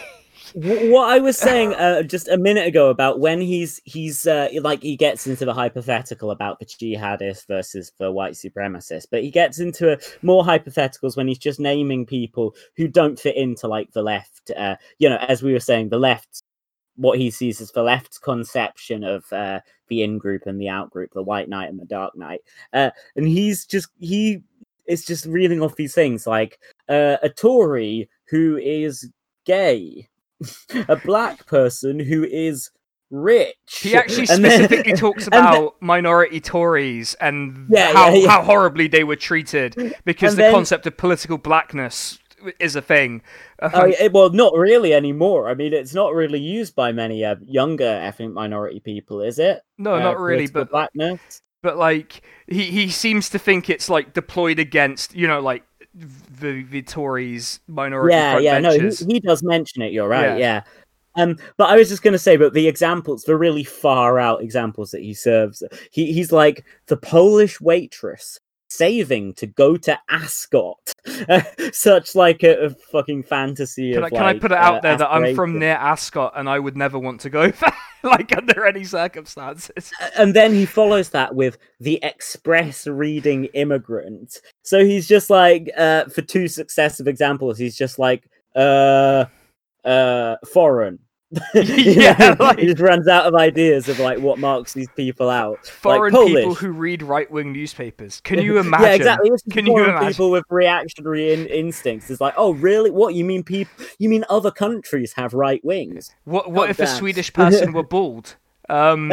S2: what I was saying uh, just a minute ago about when he's he's uh, like he gets into the hypothetical about the jihadist versus the white supremacist, but he gets into a, more hypotheticals when he's just naming people who don't fit into like the left. Uh, you know, as we were saying, the left what he sees as the left's conception of uh, the in group and the out group, the white knight and the dark knight. Uh, and he's just he is just reeling off these things like uh, a Tory who is gay, [LAUGHS] a black person who is rich.
S1: He actually specifically [LAUGHS] then, talks about then, minority Tories and yeah, how, yeah, yeah. how horribly they were treated [LAUGHS] because and the then, concept of political blackness is a thing.
S2: Oh, well, not really anymore. I mean, it's not really used by many uh, younger ethnic minority people, is it?
S1: No, uh, not really. But
S2: blackness.
S1: But like, he he seems to think it's like deployed against, you know, like the the Tories minority.
S2: Yeah, yeah, no, he, he, does mention it. You're right. Yeah. yeah. Um, but I was just going to say, but the examples, the really far out examples that he serves, he, he's like the Polish waitress saving to go to Ascot. [LAUGHS] Such like a, a, fucking fantasy.
S1: Can,
S2: of,
S1: I, can
S2: like,
S1: I put it out uh, there that I'm from near Ascot and I would never want to go [LAUGHS] there, like under any circumstances.
S2: And then he follows that with the express reading immigrant. So he's just like, uh, for two successive examples, he's just like, uh, uh, foreign, [LAUGHS] [LAUGHS]
S1: Yeah, like-
S2: he just runs out of ideas of like what marks these people out.
S1: Foreign
S2: like
S1: people who read right wing newspapers. Can you [LAUGHS] imagine?
S2: Yeah, exactly.
S1: Can you imagine?
S2: people with reactionary in- instincts? It's like, oh, really? What you mean? People? You mean other countries have right wings?
S1: What what
S2: Oh,
S1: if a. Swedish person were bald? Um,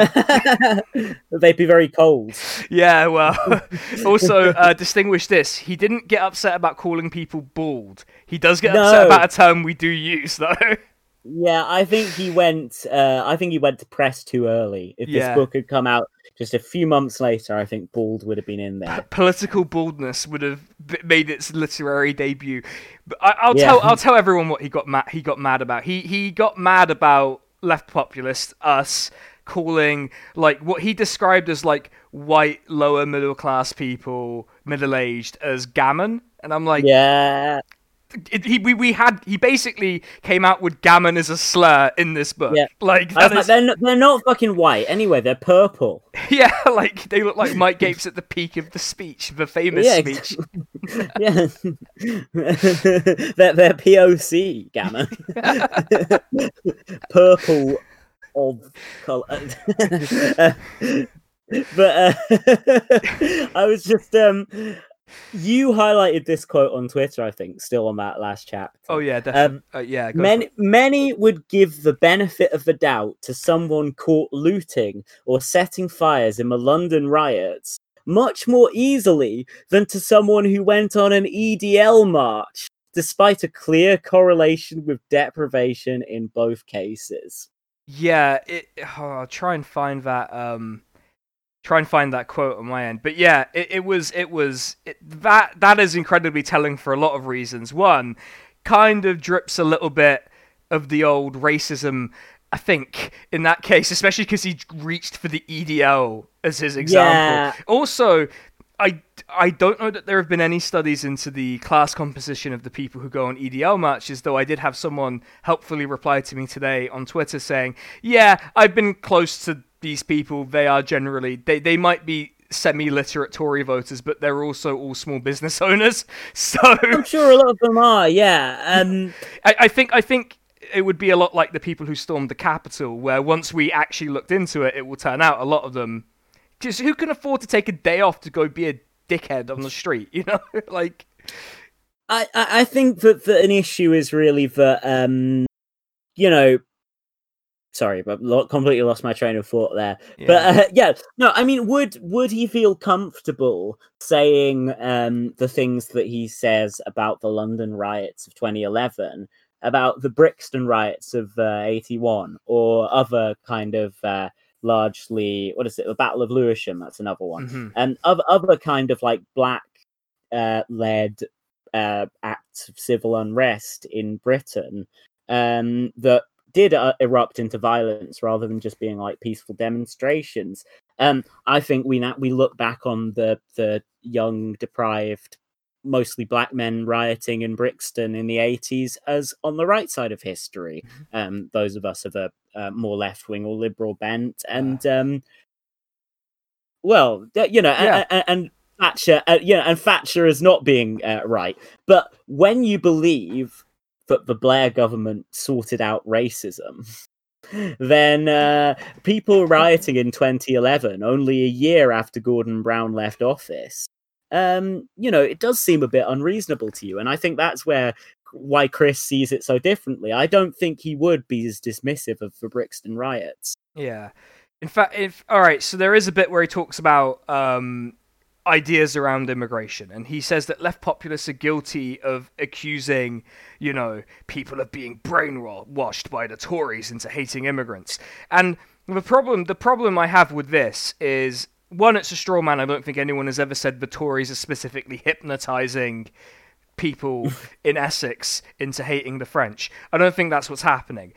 S2: They'd be very cold.
S1: yeah, well, also uh, distinguish this. He didn't get upset about calling people bald. He does get upset about a term we do use, though.
S2: Yeah, I think he went. Uh, I think he went to press too early. If
S1: Yeah.
S2: this book had come out just a few months later, I think Bald would have been in there.
S1: Political baldness would have b- made its literary debut. But I, I'll
S2: Yeah.
S1: tell I'll tell everyone what he got mad he got mad about. He he got mad about left populist us calling like what he described as like white lower middle class people middle aged as gammon and i'm like
S2: Yeah,
S1: it, he we, we had he basically came out with gammon as a slur in this book
S2: Yeah.
S1: like that
S2: like, they're, not, they're not fucking white anyway. They're purple. [LAUGHS]
S1: yeah like they look like mike gapes at the peak of the speech the famous
S2: Yeah,
S1: speech [LAUGHS]
S2: yeah, [LAUGHS] they're, they're POC gamma, purple of color. Uh, but uh, I was just um, you highlighted this quote on Twitter. I think still on that last chat.
S1: oh yeah definitely uh, yeah
S2: Many, many would give the benefit of the doubt to someone caught looting or setting fires in the London riots much more easily than to someone who went on an EDL march, despite a clear correlation with deprivation in both cases.
S1: Yeah, it. Oh, I'll try and find that. Um, try and find that quote on my end. But yeah, it, it was. It was it, that. That is incredibly telling for a lot of reasons. One, kind of drips a little bit of the old racism. I think in that case, especially because he reached for the EDL as his example.
S2: Yeah.
S1: Also, I, I don't know that there have been any studies into the class composition of the people who go on EDL matches, though I did have someone helpfully reply to me today on Twitter saying, Yeah, I've been close to these people. They are generally, they, they might be semi literate Tory voters, but they're also all small business [LAUGHS] owners. So
S2: I'm sure a lot of them are, yeah. Um,
S1: I, I think I think it would be a lot like the people who stormed the Capitol, where once we actually looked into it, it will turn out a lot of them. Just who can afford to take a day off to go be a dickhead on the street? [LAUGHS] You know, like
S2: I, I I think that, that an issue is really that um you know sorry but completely lost my train of thought there but uh, [LAUGHS] yeah no i mean would would he feel comfortable saying um the things that he says about the london riots of 2011 about the brixton riots of uh, 81 or other kind of uh largely what is it the battle of lewisham that's another one
S1: Mhm.
S2: and other other kind of like black uh, led uh, acts of civil unrest in Britain um, that did uh, erupt into violence rather than just being like peaceful demonstrations. Um, I think we now we look back on the the young deprived, mostly black men rioting in Brixton in the eighties as on the right side of history. Um, those of us of a uh, more left wing or liberal bent, and um, well, you know,
S1: Yeah.
S2: a- and Thatcher, uh, yeah, and Thatcher is not being uh, right. But when you believe that the Blair government sorted out racism, then uh, people rioting in 2011, only a year after Gordon Brown left office, um, you know, it does seem a bit unreasonable to you. And I think that's where why Chris sees it so differently. I don't think he would be as dismissive of the Brixton riots.
S1: Yeah. In fact, if all right, so there is a bit where he talks about um, ideas around immigration, and he says that left populists are guilty of accusing, you know, people of being brainwashed by the Tories into hating immigrants. And the problem, the problem I have with this is one, it's a straw man. I don't think anyone has ever said the Tories are specifically hypnotizing people [LAUGHS] in Essex into hating the French. I don't think that's what's happening.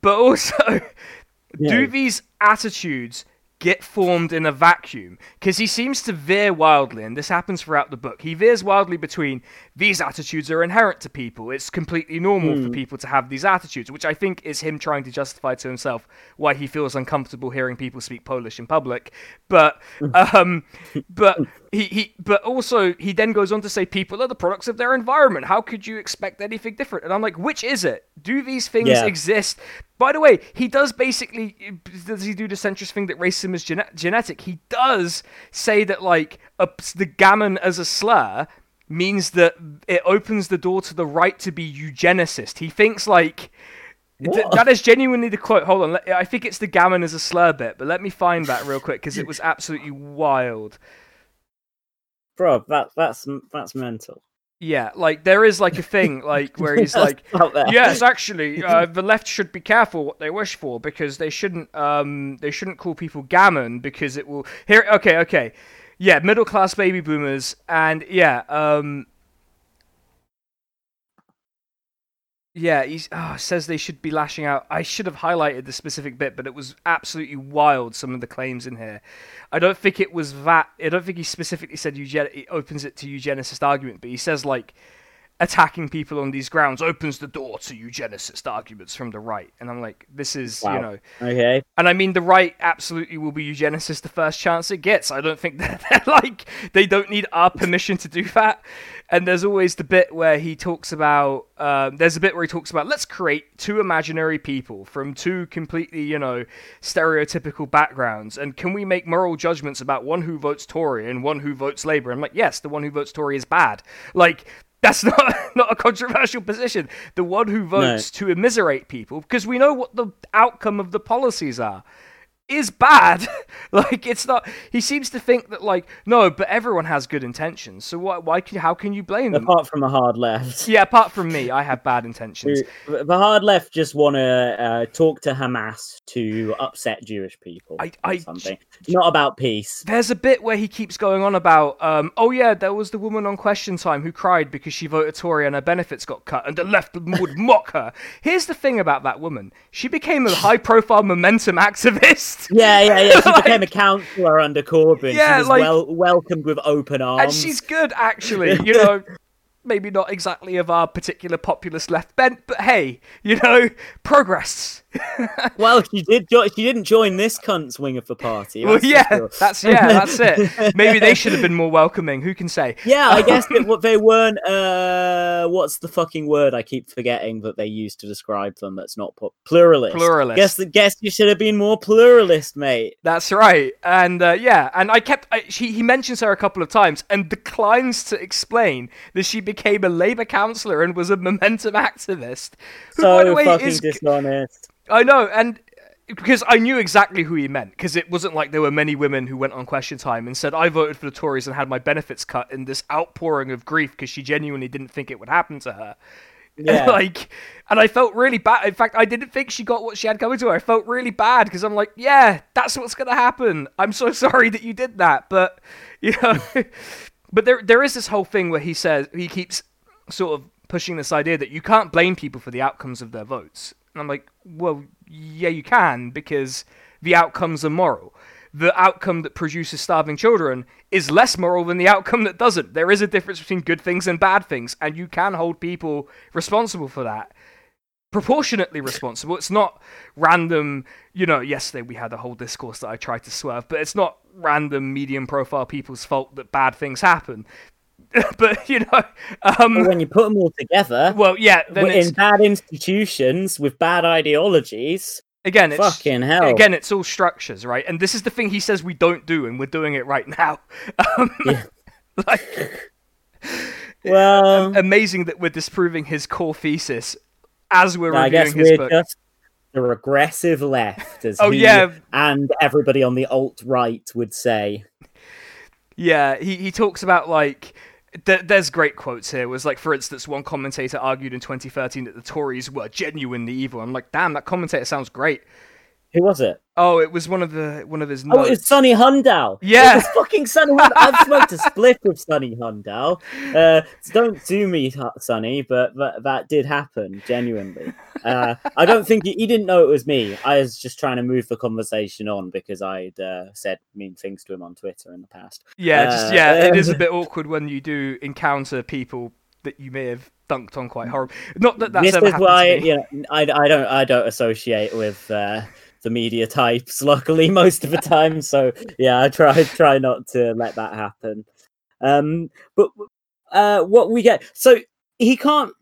S1: But also, [LAUGHS] do these attitudes get formed in a vacuum? Because he seems to veer wildly, and this happens throughout the book. He veers wildly between these attitudes are inherent to people. It's completely normal for people to have these attitudes, which I think is him trying to justify to himself why he feels uncomfortable hearing people speak Polish in public. But [LAUGHS] um, but he, he but also he then goes on to say people are the products of their environment. How could you expect anything different? And I'm like, which is it? Do these things
S2: Yeah.
S1: exist By the way, he does basically does he do the centrist thing that racism is gene- genetic? He does say that like a, the gammon as a slur means that it opens the door to the right to be eugenicist. He thinks like th- that is genuinely the quote. Hold on, I think it's the gammon as a slur bit, but let me find that real quick because it [LAUGHS] was absolutely wild.
S2: Bro, that that's that's mental.
S1: Yeah, like there is like a thing like where he's [LAUGHS] like, yes, actually, [LAUGHS] uh, the left should be careful what they wish for because they shouldn't um they shouldn't call people gammon because it will here. Okay, okay, yeah, middle class baby boomers and yeah um. Yeah, he oh, ah, says they should be lashing out. I should have highlighted the specific bit, but it was absolutely wild. Some of the claims in here. I don't think it was that. I don't think he specifically said eugen- it opens it to eugenicist argument, but he says like attacking people on these grounds opens the door to eugenicist arguments from the right. And I'm like, this is you know,
S2: Okay.
S1: and I mean the right absolutely will be eugenicist the first chance it gets. I don't think [LAUGHS] that they're like they don't need our permission to do that. And there's always the bit where he talks about. Um, there's a bit where he talks about let's create two imaginary people from two completely, you know, stereotypical backgrounds, and can we make moral judgments about one who votes Tory and one who votes Labour? I'm like, yes, the one who votes Tory is bad. Like that's [LAUGHS] not not a controversial position. The one who votes to immiserate people, because we know what the outcome of the policies are, is bad. [LAUGHS] like it's not. He seems to think that like no, but everyone has good intentions. So why why can how can you blame them?
S2: Apart from the hard left.
S1: Yeah, apart from me, I have bad intentions. [LAUGHS]
S2: The hard left just want to uh, talk to Hamas to upset Jewish people.
S1: I-
S2: or
S1: I-
S2: something. Not about peace.
S1: There's a bit where he keeps going on about, um, oh yeah, there was the woman on Question Time who cried because she voted Tory and her benefits got cut, and the left [LAUGHS] would mock her. Here's the thing about that woman: she became a high-profile momentum activist. [LAUGHS]
S2: Yeah, yeah, yeah. She
S1: Like-
S2: became a councillor under Corbyn.
S1: Yeah,
S2: she was
S1: like-
S2: well welcomed with open arms.
S1: and she's good actually you know maybe not exactly of our particular populist left bent but hey you know progress
S2: well, she did. Jo- she didn't join this cunt's wing of the party.
S1: well yeah
S2: sure.
S1: that's yeah that's it [LAUGHS] maybe they should have been more welcoming who can say
S2: Yeah, I guess that [LAUGHS] what they weren't. Uh, what's the fucking word I keep forgetting that they use to describe them? That's not pu- pluralist.
S1: Pluralist.
S2: Guess guess you should have been more pluralist, mate.
S1: that's right and uh, yeah and i kept I, she, he mentions her a couple of times and declines to explain that she became a labor councillor and was a momentum activist who by the
S2: So
S1: way
S2: fucking
S1: is
S2: dishonest.
S1: I know, and uh, because I knew exactly who he meant, because it wasn't like there were many women who went on Question Time and said, I voted for the Tories and had my benefits cut in this outpouring of grief because she genuinely didn't think it would happen to her. [LAUGHS]
S2: Yeah.
S1: like, and I felt really bad. In fact, I didn't think she got what she had coming to her. I felt really bad because I'm like, yeah, that's what's gonna happen. I'm so [LAUGHS] sorry that you did that, but [LAUGHS] you know, but there there is this whole thing where he says he keeps sort of pushing this idea that you can't blame people for the outcomes of their votes. And I'm like, well, yeah, you can because the outcomes are moral. The outcome that produces starving children is less moral than the outcome that doesn't. There is a difference between good things and bad things, and you can hold people responsible for that. Proportionately responsible. It's not random, you know, yesterday we had a whole discourse that I tried to swerve, but it's not random medium profile people's fault that bad things happen. [LAUGHS] but, you know,
S2: But
S1: um,
S2: when you put them all together,
S1: well, yeah, then
S2: w-
S1: it's,
S2: in bad institutions with bad ideologies,
S1: again, it's,
S2: fucking hell.
S1: Again, it's all structures, right? And this is the thing he says we don't do, and we're doing it right now. [LAUGHS] Um,
S2: Yeah. [LAUGHS]
S1: like,
S2: Well,
S1: amazing that we're disproving his core thesis as we're
S2: I
S1: reviewing
S2: guess
S1: his
S2: we're
S1: book.
S2: just the regressive left, as
S1: Oh,
S2: he
S1: yeah.
S2: and everybody on the alt right would say.
S1: Yeah, he, he talks about like. Th- there's great quotes here. Was like, for instance, one commentator argued in 2013 that the Tories were genuinely evil. I'm like, damn, that commentator sounds great.
S2: Who was it?
S1: Oh, it was one of the one of his
S2: Oh,
S1: notes.
S2: it was Sunny Hundal.
S1: Yeah.
S2: it was fucking Sunny. Hundal. I've smoked a spliff with Sunny Hundal. [LAUGHS] Uh, so don't sue me, Sunny, but, but that did happen genuinely. Uh, I don't think he, he didn't know it was me. I was just trying to move the conversation on because I'd uh, said mean things to him on Twitter in the past.
S1: Yeah, just
S2: Uh,
S1: yeah, it
S2: um,
S1: a [LAUGHS] bit awkward when you do encounter people that you may have dunked on quite horrible. Not that that's
S2: this
S1: ever
S2: is why you know, I, I don't I don't associate with uh, the media types. [LAUGHS] Luckily, most of the time, so yeah, I try try not to let that happen. Um, but uh, what we get, so he can't.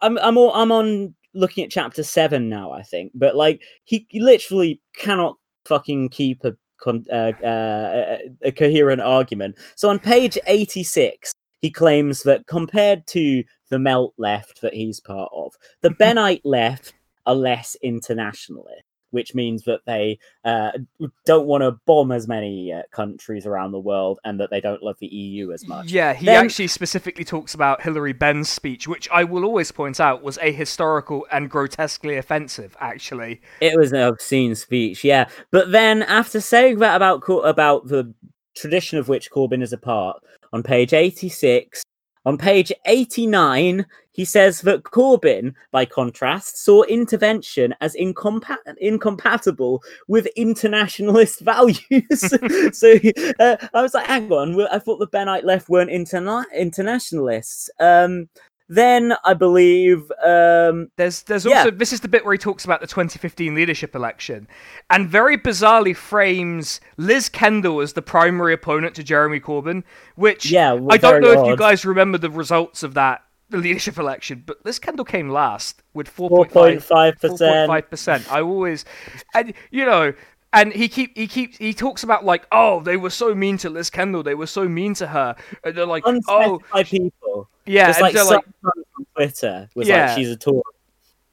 S2: I'm I'm all, I'm on looking at chapter seven now, I think, but like he, he literally cannot fucking keep a con- uh, uh, a coherent argument. So on page eighty six, he claims that compared to the Melt left that he's part of, the Bennite left are less internationalist which means that they uh, don't want to bomb as many uh, countries around the world and that they don't love the EU as much.
S1: Yeah, he then... actually specifically talks about Hilary Benn's speech, which I will always point out was ahistorical and grotesquely offensive, actually.
S2: It was an obscene speech, yeah. But then after saying that about about the tradition of which Corbyn is a part, on page 86, on page 89, he says that Corbyn, by contrast, saw intervention as incompa- incompatible with internationalist [LAUGHS] values. [LAUGHS] so uh, I was like, hang on, I thought the Bennite left weren't interna- internationalists. Um, then I believe um,
S1: there's there's also yeah. this is the bit where he talks about the 2015 leadership election, and very bizarrely frames Liz Kendall as the primary opponent to Jeremy Corbyn, which
S2: yeah,
S1: I don't know
S2: odd.
S1: if you guys remember the results of that the leadership election, but Liz Kendall came last with 4.5 percent. I always, and you know, and he keep he keeps he talks about like, oh, they were so mean to Liz Kendall, they were so mean to her. And they're like, oh,
S2: people.
S1: Yeah,
S2: Just
S1: like,
S2: like, on Twitter was yeah. like, she's a Tory.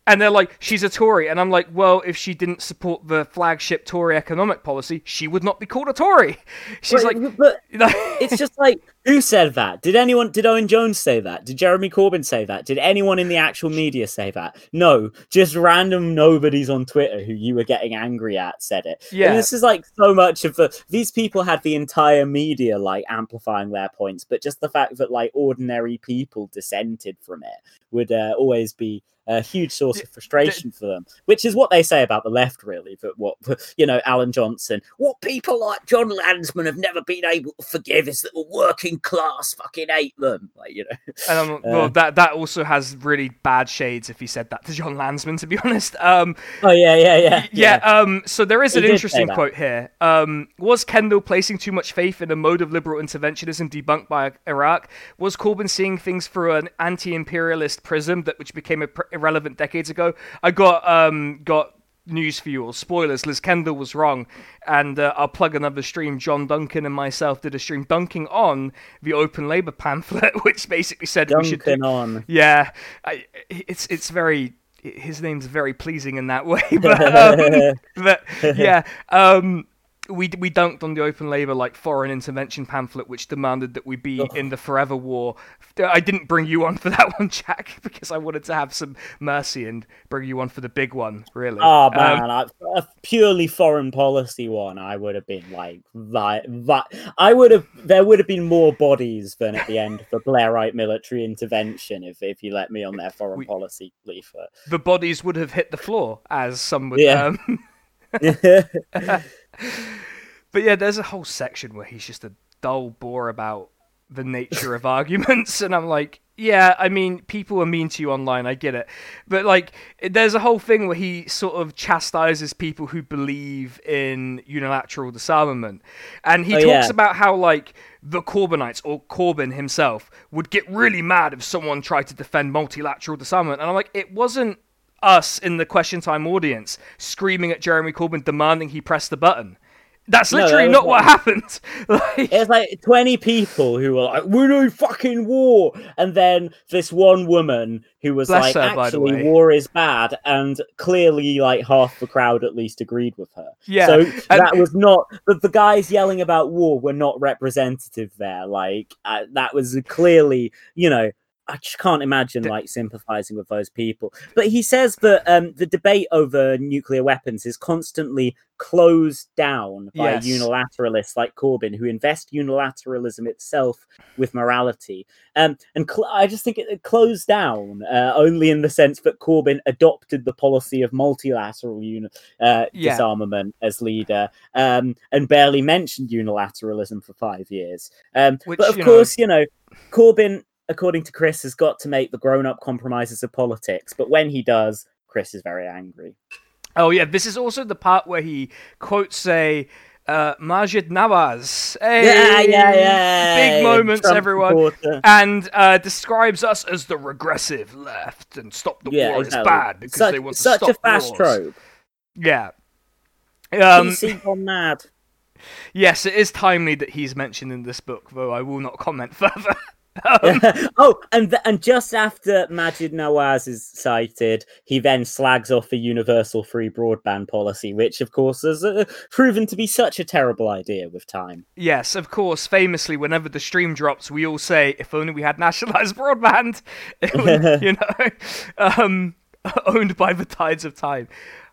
S1: And they're like, she's a Tory. And I'm like, well, if she didn't support the flagship Tory economic policy, she would not be called a Tory. [LAUGHS] She's
S2: but,
S1: like,
S2: but [LAUGHS] it's just like, who said that? Did anyone, did Owen Jones say that? Did Jeremy Corbyn say that? Did anyone in the actual media say that? No, just random nobodies on Twitter who you were getting angry at said it.
S1: Yeah.
S2: And this is like so much of the, these people had the entire media like amplifying their points, but just the fact that like ordinary people dissented from it would uh, always be a huge source of frustration for them, which is what they say about the left, really. But what you know, Alan Johnson, what people like Jon Lansman have never been able to forgive is that the working class fucking hate them. Like you know,
S1: and um, well, that that also has really bad shades if he said that to Jon Lansman. To be [LAUGHS] honest, um,
S2: oh yeah, yeah, yeah,
S1: yeah. Um, so there is an interesting quote here. Um, was Kendall placing too much faith in a mode of liberal interventionism debunked by Iraq? Was Corbyn seeing things through an anti-imperialist prism that which became pr- irrelevant decades ago. I got um got news for you or spoilers. Liz Kendall was wrong, and uh, I'll plug another stream. John Duncan and myself did a stream dunking on the Open Labour pamphlet, [LAUGHS] which basically said
S2: Duncan
S1: we should.
S2: Do, on.
S1: Yeah, I, it's it's very his name's very pleasing in that way, [LAUGHS] but, um, [LAUGHS] but yeah. Um, we we dunked on the open labour like foreign intervention pamphlet, which demanded that we be oh. in the forever war. I didn't bring you on for that one, Jack, [LAUGHS] because I wanted to have some mercy and bring you on for the big one. Really?
S2: Oh man, um, a purely foreign policy one, I would have been like that. that I would have. There would have been more bodies than at the end of the Blairite military intervention if if you let me on their foreign we, policy leaflet.
S1: The bodies would have hit the floor, as some would. Yeah. Um... [LAUGHS] [LAUGHS] but yeah, there's a whole section where he's just a dull bore about the nature of arguments, and I'm like, yeah, I mean, people are mean to you online, I get it. But, like, there's a whole thing where he sort of chastises people who believe in unilateral disarmament. And he oh, talks
S2: yeah.
S1: about how, like, the Corbynites or Corbyn himself would get really mad if someone tried to defend multilateral disarmament. And I'm like, it wasn't us in the question time audience screaming at Jeremy Corbyn demanding he press the button. That's literally no, that not what happened. [LAUGHS]
S2: like... It's like 20 people who were like, we're no fucking war. And then this one woman who was Bless like, her, actually, war is bad. And clearly, like, half the crowd at least agreed with her.
S1: Yeah.
S2: So and... that was not, but the guys yelling about war were not representative there. Like, uh, that was clearly, you know, I just can't imagine like sympathizing with those people. But he says that um, the debate over nuclear weapons is constantly closed down by yes. unilateralists like Corbyn, who invest unilateralism itself with morality. Um, and cl- I just think it, it closed down uh, only in the sense that Corbyn adopted the policy of multilateral uni- uh, yeah. disarmament as leader um, and barely mentioned unilateralism for five years. Um, Which, but of you course, know... you know, Corbyn according to Chris, has got to make the grown up compromises of politics. But when he does, Chris is very angry.
S1: Oh, yeah. This is also the part where he quotes a. Uh, Maajid Nawaz. Hey,
S2: Yeah, yeah, yeah.
S1: Big moments,
S2: Trump
S1: everyone.
S2: supporter.
S1: And uh, describes us as the regressive left and stop the
S2: Yeah,
S1: war
S2: exactly.
S1: is bad because
S2: such,
S1: they want to
S2: such
S1: stop
S2: a fast
S1: wars.
S2: trope.
S1: Yeah. Um,
S2: PC gone mad.
S1: yes, it is timely that he's mentioned in this book, though I will not comment [LAUGHS] further. Um, [LAUGHS]
S2: oh, and th- and just after Maajid Nawaz is cited, he then slags off the universal free broadband policy, which of course has uh, proven to be such a terrible idea with time.
S1: yes, of course, famously, whenever the stream drops, we all say, if only we had [LAUGHS] nationalized broadband, [LAUGHS] you know, um, owned by the tides of time.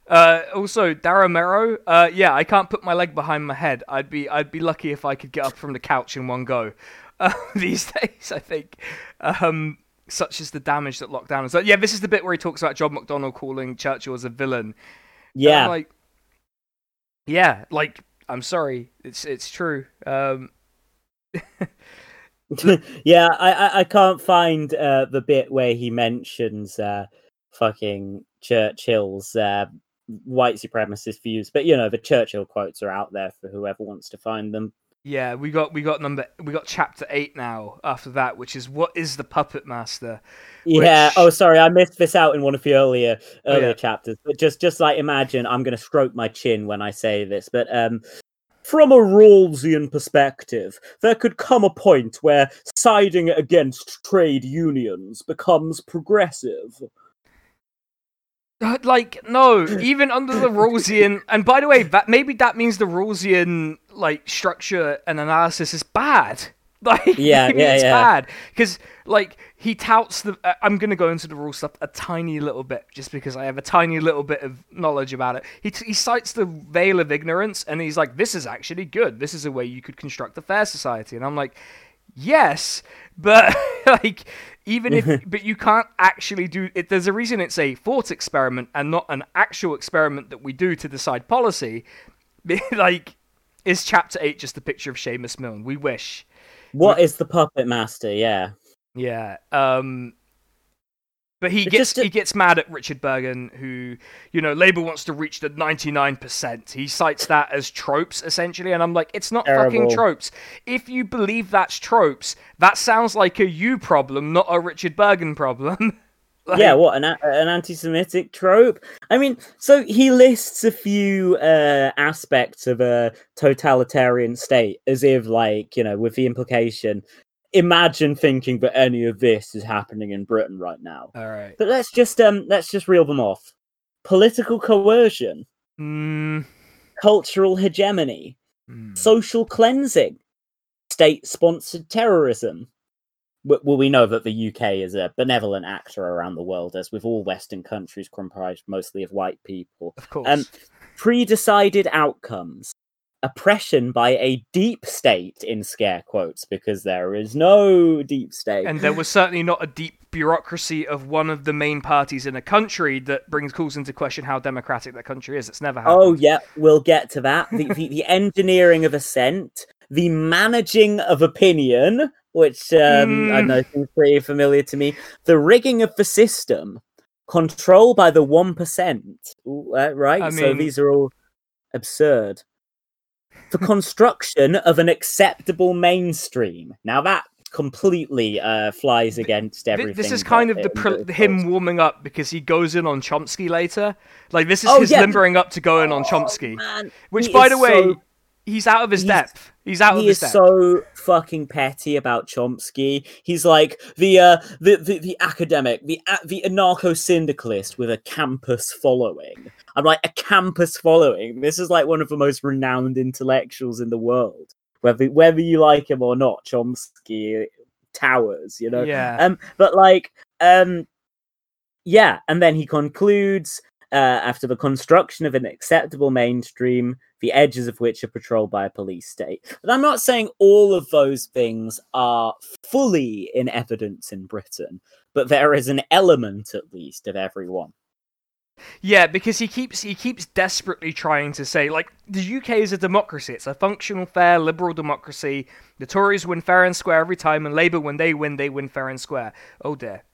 S1: Uh, also, Dara Mero, uh, yeah, I can't put my leg behind my head. I'd be, I'd be lucky if I could get up from the couch in one go. Uh, [LAUGHS] these days, I think, um, such is the damage that lockdown has done. Yeah, this is the bit where he talks about John McDonnell calling Churchill as a villain.
S2: Yeah,
S1: like, yeah, like I'm sorry, it's it's true. Um, [LAUGHS]
S2: yeah, I, I I can't find uh, the bit where he mentions uh, fucking Churchill's uh, white supremacist views, but you know the Churchill quotes are out there for whoever wants to find them.
S1: Yeah, we got we got number we got chapter eight now. After that, which is what is the puppet master?
S2: Yeah.
S1: Which-
S2: Oh, sorry, I missed this out in one of the earlier
S1: Oh,
S2: earlier
S1: yeah.
S2: chapters. But just just like imagine, I'm going to stroke my chin when I say this, but um. From a Rawlsian perspective, there could come a point where siding against trade unions becomes progressive.
S1: Like no, even under the [LAUGHS] Rawlsian, and by the way, that maybe that means the Rawlsian like structure and analysis is bad. [LAUGHS] Like
S2: Yeah, [LAUGHS] yeah,
S1: it's
S2: yeah.
S1: bad because like he touts the. uh, I'm gonna go into the rule stuff a tiny little bit just because I have a tiny little bit of knowledge about it. He t- he cites the veil of ignorance and he's like, this is actually good. This is a way you could construct a fair society, and I'm like, yes, but [LAUGHS] like even if but you can't actually do it there's a reason it's a thought experiment and not an actual experiment that we do to decide policy like is chapter 8 just a picture of Seumas Milne we wish
S2: What is the puppet master? Yeah.
S1: yeah um but he gets
S2: to-
S1: he gets mad at Richard Burgon, who you know Labour wants to reach the ninety nine percent. He cites that as tropes essentially, and I'm like, it's not fucking tropes. If you believe that's tropes, that sounds like a you problem, not a Richard Burgon problem. [LAUGHS] [LAUGHS] Like-
S2: yeah, what an an anti-Semitic trope. I mean, so he lists a few uh, aspects of a totalitarian state, as if, like, you know, with the implication, imagine thinking that any of this is happening in Britain right now.
S1: All right.
S2: But let's just um, let's just reel them off: political coercion,
S1: Mm,
S2: cultural hegemony,
S1: mm.
S2: social cleansing, state-sponsored terrorism. Well, we know that the UK is a benevolent actor around the world, as with all Western countries comprised mostly of white people.
S1: Of course.
S2: Um, pre-decided outcomes, oppression by a deep state in scare quotes, because there is no deep state.
S1: and there was certainly not a deep bureaucracy of one of the main parties in a country that brings calls into question how democratic that country is. It's never happened.
S2: Oh yeah, we'll get to that. The, the, the engineering of assent, the managing of opinion, which um, I
S1: Mm.
S2: know seems pretty familiar to me. The rigging of the system, control by the one percent. Uh, right,
S1: I
S2: so
S1: mean-
S2: these are all absurd. The construction of an acceptable mainstream. Now that completely uh, flies against everything.
S1: This is kind of the him warming up because he goes in on Chomsky later. Like this is
S2: Oh,
S1: his
S2: yeah.
S1: limbering up to go in on
S2: Oh,
S1: Chomsky,
S2: man,
S1: which,
S2: he
S1: by the way,
S2: so
S1: he's out of his
S2: he's-
S1: depth. He's out of
S2: he
S1: his
S2: is
S1: depth.
S2: so fucking petty about Chomsky. He's like the uh, the, the the academic, the a- the anarcho syndicalist with a campus following. I'm like a campus following. This is like one of the most renowned intellectuals in the world. Whether whether you like him or not, Chomsky towers. You know.
S1: yeah.
S2: Um, but like, um, yeah, and then he concludes uh, after the construction of an acceptable mainstream, the edges of which are patrolled by a police state. But I'm not saying all of those things are fully in evidence in Britain, but there is an element, at least, of everyone.
S1: Yeah, because he keeps he keeps desperately trying to say like the UK is a democracy. It's a functional, fair, liberal democracy. The Tories win fair and square every time, and Labour, when they win, they win fair and square. Oh dear,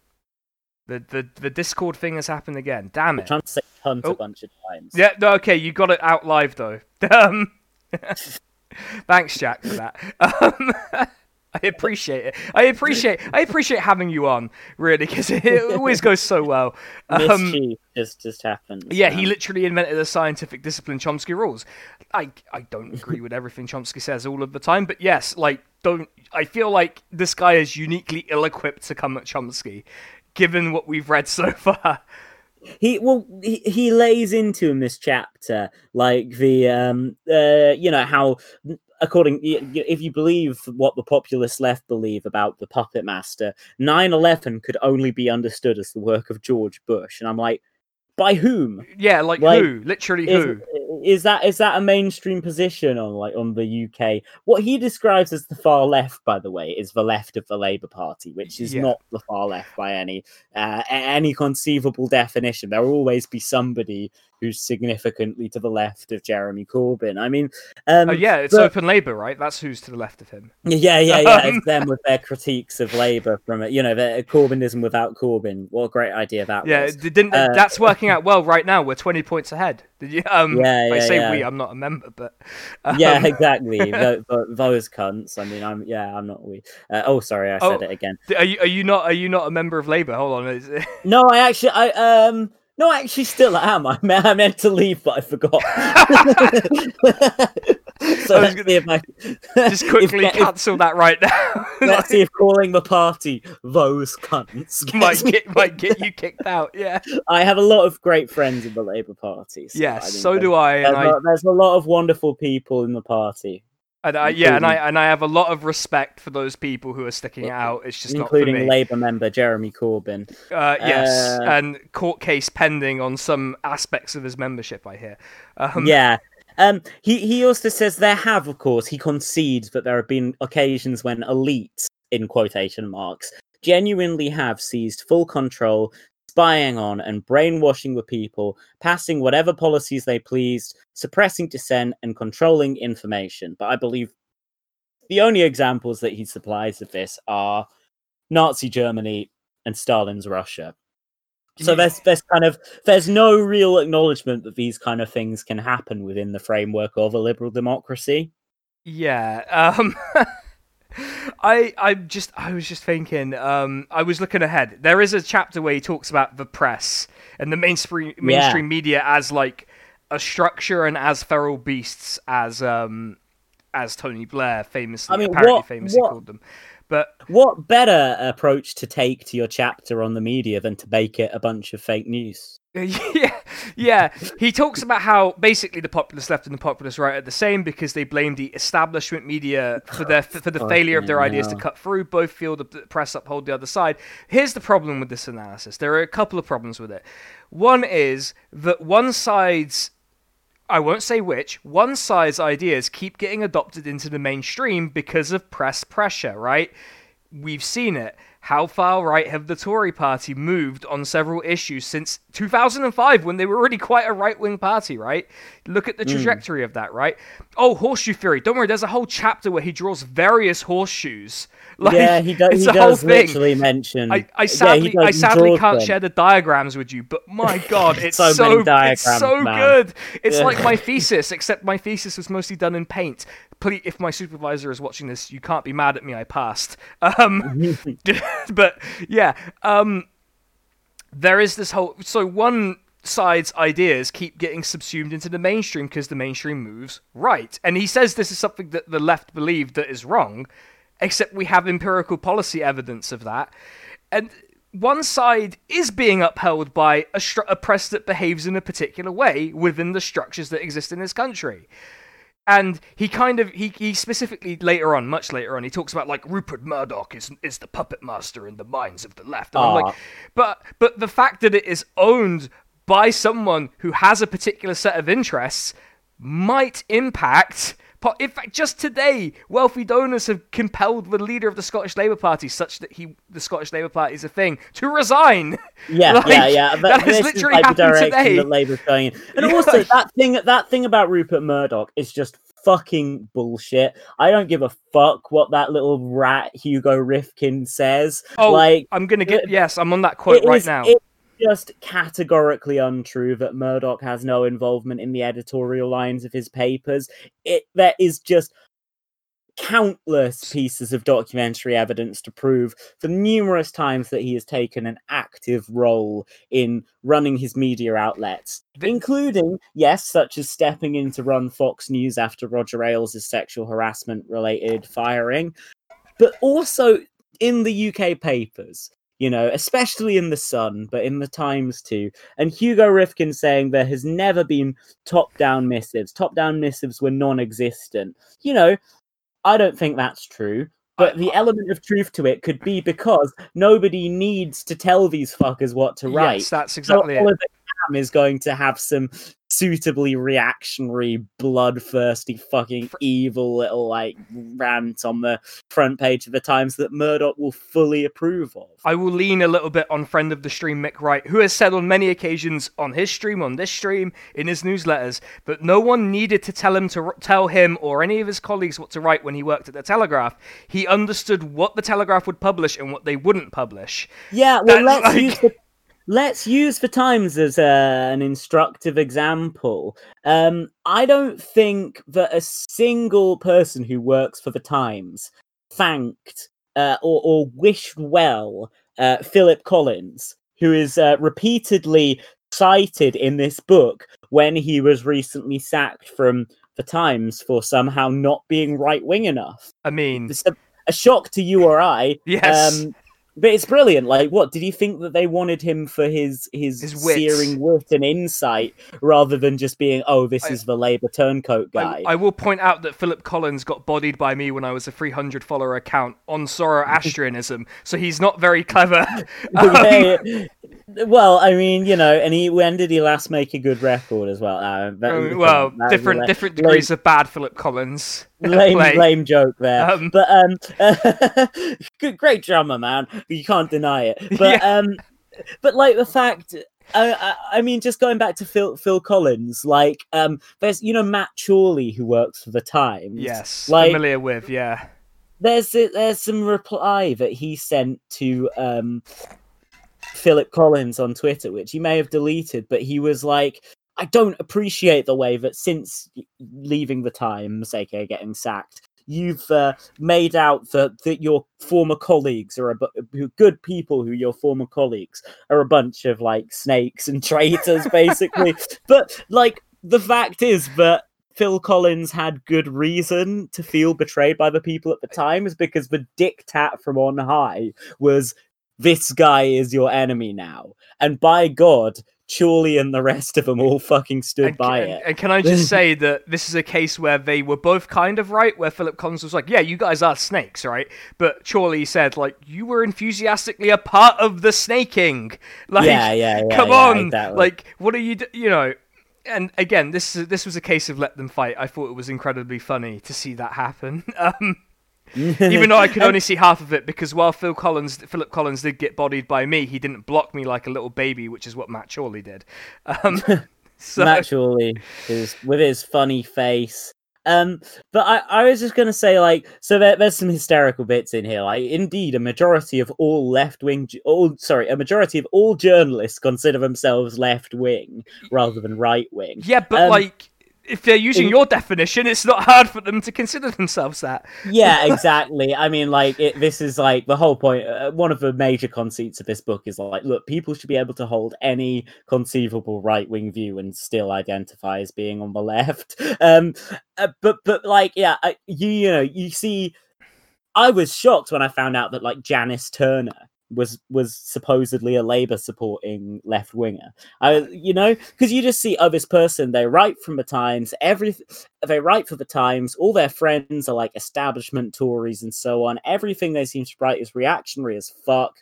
S1: the the the Discord thing has happened again. Damn it!
S2: I'm trying to say cunt
S1: Oh.
S2: a bunch of times.
S1: Yeah, no, okay, you got it out live though. [LAUGHS] Um, Thanks, Jack, for that. [LAUGHS] Um, I appreciate it. I appreciate. I appreciate having you on, really, because it [LAUGHS] always goes so well. Um,
S2: Mischief just just happens.
S1: yeah, he literally invented the scientific discipline Chomsky rules. I I don't agree with everything Chomsky says all of the time, but yes, like don't I feel like this guy is uniquely ill-equipped to come at Chomsky, given what we've read so [LAUGHS] far.
S2: he well he, he lays into in this chapter like the um uh you know how according if you believe what the populist left believe about the puppet master 9-11 could only be understood as the work of george bush and i'm like by whom
S1: Yeah, like,
S2: Like,
S1: who? Literally
S2: is,
S1: who?
S2: is that is that a mainstream position on like on the UK? What he describes as the far left, by the way, is the left of the Labour Party, which is
S1: Yeah.
S2: not the far left by any uh, any conceivable definition. There will always be somebody who's significantly to the left of Jeremy Corbyn. I mean, um,
S1: Oh yeah, it's
S2: but-
S1: Open Labour, right? That's who's to the left of him.
S2: yeah, yeah, yeah. It's them [LAUGHS] with their critiques of Labour from it. You know, the Corbynism without Corbyn. What a great idea that
S1: Yeah,
S2: was.
S1: didn't
S2: Uh,
S1: that's working out well right now. We're twenty points ahead. Did you? Um,
S2: Yeah, yeah, I
S1: say
S2: yeah.
S1: we. I'm not a member, but um,
S2: yeah, exactly. Tho- tho- those cunts. I mean, I'm yeah, I'm not we. Uh, oh, sorry, I said
S1: Oh.
S2: it again.
S1: Are you, are you not? Are you not a member of Labour? Hold on. is- [LAUGHS]
S2: No, I actually, I um, no, I actually still am. [LAUGHS] I meant to leave, but I forgot. [LAUGHS] so
S1: I was
S2: let's see if I
S1: Just [LAUGHS] quickly
S2: if-
S1: cancel that right now. [LAUGHS]
S2: let's see if [LAUGHS] calling the party those cunts
S1: might get might get you kicked out. Yeah.
S2: I have a lot of great friends in the Labour Party. So
S1: Yes.
S2: I
S1: So do I. And
S2: There's,
S1: I,
S2: there's a lot of wonderful people in the party,
S1: and I yeah, and I and I have a lot of respect for those people who are sticking it out. It's just not
S2: including. Labour member Jeremy Corbyn.
S1: Uh, yes,
S2: Uh,
S1: and court case pending on some aspects of his membership. I hear. Um,
S2: yeah. Um, he, he also says there have, of course, he concedes that there have been occasions when elites, in quotation marks, genuinely have seized full control, spying on and brainwashing the people, passing whatever policies they pleased, suppressing dissent, and controlling information. But I believe the only examples that he supplies of this are Nazi Germany and Stalin's Russia. So
S1: Yeah.
S2: there's there's kind of there's no real acknowledgement that these kind of things can happen within the framework of a liberal democracy.
S1: Yeah. Um [LAUGHS] I I just I was just thinking um I was looking ahead. There is a chapter where he talks about the press and the mainstream mainstream media as like a structure and as feral beasts as um as Tony Blair famously
S2: I mean,
S1: apparently
S2: what-
S1: famously
S2: what-
S1: called them. But
S2: What better approach to take to your chapter on the media than to make it a bunch of fake news? [LAUGHS]
S1: yeah, yeah. He talks about how basically the populist left and the populist right are the same because they blame the establishment media for their [SIGHS] for the failure of their ideas to cut through. Both feel the press uphold the other side. Here's the problem with this analysis. There are a couple of problems with it. One is that one side's I won't say which, one side's ideas keep getting adopted into the mainstream because of press pressure, right? We've seen it. How far right have the Tory party moved on several issues since 2005 when they were already quite a right wing party, right? Look at the hmm. trajectory of that, right? Oh, horseshoe theory. Don't worry, there's a whole chapter where he draws various horseshoes. [LAUGHS] Like,
S2: yeah, he, do- he does
S1: thing.
S2: literally mention.
S1: I, I sadly,
S2: does,
S1: I sadly can't
S2: them.
S1: share the diagrams with you, but my [LAUGHS] god, it's
S2: So
S1: so,
S2: many
S1: it's so good. It's
S2: Yeah.
S1: like my thesis, except my thesis was mostly done in paint. Please, if my supervisor is watching this, you can't be mad at me. I passed. Um, [LAUGHS] [LAUGHS] but yeah, um, there is this whole. So one side's ideas keep getting subsumed into the mainstream because the mainstream moves right, and he says this is something that the left believe that is wrong, except we have empirical policy evidence of that, and. One side is being upheld by a, stru- a press that behaves in a particular way within the structures that exist in this country and he kind of he, he specifically later on much later on he talks about like rupert murdoch is is the puppet master in the minds of the left. And i'm like ah. but but the fact that it is owned by someone who has a particular set of interests might impact in fact, just today, wealthy donors have compelled the leader of the Scottish Labour Party, such that he, the Scottish Labour Party is a thing, to resign.
S2: Yeah, [LAUGHS]
S1: Like,
S2: yeah, yeah. But
S1: that has literally
S2: is like the
S1: happened
S2: direction
S1: today.
S2: that Labour's going in. And
S1: Yeah. [LAUGHS]
S2: also that thing that thing about Rupert Murdoch is just fucking bullshit. I don't give a fuck what that little rat Hugo Rifkin says.
S1: Oh,
S2: like
S1: I'm gonna get
S2: it-
S1: yes, I'm on that quote right
S2: is-
S1: now.
S2: It, just categorically untrue that Murdoch has no involvement in the editorial lines of his papers. It there is just countless pieces of documentary evidence to prove the numerous times that he has taken an active role in running his media outlets, including, yes, such as stepping in to run Fox News after Roger Ailes' sexual harassment related firing, but also in the UK papers. You know, especially in the Sun, but in the Times too. And Hugo Rifkin saying there has never been top down missives. Top down missives were non existent. You know, I don't think that's true. But the element of truth to it could be because nobody needs to tell these fuckers what to write.
S1: Yes, that's exactly it.
S2: Oliver Kamm is going to have some suitably reactionary, bloodthirsty, fucking evil little like rant on the front page of the Times that Murdoch will fully approve of.
S1: I will lean a little bit on friend of the stream Mic Wright, who has said on many occasions on his stream, on this stream, in his newsletters, that no one needed to tell him to r- tell him or any of his colleagues what to write when he worked at the Telegraph. He understood what the Telegraph would publish and what they wouldn't publish.
S2: Yeah, well,
S1: That's
S2: let's
S1: like-
S2: use the let's use the Times as uh, an instructive example. Um, I don't think that a single person who works for the Times thanked uh, or, or wished well uh, Philip Collins, who is uh, repeatedly cited in this book when he was recently sacked from the Times for somehow not being right wing enough.
S1: I mean,
S2: a, a shock to you or I. [LAUGHS]
S1: yes.
S2: Um, but it's brilliant. Like, what did he think that they wanted him for his his,
S1: His wit.
S2: searing wit and insight, rather than just being, oh, this
S1: I-
S2: is the Labour turncoat guy?
S1: I will point out that Philip Collins got bodied by me when I was a 300 follower account on Zoroastrianism, so he's not very clever. [LAUGHS] [LAUGHS] Um,
S2: Yeah, well, I mean, you know, and he when did he last make a good record as well? Uh, that-
S1: um, well,
S2: that
S1: different different
S2: lame-
S1: degrees of bad Philip Collins. [LAUGHS]
S2: lame, lame joke there.
S1: Um,
S2: but um, good, great drummer, man. You can't deny it. [LAUGHS] But um, but like the fact. I, I, I mean, just going back to Phil Phil Collins, like um, there's you know Matt Chorley who works for the Times.
S1: Yes,
S2: like
S1: familiar with, yeah.
S2: there's there's some reply that he sent to um Philip Collins on Twitter, which he may have deleted, but he was like, I don't appreciate the way that since leaving the Times, aka getting sacked, you've uh, made out that that your former colleagues are a bu- good people who your former colleagues are a bunch of like snakes and traitors, [LAUGHS] basically. but like the fact is that Phil Collins had good reason to feel betrayed by the people at the Times because the diktat from on high was this guy is your enemy now. And by God, Chorley and the rest of them all fucking stood
S1: And,
S2: by
S1: and-
S2: it.
S1: and can I just [LAUGHS] say that this is a case where they were both kind of right, where Philip Collins was like, "Yeah, you guys are snakes, right?" But Chorley said, "Like you were enthusiastically a part of the snaking." [LAUGHS] Like,
S2: yeah, yeah, yeah.
S1: come
S2: yeah,
S1: on, like what are you, d- you know? And again, this is this was a case of let them fight. I thought it was incredibly funny to see that happen. [LAUGHS] Um, [LAUGHS] even though I could only see half of it because while Phil Collins, Philip Collins did get bodied by me, he didn't block me like a little baby, which is what Matt Chorley did. Um, [LAUGHS] [LAUGHS] so
S2: Matt Chorley is with his funny face. Um, but I, I was just gonna say, like, so there, there's some hysterical bits in here. Like, indeed, a majority of all left wing, all sorry, a majority of all journalists consider themselves left wing rather than right wing.
S1: yeah, but
S2: um,
S1: like if they're using
S2: in-
S1: your definition, it's not hard for them to consider themselves that.
S2: yeah, [LAUGHS] exactly. I mean, like, it, this is like the whole point. Uh, one of the major conceits of this book is like, look, people should be able to hold any conceivable right wing view and still identify as being on the [LAUGHS] left. Um, uh, but but like, yeah, uh, you you know, you see, I was shocked when I found out that like Janice Turner was was supposedly a Labour supporting left winger. I you know because you just see oh this person they write from the Times every they write for the Times all their friends are like establishment Tories and so on everything they seem to write is reactionary as fuck.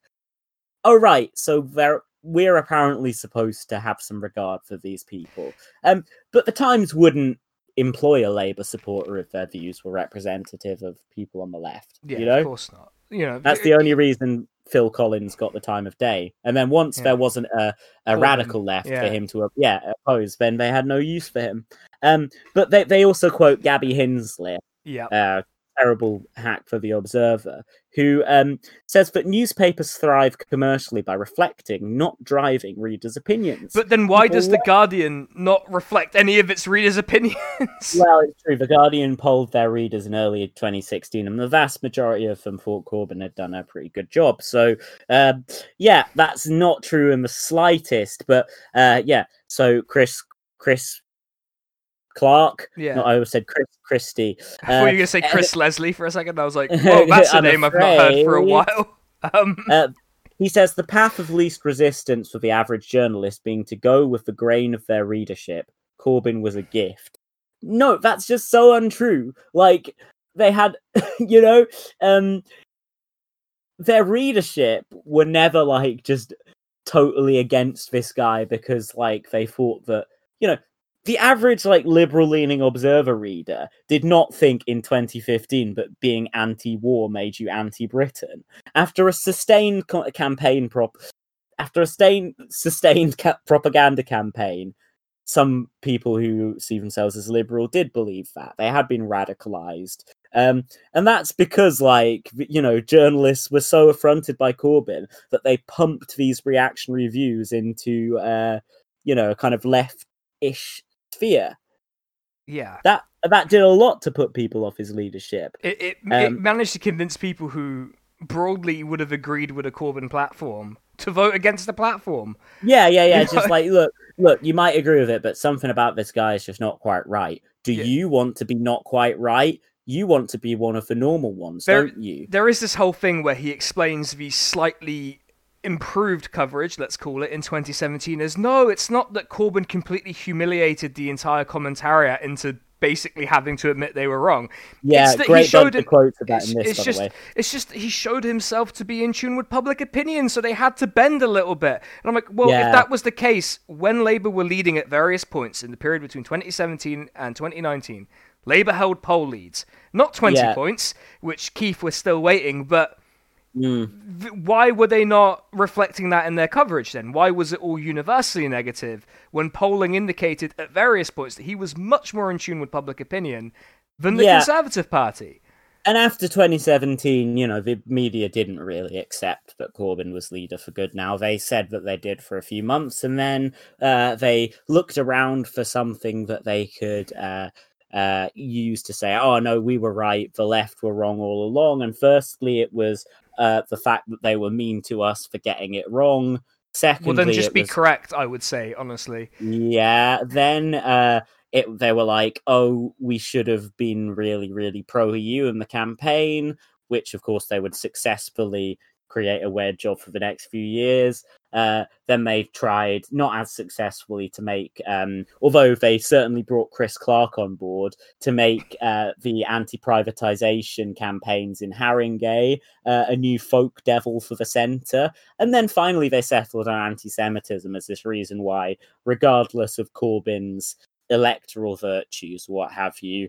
S2: Oh right, so they're we're apparently supposed to have some regard for these people. Um, but the Times wouldn't employ a Labour supporter if their views were representative of people on the left.
S1: Yeah,
S2: you know,
S1: of course not. You know,
S2: that's the only reason Phil Collins got the time of day. And then once
S1: Yeah.
S2: there wasn't a, a radical left
S1: yeah.
S2: for him to yeah oppose, then they had no use for him. Um, but they they also quote Gaby Hinsliff,
S1: yeah.
S2: uh, terrible hack for the Observer, who um, says that newspapers thrive commercially by reflecting, not driving readers' opinions.
S1: But then why
S2: People
S1: does the Guardian not reflect any of its readers' opinions? [LAUGHS]
S2: Well, it's true. The Guardian polled their readers in early 2016, and the vast majority of them thought Corbyn had done a pretty good job. So, um, yeah, that's not true in the slightest. But uh, yeah, so Chris, Chris Clarke.
S1: Yeah.
S2: No, I always said Chris Christie. [LAUGHS]
S1: I thought you were
S2: Uh,
S1: gonna say
S2: and-
S1: Chris Leslie for a second. I was like, [LAUGHS] "Whoa, that's a name I've not heard for a while." [LAUGHS] Um,
S2: Uh, he says the path of least resistance for the average journalist being to go with the grain of their readership. Corbyn was a gift. No, that's just so untrue. Like they had, you know, um, their readership were never like just totally against this guy because like they thought that you know the average like liberal leaning observer reader did not think in 2015 that being anti-war made you anti-britain. After a sustained co- campaign prop after a sustained sustained ca- propaganda campaign some people who see themselves as liberal did believe that. They had been radicalized. Um, and that's because like you know journalists were so affronted by corbyn that they pumped these reactionary views into uh, you know a kind of left-ish sphere
S1: yeah,
S2: that that did a lot to put people off his leadership
S1: it it, it
S2: Um,
S1: managed to convince people who broadly would have agreed with a Corbyn platform to vote against the platform.
S2: Yeah, yeah, yeah.
S1: You
S2: It's [LAUGHS] just
S1: know?
S2: like, look, look, you might agree with it, but something about this guy is just not quite right. Do
S1: Yeah.
S2: you want to be not quite right? You want to be one of the normal ones,
S1: There-
S2: don't you?
S1: There is this whole thing where he explains the slightly improved coverage, let's call it, in 2017 is no, it's not that Corbyn completely humiliated the entire commentariat into basically having to admit they were wrong.
S2: Yeah,
S1: it's that he
S2: great
S1: showed
S2: bunch of
S1: it-
S2: quotes of that
S1: it's,
S2: in this,
S1: it's just. It's just he showed himself to be in tune with public opinion, so they had to bend a little bit. And I'm like, well,
S2: Yeah.
S1: if that was the case, when Labour were leading at various points in the period between 2017 and 2019, Labour held poll leads, not 20
S2: Yeah.
S1: points, which Keith was still waiting, but
S2: Mm.
S1: th- why were they not reflecting that in their coverage then? Why was it all universally negative when polling indicated at various points that he was much more in tune with public opinion than the
S2: Yeah.
S1: Conservative Party?
S2: And after 2017, you know, the media didn't really accept that Corbyn was leader for good now. They said that they did for a few months, and then uh, they looked around for something that they could uh, uh, use to say, oh, no, we were right, the left were wrong all along. And firstly, it was uh, the fact that they were mean to us for getting it wrong. Secondly,
S1: Well, then just be
S2: was-
S1: correct, I would say, honestly.
S2: yeah, then uh it they were like, "Oh, we should have been really really pro EU in the campaign," which of course they would successfully create a wedge of for the next few years. Uh then they've tried not as successfully to make um although they certainly brought Chris Clarke on board to make uh the anti-privatization campaigns in Haringey uh, a new folk devil for the centre and then finally they settled on anti-semitism as this reason why regardless of Corbyn's electoral virtues, what have you,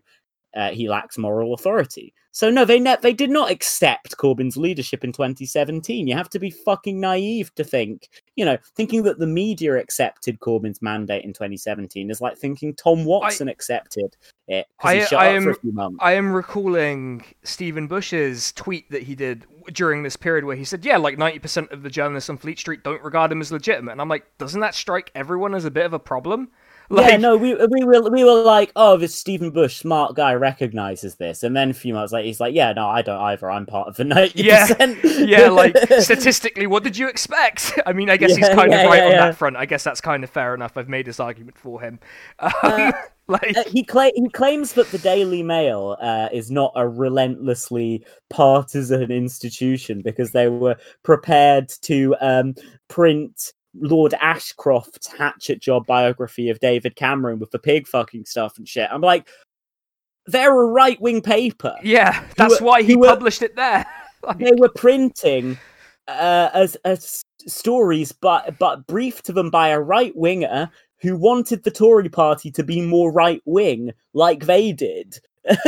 S2: uh, he lacks moral authority. So no, they ne- they did not accept Corbyn's leadership in 2017. You have to be fucking naive to think, you know, thinking that the media accepted Corbyn's mandate in 2017 is like thinking Tom Watson accepted it
S1: I-
S2: shut
S1: I
S2: up for a
S1: am-
S2: few months.
S1: I am recalling Stephen Bush's tweet that he did during this period where he said, yeah, like 90% of the journalists on Fleet Street don't regard him as legitimate. And I'm like, doesn't that strike everyone as a bit of a problem? Like,
S2: yeah, no, we we were we were like, oh, this Stephen Bush, smart guy, recognizes this, and then a few months later, he's like, yeah, no, I don't either. I'm part of the ninety
S1: Yeah,
S2: percent. [LAUGHS]
S1: yeah, like [LAUGHS] statistically, what did you expect? [LAUGHS] I mean, I guess he's kind
S2: yeah,
S1: of right
S2: yeah,
S1: on
S2: yeah.
S1: that front. I guess that's kind of fair enough. I've made this argument for him. Um,
S2: Uh,
S1: like,
S2: Uh, he cla- he claims that the Daily Mail uh, is not a relentlessly partisan institution because they were prepared to um, print Lord Ashcroft's hatchet job biography of David Cameron with the pig fucking stuff and shit. I'm like, they're a right wing paper.
S1: yeah, that's
S2: were-
S1: why he
S2: were-
S1: published it there. [LAUGHS] Like,
S2: They were printing uh, as, as stories, but but briefed to them by a right winger who wanted the Tory party to be more right wing, like they did. [LAUGHS]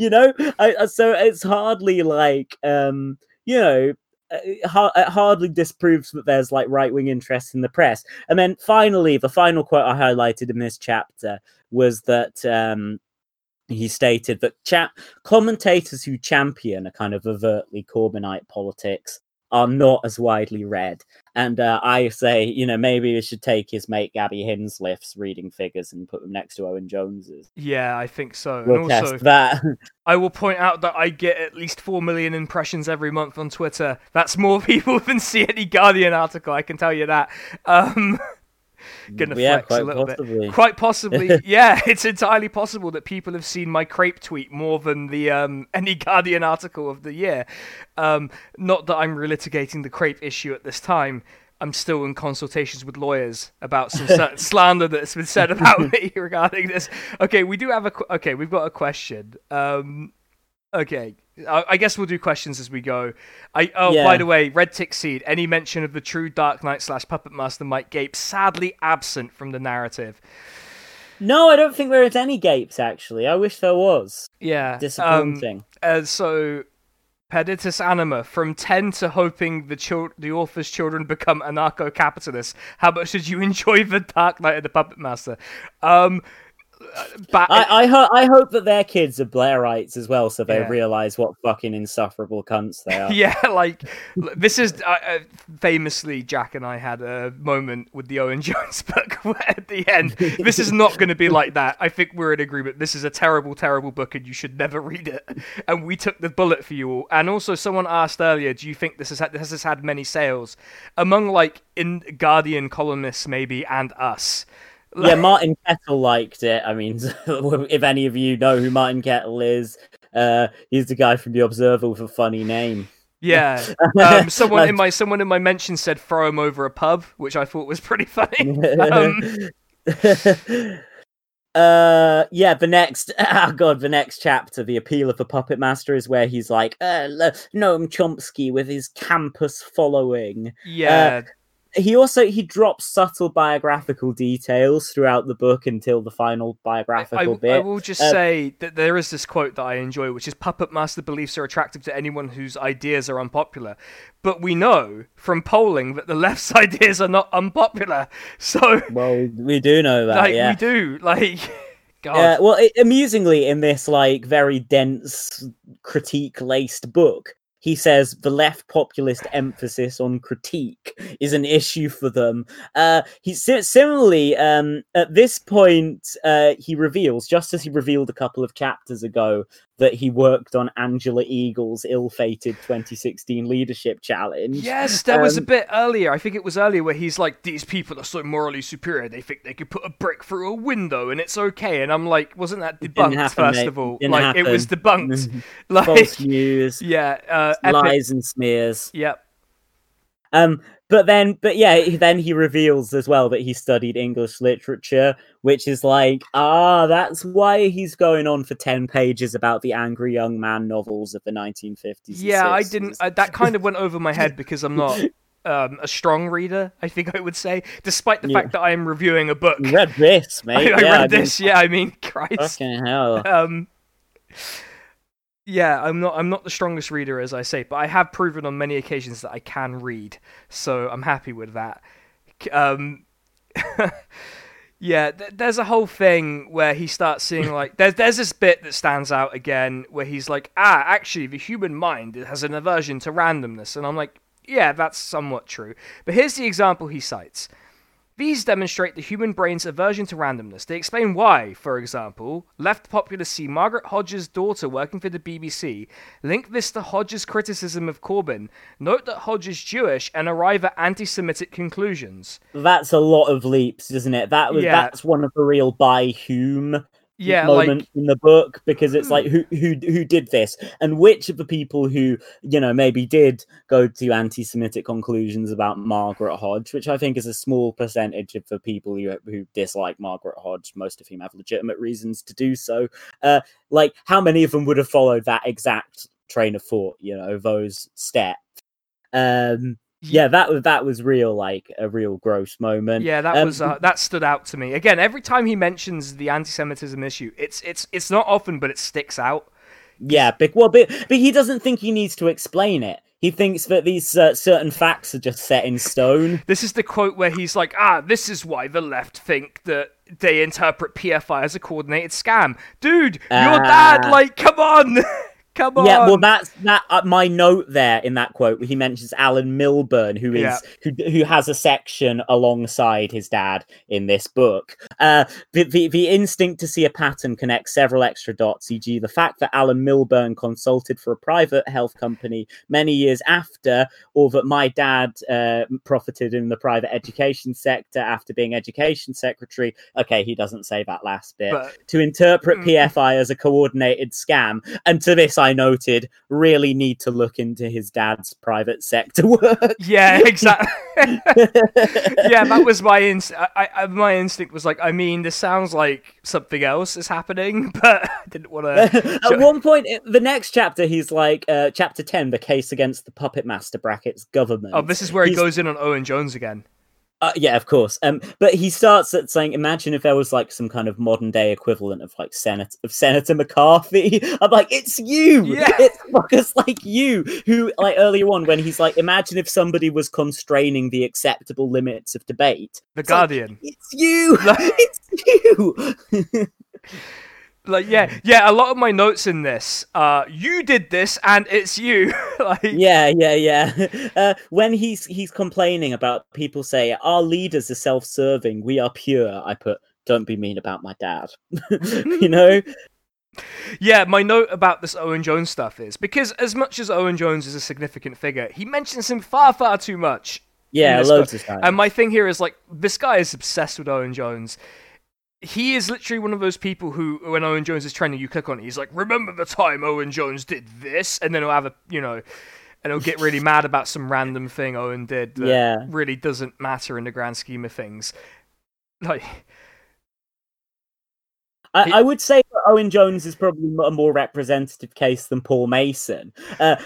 S2: you know, I- so it's hardly like um, you know. Uh, It it hardly disproves that there's like right wing interest in the press. And then finally, the final quote I highlighted in this chapter was that um, he stated that cha- commentators who champion a kind of overtly Corbynite politics are not as widely read. And uh, I say, you know, maybe we should take his mate Gaby Hinsliff's reading figures and put them next to Owen Jones's.
S1: Yeah, I think so.
S2: We'll
S1: and also,
S2: test that. [LAUGHS]
S1: I will point out that I get at least 4 million impressions every month on Twitter. That's more [LAUGHS] people than see any Guardian article, I can tell you that. Um, [LAUGHS] [LAUGHS] gonna
S2: yeah,
S1: flex
S2: quite
S1: a little
S2: possibly.
S1: bit. Quite possibly, [LAUGHS] yeah, it's entirely possible that people have seen my crepe tweet more than the um, [LAUGHS] any Guardian article of the year. Um, not that I'm relitigating the crepe issue at this time. I'm still in consultations with lawyers about some certain slander that's been said about me regarding this. Okay, we do have a qu- okay. We've got a question. Um, okay, I, I guess we'll do questions as we go. I oh
S2: Yeah.
S1: by the way, Red Tick Seed. Any mention of the true Dark Knight slash Puppet Master Mike Gapes sadly absent from the narrative.
S2: No, I don't think there is any gapes actually. I wish there was.
S1: Yeah, um,
S2: Disappointing.
S1: uh, so, Peditus Anima, from 10 to hoping the chil- the author's children become anarcho-capitalists. How much did you [LAUGHS] enjoy The Dark Knight of the Puppet Master? Um,
S2: I I, ho- I hope that their kids are Blairites as well, so they
S1: Yeah.
S2: realize what fucking insufferable cunts they [LAUGHS] are.
S1: yeah, like this is uh, uh, famously Jack and I had a moment with the Owen [LAUGHS] Jones book [LAUGHS] where at the end. This is not going to be like that. I think we're in agreement. This is a terrible, terrible book, and you should never read it. And we took the bullet for you all. And also, someone asked earlier, do you think this has had, has had many sales among like in Guardian columnists maybe and us?
S2: Yeah, Martin Kettle liked it. I mean, [LAUGHS] if any of you know who Martin Kettle is, uh, he's the guy from The Observer with a funny name.
S1: Yeah. [LAUGHS] Um, someone in my someone in my mention said throw him over a pub, which I thought was pretty funny. [LAUGHS] Um,
S2: uh yeah the next oh god the next chapter the appeal of the puppet master is where he's like uh noam chomsky with his campus following
S1: yeah.
S2: He also he drops subtle biographical details throughout the book until the final biographical
S1: I
S2: bit I
S1: will just
S2: Uh,
S1: say that there is this quote that I enjoy, which is Puppet Master beliefs are attractive to anyone whose ideas are unpopular. But we know from polling that the left's [LAUGHS] ideas are not unpopular. So,
S2: well we, we do know that
S1: like,
S2: yeah
S1: we do. Like, [LAUGHS] God.
S2: Yeah, well, it, amusingly, in this like very dense critique laced book, he says the left populist emphasis on critique is an issue for them. Uh, he similarly um, at this point uh, he reveals, just as he revealed a couple of chapters ago, that he worked on Angela Eagle's ill-fated 2016 leadership challenge.
S1: Yes, there was a
S2: Um,
S1: bit earlier. I think it was earlier where he's like, "These people are so morally superior. They think they could put a brick through a window and it's okay." And I'm like, "Wasn't that debunked
S2: happen,
S1: first
S2: mate.
S1: of all?
S2: Didn't
S1: like, it was debunked. [LAUGHS] [LAUGHS] like,
S2: False news,
S1: yeah, uh, epic-
S2: lies and smears.
S1: Yep.
S2: Um, but then, but yeah, he- then he reveals as well that he studied English literature, which is like, ah, that's why he's going on for ten pages about the angry young man novels of the 1950s. and
S1: Yeah, I didn't. Uh, that kind of went over my head because I'm not [LAUGHS] um, a strong reader. I think I would say, despite the
S2: Yeah.
S1: fact that I am reviewing a book.
S2: You read this, [LAUGHS]
S1: I,
S2: mate.
S1: I
S2: yeah,
S1: read
S2: mean,
S1: this. Yeah, I mean, [LAUGHS] Christ.
S2: Fucking hell.
S1: Um, yeah, I'm not. I'm not the strongest reader, as I say, but I have proven on many occasions that I can read. So I'm happy with that. Um, [LAUGHS] yeah, th- there's a whole thing where he starts seeing [LAUGHS] like there's there's this bit that stands out again where he's like, ah, actually, the human mind has an aversion to randomness, and I'm like, yeah, that's somewhat true. But here's the example he cites. These demonstrate the human brain's aversion to randomness. They explain why, for example, left populists see Margaret Hodge's daughter working for the BBC, link this to Hodge's criticism of Corbyn, note that Hodges is Jewish, and arrive at anti Semitic conclusions.
S2: That's a lot of leaps, isn't it? That was
S1: Yeah.
S2: that's one of the real by Hume
S1: Yeah,
S2: moments
S1: like
S2: in the book because it's
S1: Hmm.
S2: like who who who did this and which of the people who you know maybe did go to anti-Semitic conclusions about Margaret Hodge, which I think is a small percentage of the people who who dislike Margaret Hodge, most of whom have legitimate reasons to do so. Uh, like how many of them would have followed that exact train of thought? You know those steps. Um, yeah, that was that was real, like a real gross moment.
S1: Yeah, that
S2: Um,
S1: was uh, that stood out to me. Again, every time he mentions the anti-Semitism issue, it's it's it's not often, but it sticks out.
S2: Yeah, but well, but, but he doesn't think he needs to explain it. He thinks that these uh, certain facts are just set in stone.
S1: This is the quote where he's like, "Ah, this is why the left think that they interpret PFI as a coordinated scam. Dude, your
S2: Ah.
S1: dad, like, come on, [LAUGHS] come on.
S2: Yeah, well, that's that. Uh, my note there in that quote, he mentions Alan Milburn, who is
S1: Yeah.
S2: who who has a section alongside his dad in this book. Uh, the, the the instinct to see a pattern connects several extra dots, e.g., the fact that Alan Milburn consulted for a private health company many years after, or that my dad uh, profited in the private education sector after being education secretary. Okay, he doesn't say that last bit
S1: But
S2: to interpret
S1: Mm.
S2: PFI as a coordinated scam. And to this, I noted, really need to look into his dad's private sector [LAUGHS] work.
S1: yeah, exactly. [LAUGHS] yeah, that was my inst- I, I, my instinct was like, I mean, this sounds like something else is happening, [LAUGHS] but I didn't want to.
S2: At one point, the next chapter, he's like, uh, chapter 10, the case against the puppet master brackets government.
S1: Oh, this is where he goes in on Owen Jones again.
S2: Uh, yeah, of course. Um, but he starts at saying, "Imagine if there was like some kind of modern day equivalent of like Senate of Senator McCarthy." [LAUGHS] I'm like, "It's you!
S1: Yeah.
S2: It's fuckers like you who, like earlier on, when he's like, imagine if somebody was constraining the acceptable limits of debate."
S1: The
S2: It's like,
S1: Guardian.
S2: It's you! [LAUGHS] it's you! [LAUGHS]
S1: Like, yeah, yeah. A lot of my notes in this, uh, you did this, and it's you. [LAUGHS] like,
S2: yeah, yeah, yeah. [LAUGHS] Uh, when he's he's complaining about people say our leaders are self-serving, we are pure. I put, "Don't be mean about my dad," [LAUGHS] you know.
S1: Yeah, my note about this Owen Jones stuff is because as much as Owen Jones is a significant figure, he mentions him far, far too much.
S2: Yeah, loads
S1: book.
S2: of times.
S1: And my thing here is like, this guy is obsessed with Owen Jones. He is literally one of those people who, when Owen Jones is trending, you click on it, he's like, remember the time Owen Jones did this? And then he'll have a, you know, and he'll get really [LAUGHS] mad about some random thing Owen did that
S2: Yeah.
S1: really doesn't matter in the grand scheme of things. Like,
S2: I,
S1: He-
S2: I would say that Owen Jones is probably a more representative case than Paul Mason. Uh,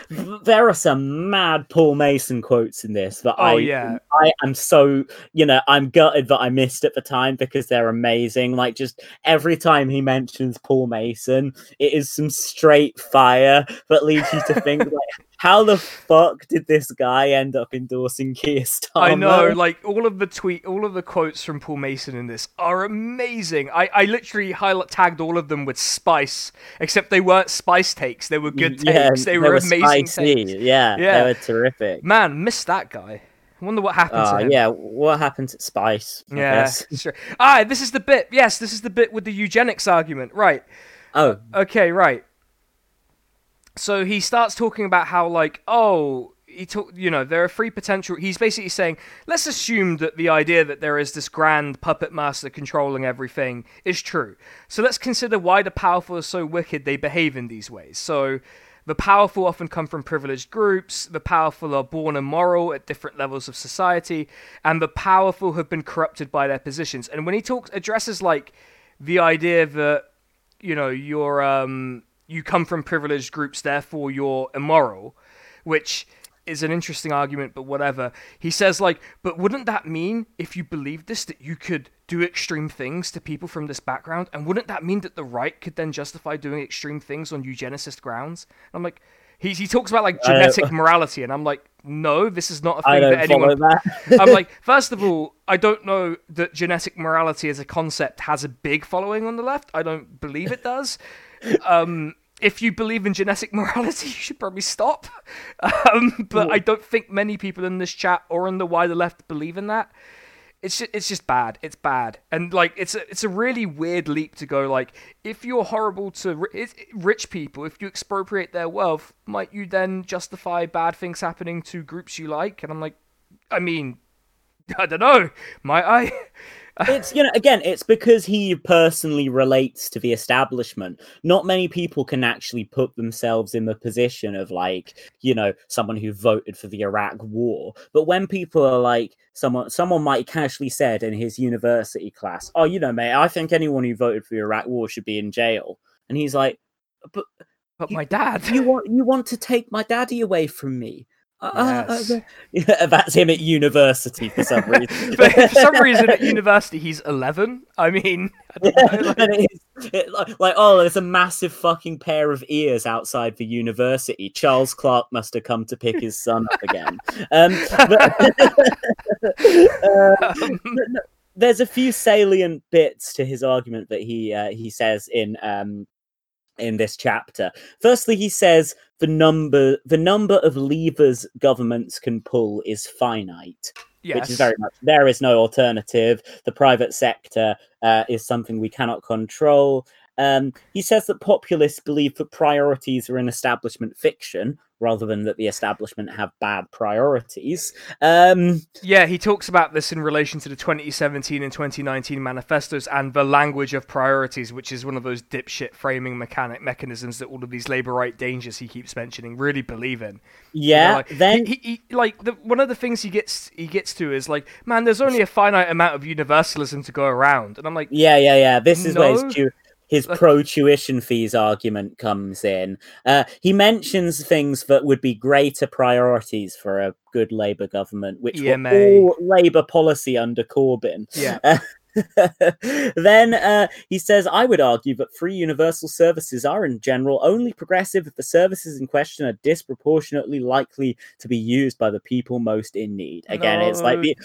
S2: there are some mad Paul Mason quotes in this that I,
S1: oh yeah,
S2: I am so you know I'm gutted that I missed at the time because they're amazing. Like just every time he mentions Paul Mason, it is some straight fire that leads you to think [LAUGHS] like, how the fuck did this guy end up endorsing Keir Starmer?
S1: I know, like all of the tweet, all of the quotes from Paul Mason in this are amazing. I, I literally highlight tagged all of them with spice, except they weren't spice takes. They were good [LAUGHS]
S2: Yeah,
S1: takes. they, were, amazing
S2: spicy.
S1: takes.
S2: Yeah,
S1: Yeah.
S2: they were terrific.
S1: Man, missed that guy. I wonder what happened
S2: Oh
S1: to him.
S2: yeah, what happened to Spice? I
S1: yeah. [LAUGHS] Sure. Ah, this is the bit. Yes, this is the bit with the eugenics argument. Right.
S2: Oh,
S1: Okay, right. So he starts talking about how, like, oh, he talk, you know, there are three potential. He's basically saying, let's assume that the idea that there is this grand puppet master controlling everything is true. So let's consider why the powerful are so wicked they behave in these ways. So the powerful often come from privileged groups. The powerful are born immoral at different levels of society, and the powerful have been corrupted by their positions. And when he talks, addresses like the idea that you know you're um you come from privileged groups therefore you're immoral which is an interesting argument but whatever he says like but wouldn't that mean if you believed this that you could do extreme things to people from this background and wouldn't that mean that the right could then justify doing extreme things on eugenicist grounds i'm like he, he talks about like genetic morality and i'm like no this is not a thing that anyone
S2: that. [LAUGHS]
S1: I'm like, [LAUGHS] first of all, I don't know that genetic morality as a concept has a big following on the left. I don't believe it does. Um, if you believe in genetic [LAUGHS] morality, you should probably stop. Um, but I don't think many people in this chat or in the wider left believe in that. It's just, it's just bad. It's bad, and like it's a it's a really weird leap to go. Like, if you're horrible to ri- rich people, if you expropriate their wealth, might you then justify bad things happening to groups you like? And I'm like, I mean, [LAUGHS] I don't know. Might I? [LAUGHS]
S2: it's you know again it's because he personally relates to the establishment. Not many people can actually put themselves in the position of like you know someone who voted for the iraq war. But when people are like someone someone might casually said in his university class oh you know mate i think anyone who voted for the iraq war should be in jail. And he's like but
S1: But my dad.
S2: you want you want to take my daddy away from me Uh, uh,
S1: Yes.
S2: uh, [LAUGHS] that's him at university for some [LAUGHS] reason
S1: for some [LAUGHS] reason at university he's 11. I mean, I don't know, like-
S2: it is it, like, like, oh, there's a massive fucking pair of ears outside the university. Charles Clarke must have come to pick his son up again. Um, but, uh,
S1: um,
S2: there's a few salient bits to his argument that he uh, he says in um in this chapter. Firstly, he says the number the number of levers governments can pull is finite.
S1: Yes.
S2: Which is very much there is no alternative. The private sector uh, is something we cannot control. Um, he says that populists believe that priorities are an establishment fiction rather than that the establishment have bad priorities. Um,
S1: yeah, he talks about this in relation to the 2017 and 2019 manifestos and the language of priorities, which is one of those dipshit framing mechanic mechanisms that all of these labor right dangers he keeps mentioning really believe in.
S2: Yeah,
S1: you know, like,
S2: then
S1: he, he, like the, one of the things he gets he gets to is like, man, there's only a finite amount of universalism to go around, and I'm like,
S2: yeah, yeah, yeah. This is
S1: no.
S2: where his Jew- his pro tuition fees argument comes in. Uh, he mentions things that would be greater priorities for a good Labour government, which
S1: EMA.
S2: were all Labour policy under Corbyn.
S1: Yeah. [LAUGHS]
S2: Then uh, he says, I would argue that free universal services are, in general, only progressive if the services in question are disproportionately likely to be used by the people most in need. Again, it's like the,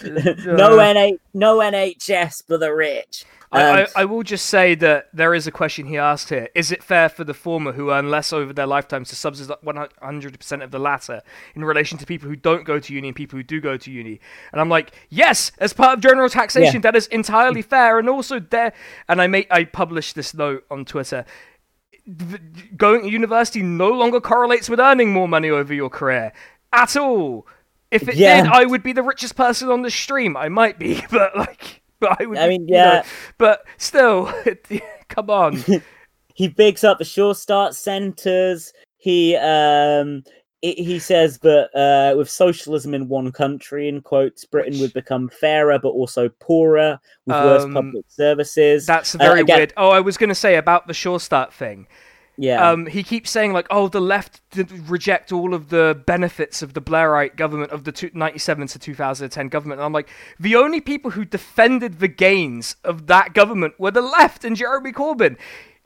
S1: No, [LAUGHS]
S2: no,
S1: uh,
S2: NH- no NHS for the rich.
S1: I,
S2: Um,
S1: I, I will just say that there is a question he asked here. Is it fair for the former who earn less over their lifetimes to subsidize 100% of the latter in relation to people who don't go to uni and people who do go to uni? And I'm like, yes, as part of general taxation,
S2: Yeah.
S1: that is entirely fair. And also there, and I make I published this note on Twitter. Going to university no longer correlates with earning more money over your career at all. If it
S2: Yeah.
S1: did, I would be the richest person on the stream. I might be, [LAUGHS] but like, but I would.
S2: I mean,
S1: you know,
S2: yeah.
S1: but still, [LAUGHS] come on. [LAUGHS]
S2: he bigs up the Sure Start centres. He um he he says that uh, with socialism in one country, in quotes, Britain would become fairer but also poorer with worse
S1: Um,
S2: public services.
S1: That's
S2: Uh,
S1: very
S2: again-
S1: weird. Oh, I was going to say about the Sure Start thing.
S2: Yeah,
S1: Um, he keeps saying like, "Oh, the left did reject all of the benefits of the Blairite government of the two- 97 to 2010 government." And I'm like, the only people who defended the gains of that government were the left and Jeremy Corbyn.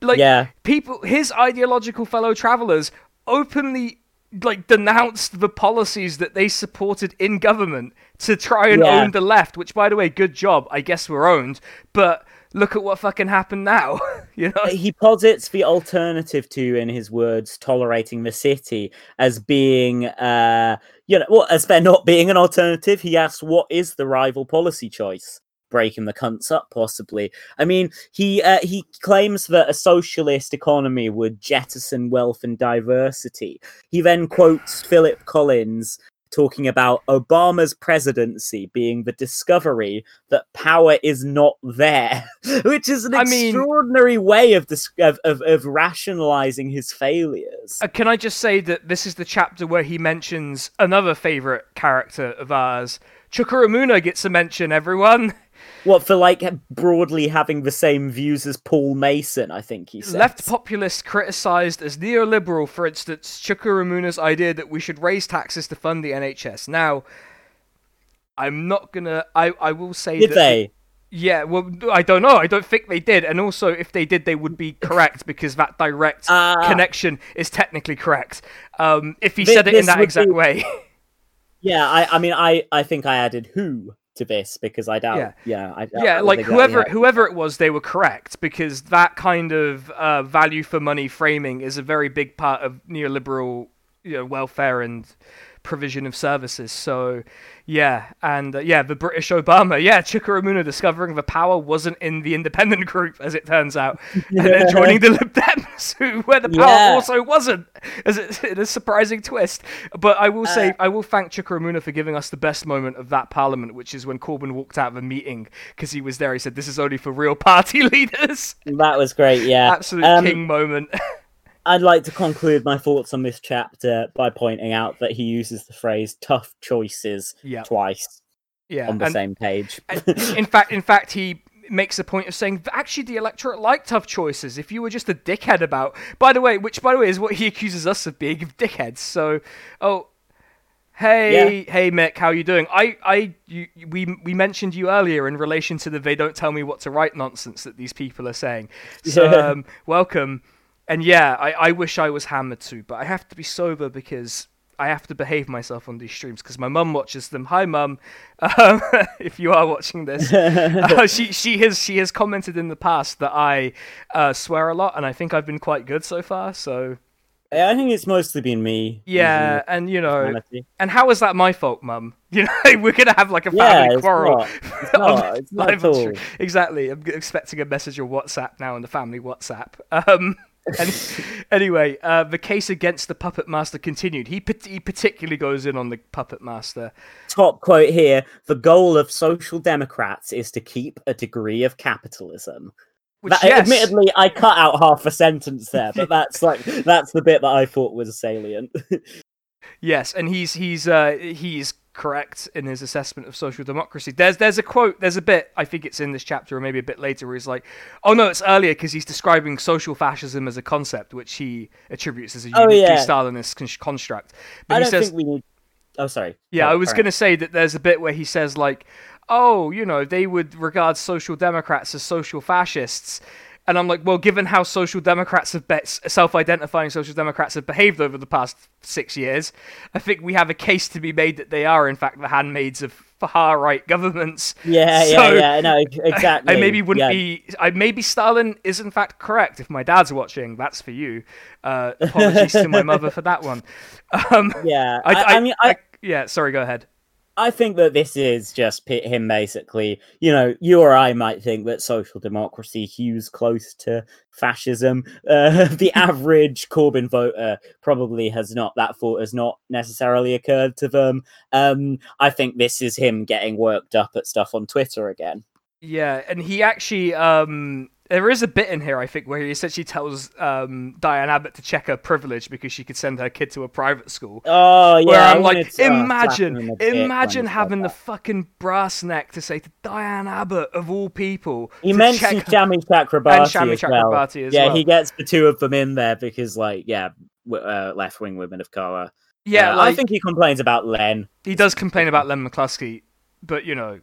S1: Like,
S2: Yeah.
S1: people, his ideological fellow travelers openly like denounced the policies that they supported in government to try and
S2: Yeah.
S1: own the left. Which, by the way, good job. I guess we're owned, but. Look at what fucking happened now, [LAUGHS] you know.
S2: he posits the alternative to, in his words, tolerating the city as being, uh, you know, well, as there not being an alternative, he asks, what is the rival policy choice? Breaking the cunts up, possibly. I mean, he uh, he claims that a socialist economy would jettison wealth and diversity. He then quotes Philip Collins talking about Obama's presidency being the discovery that power is not there, [LAUGHS] which is an
S1: I mean-
S2: extraordinary way of, dis- of, of of rationalizing his failures.
S1: Uh, can I just say that this is the chapter where he mentions another favorite character of ours? Chuka Umunna gets a mention, everyone. [LAUGHS]
S2: What for, like broadly having the same views as Paul Mason? I think he said.
S1: Left populists criticized as neoliberal, for instance, Chuka Umunna's idea that we should raise taxes to fund the NHS. Now, I'm not gonna. I, I will say
S2: Did
S1: that.
S2: they?
S1: Yeah, well, I don't know. I don't think they did. And also, if they did, they would be correct because that direct
S2: Ah.
S1: connection is technically correct. Um, if he said it in that exact
S2: be-
S1: way.
S2: Yeah, I, I mean, I, I think I added who to this because I doubt.
S1: Yeah.
S2: Yeah, I doubt
S1: yeah like whoever whoever it was they were correct because that kind of uh, value for money framing is a very big part of neoliberal you know welfare and provision of services. So yeah and uh, yeah the british obama yeah Chuka Umunna discovering the power wasn't in the independent [LAUGHS] group as it turns out and then joining the lib dems [LAUGHS] who where the power
S2: Yeah.
S1: also wasn't as it, [LAUGHS] in a surprising twist. But i will say
S2: Uh,
S1: i will thank Chuka Umunna for giving us the best moment of that parliament which is when corbyn walked out of a meeting because he was there. He said this is only for real party leaders.
S2: That was great. Yeah,
S1: absolute
S2: Um,
S1: king moment
S2: I'd like to conclude my thoughts on this chapter by pointing out that he uses the phrase "tough choices"
S1: yeah
S2: twice
S1: yeah
S2: on the
S1: and-
S2: same page. [LAUGHS]
S1: in fact, in fact, he makes a point of saying that actually the electorate like tough choices. If you were just a dickhead about, by the way, which by the way is what he accuses us of being of dickheads. So, oh, hey, hey, Mic, how you doing? I, I, you, we, we mentioned you earlier in relation to the "they don't tell me what to write" nonsense that these people are saying. So,
S2: Yeah.
S1: um, welcome. And yeah, I, I wish I was hammered too, but I have to be sober because I have to behave myself on these streams because my mum watches them. Hi, mum, um, [LAUGHS] if you are watching this, [LAUGHS] uh, she she has she has commented in the past that I uh, swear a lot, and I think I've been quite good so far. So
S2: I think it's mostly been me.
S1: yeah, and you know,
S2: profanity.
S1: and how is that my fault, mum? [LAUGHS] You know, we're gonna have like a
S2: Yeah,
S1: family
S2: it's
S1: quarrel.
S2: not. It's not. It's not at all.
S1: Exactly. I'm expecting a message on WhatsApp now on the family WhatsApp. Um, anyway, uh, the case against the puppet master continued. He he particularly goes in on the puppet master.
S2: Top quote here: "The goal of social democrats is to keep a degree of capitalism."
S1: Which,
S2: That,
S1: yes,
S2: Admittedly, I cut out half a sentence there, but [LAUGHS] that's like that's the bit that I thought was salient. [LAUGHS]
S1: yes, and he's he's uh, he's correct in his assessment of social democracy. There's there's a quote, there's a bit, I think it's in this chapter or maybe a bit later, where he's like, oh no, it's earlier because he's describing social fascism as a concept, which he attributes as a
S2: Oh,
S1: uniquely
S2: yeah.
S1: Stalinist con- construct. But
S2: I
S1: he
S2: don't
S1: says,
S2: think we need. Oh, sorry.
S1: Yeah,
S2: Oh,
S1: I was going to say that there's a bit where he says, like, oh, you know, they would regard social democrats as social fascists. And I'm like, well, given how social democrats have be- self-identifying social democrats have behaved over the past six years, I think we have a case to be made that they are, in fact, the handmaids of far-right governments.
S2: Yeah, yeah,
S1: So,
S2: yeah. No, [LAUGHS] exactly.
S1: I maybe wouldn't
S2: yeah.
S1: be. I maybe Stalin is in fact correct. If my dad's watching, that's for you. Uh, apologies to my mother for that one. [LAUGHS] Um,
S2: Yeah, [LAUGHS]
S1: I, I,
S2: I mean, I,
S1: yeah. Sorry, go ahead.
S2: I think that this is just him basically. You know, you or I might think that social democracy hews close to fascism. [LAUGHS] Uh, the average Corbyn voter probably has not that thought has not necessarily occurred to them. Um, I think this is him getting worked up at stuff on Twitter again.
S1: Yeah, and he actually um there is a bit in here I think where he essentially tells um Diane Abbott to check her privilege because she could send her kid to a private school.
S2: Oh yeah,
S1: where I'm like,
S2: to, uh,
S1: imagine,
S2: in the dick when
S1: imagine having the fucking brass neck to say to Diane Abbott of all people.
S2: He mentions Shami Chakrabarti
S1: Shami
S2: as well.
S1: Chakrabarti as
S2: yeah,
S1: well.
S2: he gets the two of them in there because, like, yeah, w- uh, left wing women of color.
S1: yeah,
S2: Uh,
S1: like,
S2: I think he complains about Len.
S1: he does complain about Len McCluskey, but you know,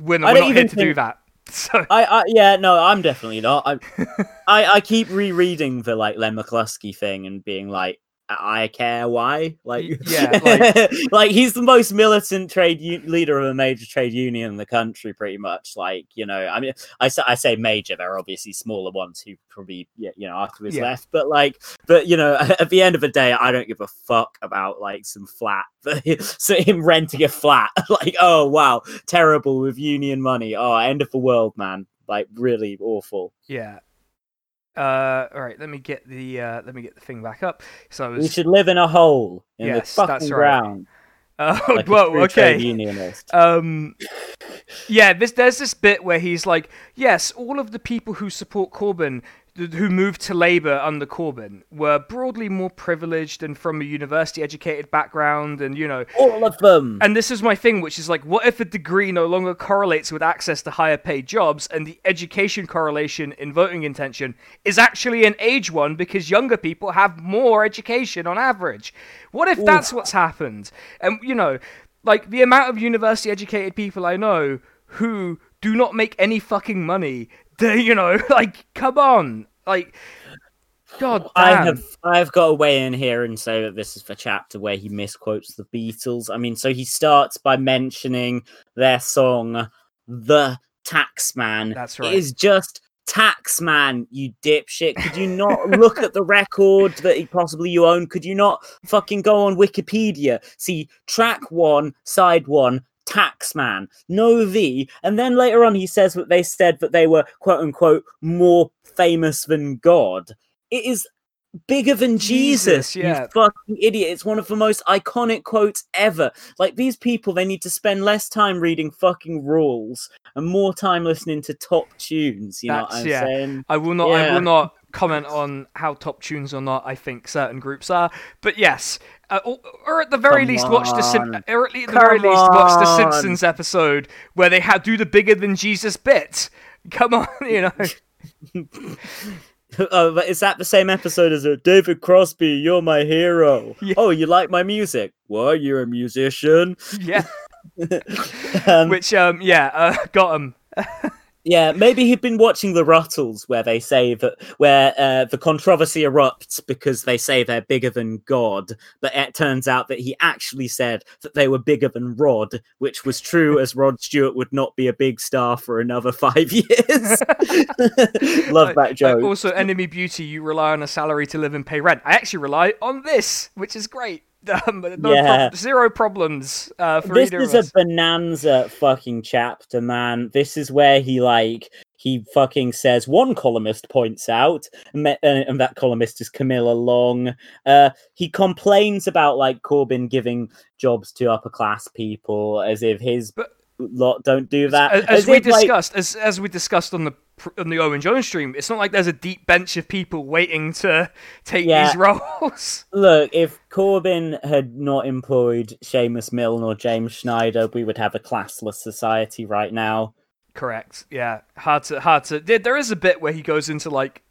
S1: we're, not- we're not here to do that. [LAUGHS] So
S2: I, I, yeah, no, I'm definitely not. I, [LAUGHS] I, I keep rereading the like Len McCluskey thing and being like, I care why, like, [LAUGHS]
S1: yeah, like-
S2: like he's the most militant trade u- leader of a major trade union in the country, pretty much. Like, you know, I mean, I say, I say major. There are obviously smaller ones who probably, you know, after his
S1: Yeah.
S2: left, but like, but you know, [LAUGHS] at the end of the day, I don't give a fuck about like some flat. [LAUGHS] so him renting a flat, like, oh wow, terrible with union money. Oh, end of the world, man. Like, really awful.
S1: yeah. Uh, all right, let me get the uh, let me get the thing back up. So I
S2: We should live in a hole in
S1: Yes,
S2: the
S1: that's
S2: fucking
S1: right.
S2: ground. [LAUGHS]
S1: Oh,
S2: Like
S1: whoa, okay.
S2: unionist.
S1: Um, yeah, this, there's this bit where he's like, yes, all of the people who support Corbyn, who moved to Labour under Corbyn, were broadly more privileged and from a university-educated background, and you know,
S2: All of them.
S1: and this is my thing, which is like, what if a degree no longer correlates with access to higher paid jobs, and the education correlation in voting intention is actually an age one because younger people have more education on average? What if that's what's happened? And, you know, like the amount of university educated people I know who do not make any fucking money, they, you know, [LAUGHS] like, come on. Like, God damn.
S2: I have I've got to weigh in here and say that this is the chapter where he misquotes the Beatles. I mean, so he starts by mentioning their song "The Taxman."
S1: That's right.
S2: It is just Taxman, you dipshit. Could you not [LAUGHS] look at the record that he possibly you own? Could you not fucking go on Wikipedia? See track one, side one, Taxman, no V. And then later on he says that they said that they were quote unquote more famous than God. It is bigger than Jesus,
S1: Jesus, yeah.
S2: you fucking idiot. It's one of the most iconic quotes ever. Like these people, they need to spend less time reading fucking rules and more time listening to top tunes. You know what I'm
S1: yeah.
S2: saying?
S1: I will not. I will not comment on how top tunes or not I think certain groups are. But yes, uh, or, or at the very
S2: Come
S1: least, watch the Sim- or at the very least watch the. Simpsons episode where they ha- do the bigger than Jesus bit. [LAUGHS] Come on, [LAUGHS] you know.
S2: oh, but is that the same episode as a David Crosby? You're my hero.
S1: Yeah.
S2: Oh, you like my music? What? You're a musician?
S1: yeah. [LAUGHS]
S2: um,
S1: Which um yeah uh, got him.
S2: Yeah, maybe he'd been watching the Ruttles, where they say that where uh, the controversy erupts because they say they're bigger than God, but it turns out that he actually said that they were bigger than Rod, which was true, as Rod Stewart would not be a big star for another [LAUGHS] five years. [LAUGHS] Love that joke.
S1: Also, enemy beauty, you rely on a salary to live and pay rent. I actually rely on this, which is great. Um, no
S2: Yeah.
S1: prob- zero problems uh, for
S2: this is a bonanza fucking chapter, man. This is where he like he fucking says one columnist points out, and, uh, and that columnist is Camilla Long. Uh, he complains about like Corbyn giving jobs to upper class people as if his
S1: But-
S2: lot don't do that.
S1: as, as
S2: As
S1: we
S2: if, like-
S1: discussed, as as we discussed on the on the Owen Jones stream, it's not like there's a deep bench of people waiting to [LAUGHS] take
S2: Yeah.
S1: these [LAUGHS] roles.
S2: Look, if Corbyn had not employed Seumas Milne or James Schneider, we would have a classless society right now.
S1: Correct. Yeah. Hard to hard to. There, there is a bit where he goes into like,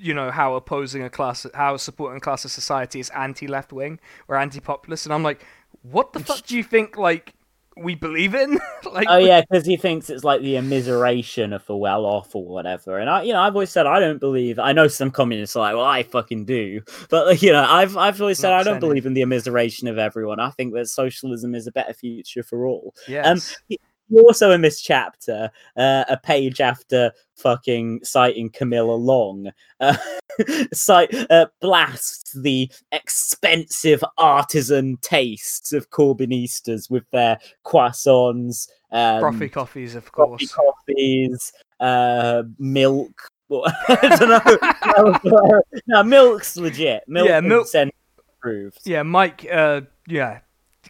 S1: you know, how opposing a class, how supporting a class of society is anti-left wing or anti-populist, and I'm like, what the fuck do you think? Like, we believe in? [LAUGHS] like,
S2: Oh yeah, because he thinks it's like the immiseration of the well-off or whatever. And I, you know, I've always said I don't believe. I know some communists are like, well, I fucking do, [LAUGHS] but like, you know, I've I've always said I don't believe in the immiseration of everyone. I think that socialism is a better future for all.
S1: Yes.
S2: Um, Also, in this chapter, uh, a page after fucking citing Camilla Long, uh, [LAUGHS] cite uh, blasts the expensive artisan tastes of Corbynistas with their croissants, um,
S1: Frothy coffees, of
S2: coffee
S1: course.
S2: coffees, uh, milk. [LAUGHS] I don't know. [LAUGHS] no, milk's legit. Milk
S1: Yeah, milk-. Yeah, Mike. Uh, yeah,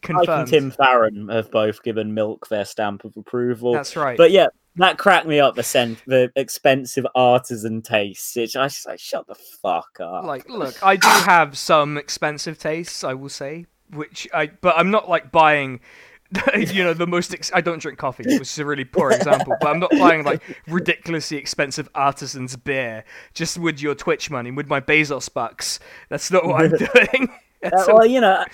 S2: Mike and. Tim Farron have both given milk their stamp of approval.
S1: That's right.
S2: But yeah, that cracked me up. The the expensive artisan taste. Which I just like, shut the fuck up.
S1: like look i do have some expensive tastes i will say which i but i'm not like buying [LAUGHS] you know the most ex- i don't drink coffee which is a really poor example but i'm not buying like ridiculously expensive artisan's beer just with your twitch money with my bezos bucks that's not what i'm [LAUGHS] doing [LAUGHS]
S2: Uh,
S1: So-
S2: well, you know,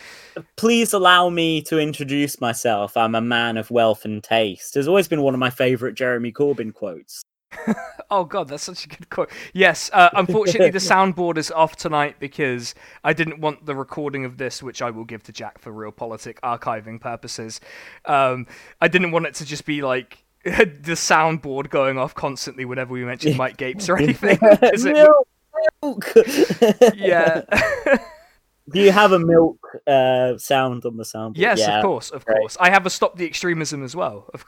S2: please allow me to introduce myself. I'm a man of wealth and taste. Has always been one of my favorite Jeremy Corbyn quotes. [LAUGHS]
S1: Oh god, that's such a good quote. Yes, uh, unfortunately the [LAUGHS] soundboard is off tonight because I didn't want the recording of this, which I will give to Jack for realpolitik archiving purposes. Um, I didn't want it to just be like the soundboard going off constantly whenever we mention Mike Gapes or anything. it
S2: milk, milk.
S1: yeah.
S2: Do you have a milk uh, sound on the soundboard?
S1: yes,
S2: yeah.
S1: of course, of course. I have a stop the extremism as well. Of.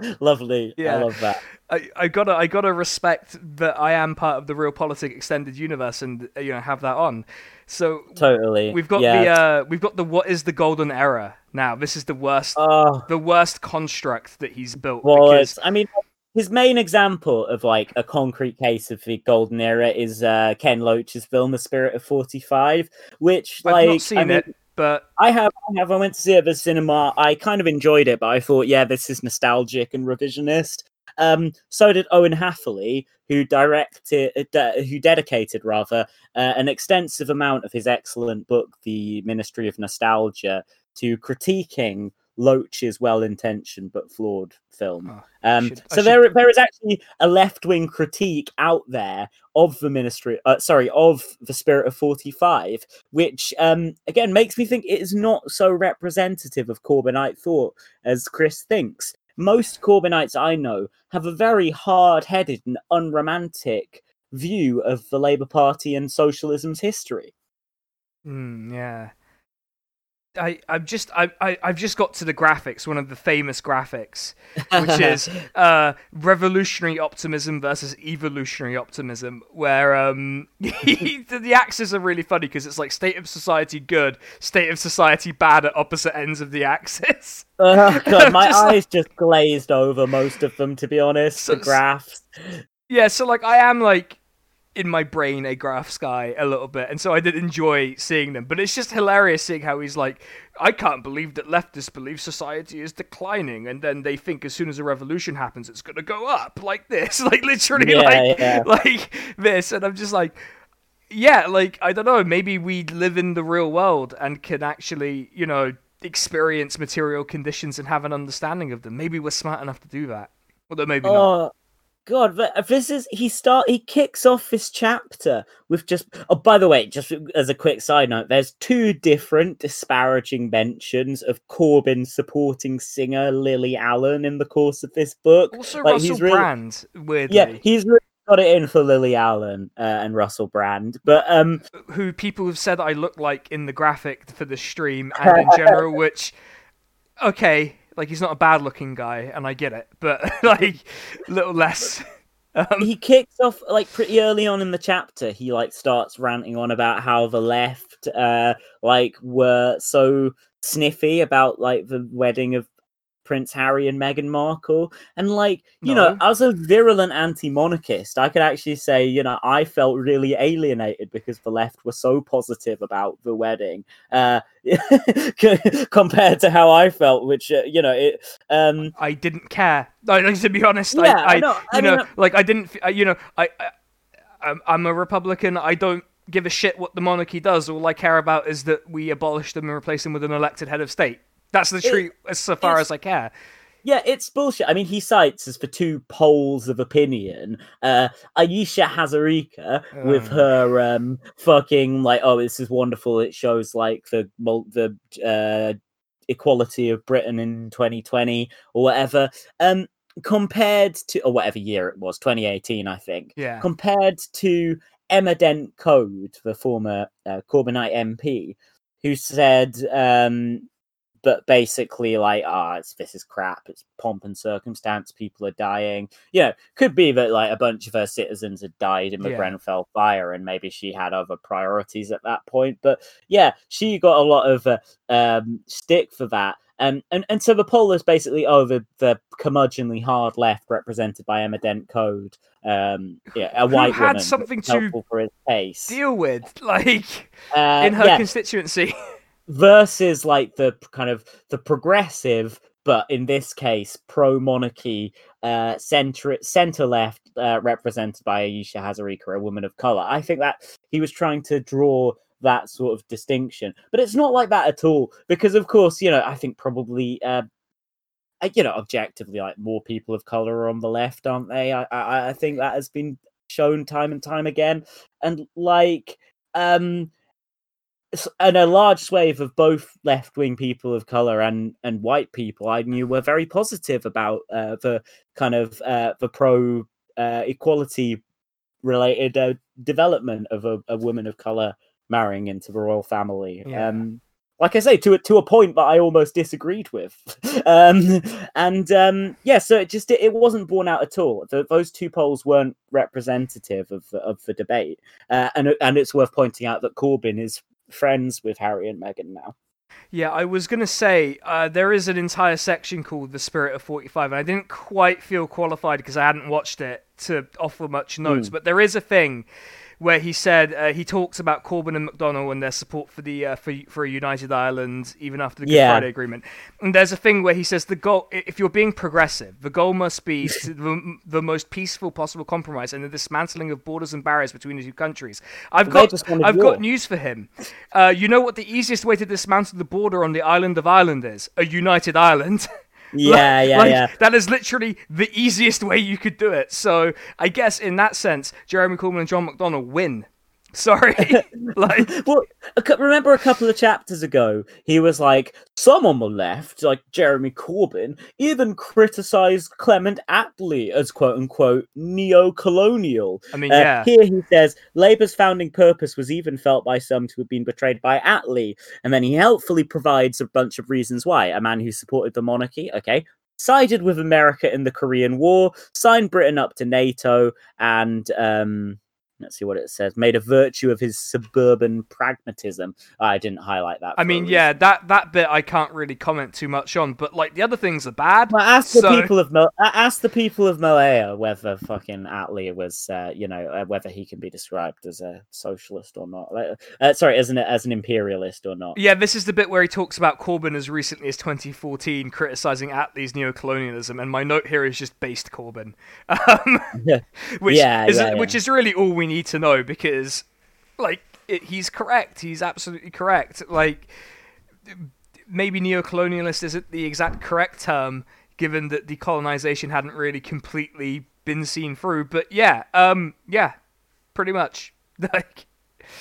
S1: [LAUGHS]
S2: Lovely.
S1: Yeah.
S2: I love that.
S1: I, I gotta I gotta respect that I am part of the real realpolitik extended universe and you know have that on. So
S2: Totally.
S1: We've got
S2: yeah.
S1: the uh, we've got the what is the golden era now. This is the worst
S2: Oh,
S1: the worst construct that he's built
S2: well,
S1: because
S2: I mean, his main example of like a concrete case of the golden era is uh, Ken Loach's film *The Spirit of '45*, which
S1: I've
S2: like
S1: not seen
S2: I mean,
S1: it, but
S2: I have, I have. I went to see it at the cinema. I kind of enjoyed it, but I thought, yeah, this is nostalgic and revisionist. Um, so did Owen Hatherley, who directed, uh, de- who dedicated rather uh, an extensive amount of his excellent book, *The Ministry of Nostalgia*, to critiquing Loach's well-intentioned but flawed film.
S1: Oh,
S2: Um,
S1: should-
S2: so
S1: should-
S2: there, there is actually a left-wing critique out there of the ministry, uh, sorry, of the spirit of forty-five, which um, again makes me think it is not so representative of Corbynite thought as Chris thinks. Most Corbynites I know have a very hard-headed and unromantic view of the Labour Party and socialism's history.
S1: mm, yeah. I, I've just I, I I've just got to the graphics, one of the famous graphics, which [LAUGHS] is uh, revolutionary optimism versus evolutionary optimism, where um, [LAUGHS] the, the axes are really funny because it's like state of society good, state of society bad at opposite ends of the axis.
S2: Oh, God, [LAUGHS] my
S1: Just like-
S2: eyes just glazed over most of them, to be honest.
S1: So-
S2: the graphs.
S1: Yeah, so like I am like in my brain a graphs guy a little bit, and so I did enjoy seeing them. But it's just hilarious seeing how he's like, I can't believe that leftists believe society is declining, and then they think as soon as a revolution happens, it's gonna go up like this, [LAUGHS] like literally
S2: Yeah,
S1: like
S2: yeah.
S1: like this, and I'm just like. Yeah, like I don't know, maybe we live in the real world and can actually, you know, experience material conditions and have an understanding of them. Maybe we're smart enough to do that. Although maybe not.
S2: Oh, God, but this is he start he kicks off this chapter with just oh by the way, just as a quick side note, there's two different disparaging mentions of Corbyn supporting singer Lily Allen in the course of this book.
S1: Also,
S2: like,
S1: Russell
S2: he's really-
S1: Brand, weirdly,
S2: Yeah, he's really got it in for Lily Allen uh, and Russell Brand. But um
S1: who people have said I look like in the graphic for the stream and in [LAUGHS] general, which, okay, like he's not a bad looking guy, and I get it, but [LAUGHS] like a little less. Um,
S2: he kicks off like pretty early on in the chapter he like starts ranting on about how the left uh like were so sniffy about like the wedding of prince harry and meghan markle and like you know as a virulent anti-monarchist i could actually say you know i felt really alienated because the left were so positive about the wedding uh [LAUGHS] compared to how i felt which uh, you know it um
S1: I didn't care. Like, to be honest,
S2: Yeah,
S1: I, I,
S2: know, I
S1: you know,
S2: mean,
S1: like I didn't, uh, you know, I, I, I'm, I'm a Republican. I don't give a shit what the monarchy does. All I care about is that we abolish them and replace them with an elected head of state. That's the truth, as so far as I care.
S2: Yeah, it's bullshit. I mean, he cites as for two poles of opinion, uh, Ayesha Hazarika with
S1: Oh.
S2: her um, fucking like, oh, this is wonderful. It shows like the the uh, equality of Britain in 2020 or whatever. Um, compared to or whatever year it was, 2018, I think.
S1: Yeah.
S2: Compared to Emma Dent Coad, the former uh, Corbynite MP, who said um, but basically like ah it's this is crap it's pomp and circumstance people are dying you know could be that like a bunch of her citizens had died in the
S1: Yeah.
S2: grenfell fire and maybe she had other priorities at that point but yeah she got a lot of uh, um stick for that um, and and so the poll is basically oh the, the curmudgeonly hard left represented by Emma Dent Coad, um, yeah, a white
S1: had
S2: woman,
S1: something to
S2: for his case.
S1: Deal with, [LAUGHS] like,
S2: Uh,
S1: in her
S2: yeah,
S1: constituency. [LAUGHS]
S2: versus like the kind of the progressive but in this case pro monarchy uh center center left uh, represented by Ayesha Hazarika a woman of color. I think that he was trying to draw that sort of distinction but it's not like that at all because of course you know i think probably uh uh, you know objectively like more people of color are on the left aren't they? I i, I think that has been shown time and time again. And like um and a large swathe of both left-wing people of color and and white people I knew were very positive about uh, the kind of uh, the pro uh, equality related uh, development of a, a woman of color marrying into the royal family.
S1: Yeah.
S2: Um, like I say, to a to a point that I almost disagreed with, [LAUGHS] um, and um, yeah, so it just it, it wasn't borne out at all. The, those two polls weren't representative of the, of the debate, uh, and and it's worth pointing out that Corbyn is friends with Harry and Meghan now.
S1: Yeah, I was gonna say uh, there is an entire section called "The Spirit of 45," and I didn't quite feel qualified because I hadn't watched it to offer much notes. But there is a thing where he said uh, he talks about Corbyn and McDonnell and their support for the uh, for for a united Ireland even after the Good
S2: Yeah.
S1: Friday Agreement. And there's a thing where he says the goal, if you're being progressive, the goal must be [LAUGHS] the, the most peaceful possible compromise and the dismantling of borders and barriers between the two countries. I've got I've
S2: war.
S1: got news for him. Uh, you know what the easiest way to dismantle the border on the island of Ireland is? A united Ireland. [LAUGHS] [LAUGHS]
S2: Yeah, yeah,
S1: Like,
S2: yeah.
S1: That is literally the easiest way you could do it. So I guess in that sense, Jeremy Corbyn and John McDonnell win. Sorry, [LAUGHS] like
S2: Well, remember a couple of chapters ago, he was like, some on the left, like Jeremy Corbyn, even criticised Clement Attlee as quote unquote neo-colonial.
S1: I mean,
S2: Uh,
S1: yeah,
S2: Here he says Labour's founding purpose was even felt by some to have been betrayed by Attlee, and then he helpfully provides a bunch of reasons why. A man who supported the monarchy, okay, sided with America in the Korean War, signed Britain up to NATO, and um, let's see what it says, made a virtue of his suburban pragmatism. I didn't highlight that.
S1: I mean, yeah, that that bit I can't really comment too much on. But like the other things are bad.
S2: Well, ask the people of ask the people of Malaya whether fucking Attlee was, uh, you know, uh, whether he can be described as a socialist or not. Uh, sorry, as an as an imperialist or not.
S1: Yeah, this is the bit where he talks about Corbyn as recently as 2014 criticizing Attlee's neocolonialism, and my note here is just based Corbyn, [LAUGHS] um, [LAUGHS]
S2: Yeah.
S1: which
S2: Yeah,
S1: is
S2: yeah,
S1: which is really all we need to know because, like, it, he's correct. He's absolutely correct. Like, maybe neocolonialist isn't the exact correct term. given that decolonization hadn't really completely been seen through. But yeah, um, yeah, pretty much. [LAUGHS] Like,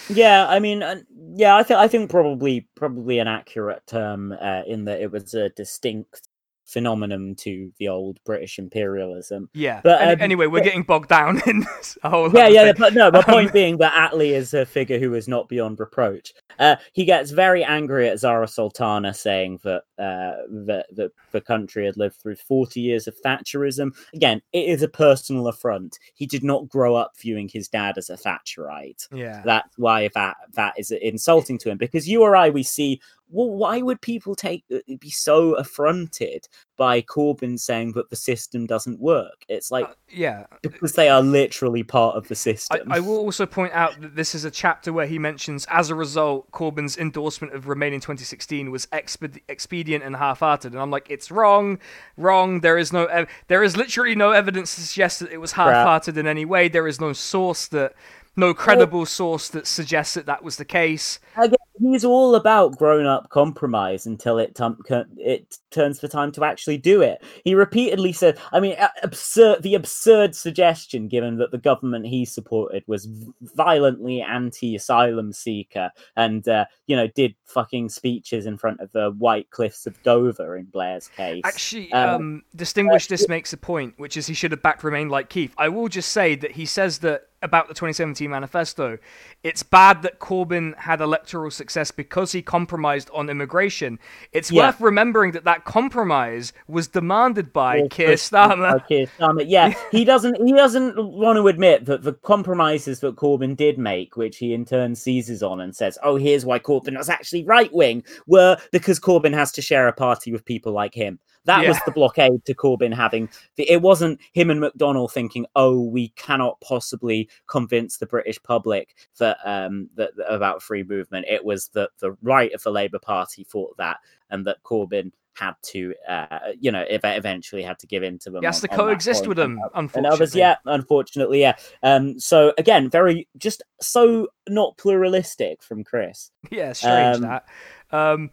S2: Yeah, I mean, uh, yeah, I think I think probably probably an accurate term uh, in that it was a distinct phenomenon to the old British imperialism.
S1: yeah.
S2: But, um,
S1: anyway, we're
S2: yeah.
S1: getting bogged down [LAUGHS] in this whole.
S2: Yeah, yeah, but no, my
S1: Um,
S2: point being that Attlee is a figure who is not beyond reproach. Uh, he gets very angry at Zara Sultana, saying that uh, that that the country had lived through forty years of Thatcherism. Again, it is a personal affront. He did not grow up viewing his dad as a Thatcherite.
S1: Yeah.
S2: That's why that that is insulting to him. Because you or I, we see. Well, why would people take uh, be so affronted by Corbyn saying that the system doesn't work? It's like
S1: Uh, yeah.
S2: because they are literally part of the system.
S1: I will also point out that this is a chapter where he mentions, as a result, Corbyn's endorsement of Remain in 2016 was exped- expedient and half-hearted, and I'm like, it's wrong, wrong. There is no, ev- there is literally no evidence to suggest that it was half-hearted in any way. There is no source that, no credible source that suggests that that was the case.
S2: Again, he's all about grown-up compromise until it tum- it turns the time to actually do it. He repeatedly said, "I mean, absurd. The absurd suggestion, given that the government he supported was violently anti-asylum seeker, and uh, you know, did fucking speeches in front of the White Cliffs of Dover in Blair's case."
S1: Actually,
S2: Um,
S1: um, distinguish this makes a point, which is he should have backed Remain like Keith. I will just say that he says that about the 2017 manifesto, it's bad that Corbyn had electoral success because he compromised on immigration. It's
S2: Yeah.
S1: worth remembering that that compromise was demanded by
S2: Well,
S1: Keir Starmer.
S2: Keir Starmer. Yeah, [LAUGHS] he doesn't. He doesn't want to admit that the compromises that Corbyn did make, which he in turn seizes on and says, "Oh, here's why Corbyn was actually right wing," were because Corbyn has to share a party with people like him. That was the blockade to Corbyn having. The, it wasn't him and McDonnell thinking, "Oh, we cannot possibly convince the British public that um that that- about free movement." It was that the right of the Labour Party thought that, and that Corbyn had to, uh, you know, eventually had to give in to them.
S1: He has
S2: on-
S1: to coexist with them,
S2: And
S1: unfortunately.
S2: others, yeah, unfortunately, yeah. Um, so again, very just so not pluralistic from Chris. [LAUGHS]
S1: Yeah, strange
S2: Um,
S1: that. Um,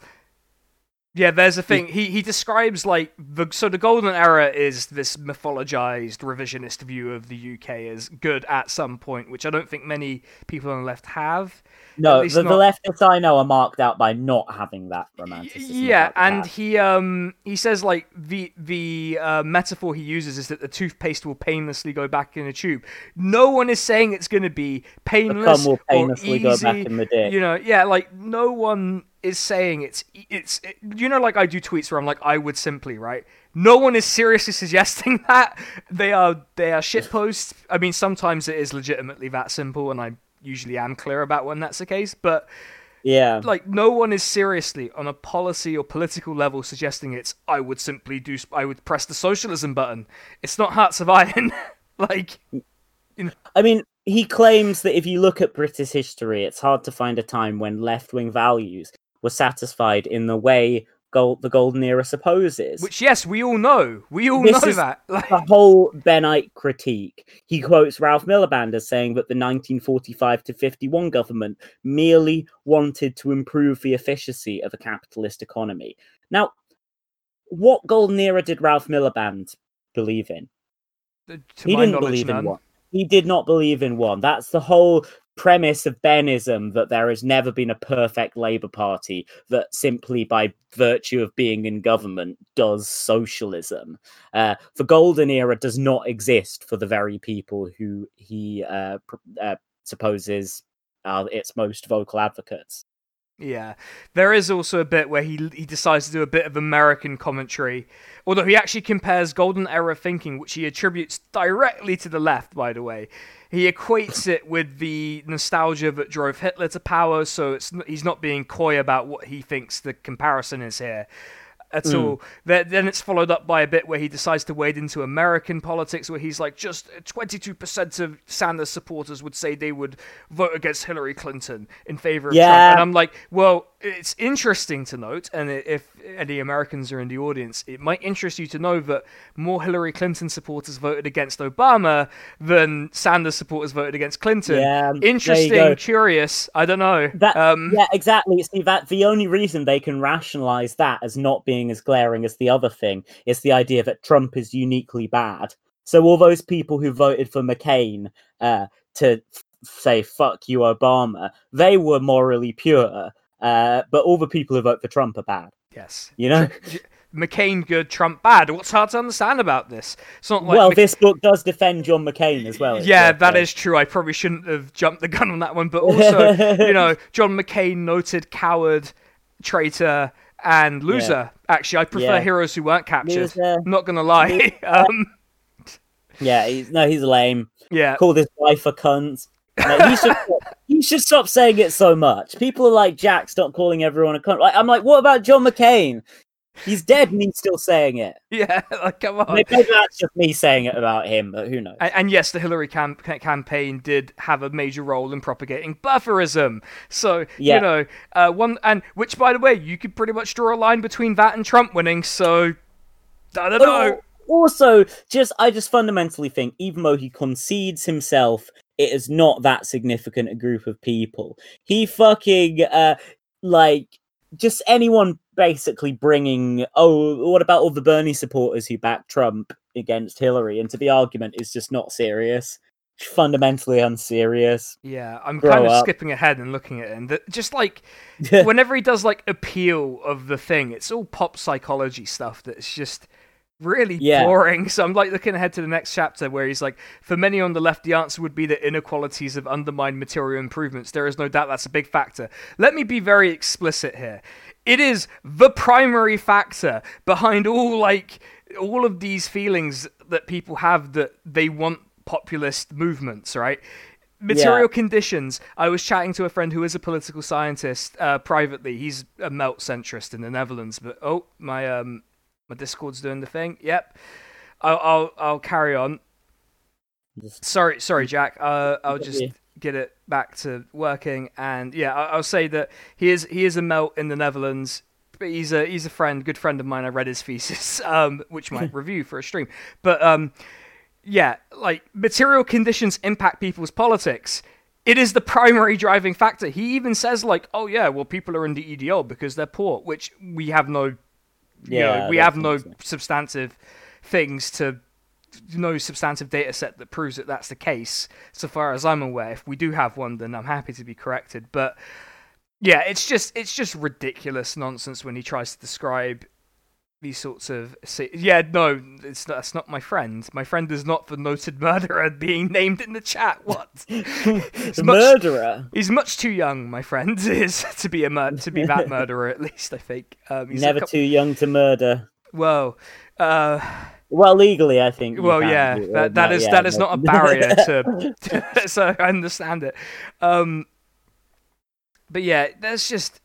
S1: yeah, there's a thing. He he describes like the so the golden era is this mythologized revisionist view of the UK as good at some point, which I don't think many people on the left have.
S2: No, the, the
S1: not-
S2: leftists I know are marked out by not having that romanticism.
S1: Yeah, and he um he says like the the uh, metaphor he uses is that the toothpaste will painlessly go back in a tube. No one is saying it's going to be
S2: the
S1: painless
S2: cum will painlessly
S1: or easy.
S2: go back in the dick.
S1: You know, yeah, like no one is saying it's it's it, you know like I do tweets where I'm like I would simply right. No one is seriously [LAUGHS] suggesting that they are they are shit posts. I mean, sometimes it is legitimately that simple, and I usually am clear about when that's the case, but
S2: yeah,
S1: like no one is seriously on a policy or political level suggesting it's I would simply do I would press the socialism button. It's not Hearts of Iron. [LAUGHS] like mm.
S2: I mean, he claims that if you look at British history, it's hard to find a time when left wing values were satisfied in the way gold, the golden era supposes.
S1: which yes, we all know. We all
S2: This
S1: know that. Like [LAUGHS]
S2: the whole Bennite critique. He quotes Ralph Miliband as saying that the 1945 to 51 government merely wanted to improve the efficiency of a capitalist economy. Now, what golden era did Ralph Miliband believe in?
S1: to
S2: he didn't believe in one. He did not believe in one. That's the whole premise of Bennism that there has never been a perfect Labour Party that simply by virtue of being in government does socialism. Uh, the golden era does not exist for the very people who he uh, pr- uh, supposes are its most vocal advocates.
S1: Yeah, there is also a bit where he he decides to do a bit of American commentary, although he actually compares golden era thinking, which he attributes directly to the left, by the way. He equates it with the nostalgia that drove Hitler to power, so it's he's not being coy about what he thinks the comparison is here at
S2: Mm.
S1: all. Then, then it's followed up by a bit where he decides to wade into American politics, where he's like, just 22% of Sanders supporters would say they would vote against Hillary Clinton in favor of Trump. And I'm like, well, it's interesting to note, and if any Americans are in the audience, it might interest you to know that more Hillary Clinton supporters voted against Obama than Sanders supporters voted against Clinton.
S2: Yeah,
S1: Interesting, curious. I don't know.
S2: That,
S1: um,
S2: yeah, exactly. See, that the only reason they can rationalize that as not being as glaring as the other thing is the idea that Trump is uniquely bad. So all those people who voted for McCain uh, to f- say "fuck you, Obama," they were morally pure. Uh, but all the people who vote for Trump are bad.
S1: Yes.
S2: You know.
S1: McCain good, Trump bad. What's hard to understand about this? It's not like
S2: well,
S1: Mc-
S2: this book does defend John McCain as well.
S1: yeah, that is true. I probably shouldn't have jumped the gun on that one, but also, [LAUGHS] you know, John McCain, noted coward, traitor, and loser. Actually, I prefer
S2: Yeah.
S1: heroes who weren't captured.
S2: Loser.
S1: Not gonna lie. [LAUGHS] um,
S2: Yeah, he's, no, he's lame.
S1: yeah,
S2: Called his wife a cunt. Like, he should [LAUGHS] [LAUGHS] he should stop saying it so much. People are like, Jack, stop calling everyone a cunt. Like, I'm like, what about John McCain? He's dead and he's still saying it. [LAUGHS]
S1: yeah. Like, come on.
S2: Maybe that's just me saying it about him, but who knows?
S1: And, and yes, the Hillary cam- campaign did have a major role in propagating birtherism. So
S2: Yeah.
S1: you know, uh, one and which, by the way, you could pretty much draw a line between that and Trump winning. So I don't know.
S2: Al- Also, just I just fundamentally think, even though he concedes himself, it is not that significant a group of people. He fucking uh like just anyone basically bringing oh what about all the Bernie supporters who backed Trump against Hillary into the argument is just not serious. Fundamentally unserious.
S1: Yeah, I'm
S2: Grow
S1: kind of
S2: up.
S1: skipping ahead and looking at it, and the, just like [LAUGHS] whenever he does like appeal of the thing, it's all pop psychology stuff that's just really
S2: Yeah.
S1: boring. So I'm like looking ahead to the next chapter where he's like, for many on the left, the answer would be that inequalities have undermined material improvements. There is no doubt that's a big factor. Let me be very explicit here. It is the primary factor behind all like all of these feelings that people have that they want populist movements, right? material conditions. I was chatting to a friend who is a political scientist uh, privately. He's a melt centrist in the Netherlands. But oh, my um, my Discord's doing the thing. Yep, I'll I'll, I'll carry on.
S2: Just-
S1: Sorry, sorry, Jack. Uh, I'll just get it back to working. And yeah, I- I'll say that he is he is a melt in the Netherlands. But he's a he's a friend, good friend of mine. I read his thesis, [LAUGHS] um, which might [LAUGHS] review for a stream. But um, yeah, like material conditions impact people's politics. It is the primary driving factor. He even says like, "Oh yeah, well people are in the EDL because they're poor," which we have no, you
S2: Yeah,
S1: know, we have no
S2: so.
S1: substantive things to, no substantive data set that proves that that's the case. So far as I'm aware, if we do have one, then I'm happy to be corrected. But yeah, it's just it's just ridiculous nonsense when he tries to describe these sorts of yeah no it's not, that's not my friend my friend is not the noted [LAUGHS] murderer being named in the chat what [LAUGHS]
S2: the
S1: much-
S2: murderer.
S1: he's much too young my friend [LAUGHS] is to be a mur- to be that murderer at least i think um he's
S2: Never
S1: cou-
S2: too young to murder.
S1: well uh
S2: Well, legally, I think.
S1: well yeah
S2: it,
S1: that, that is
S2: yeah,
S1: that is not a barrier to so i understand it um but yeah there's just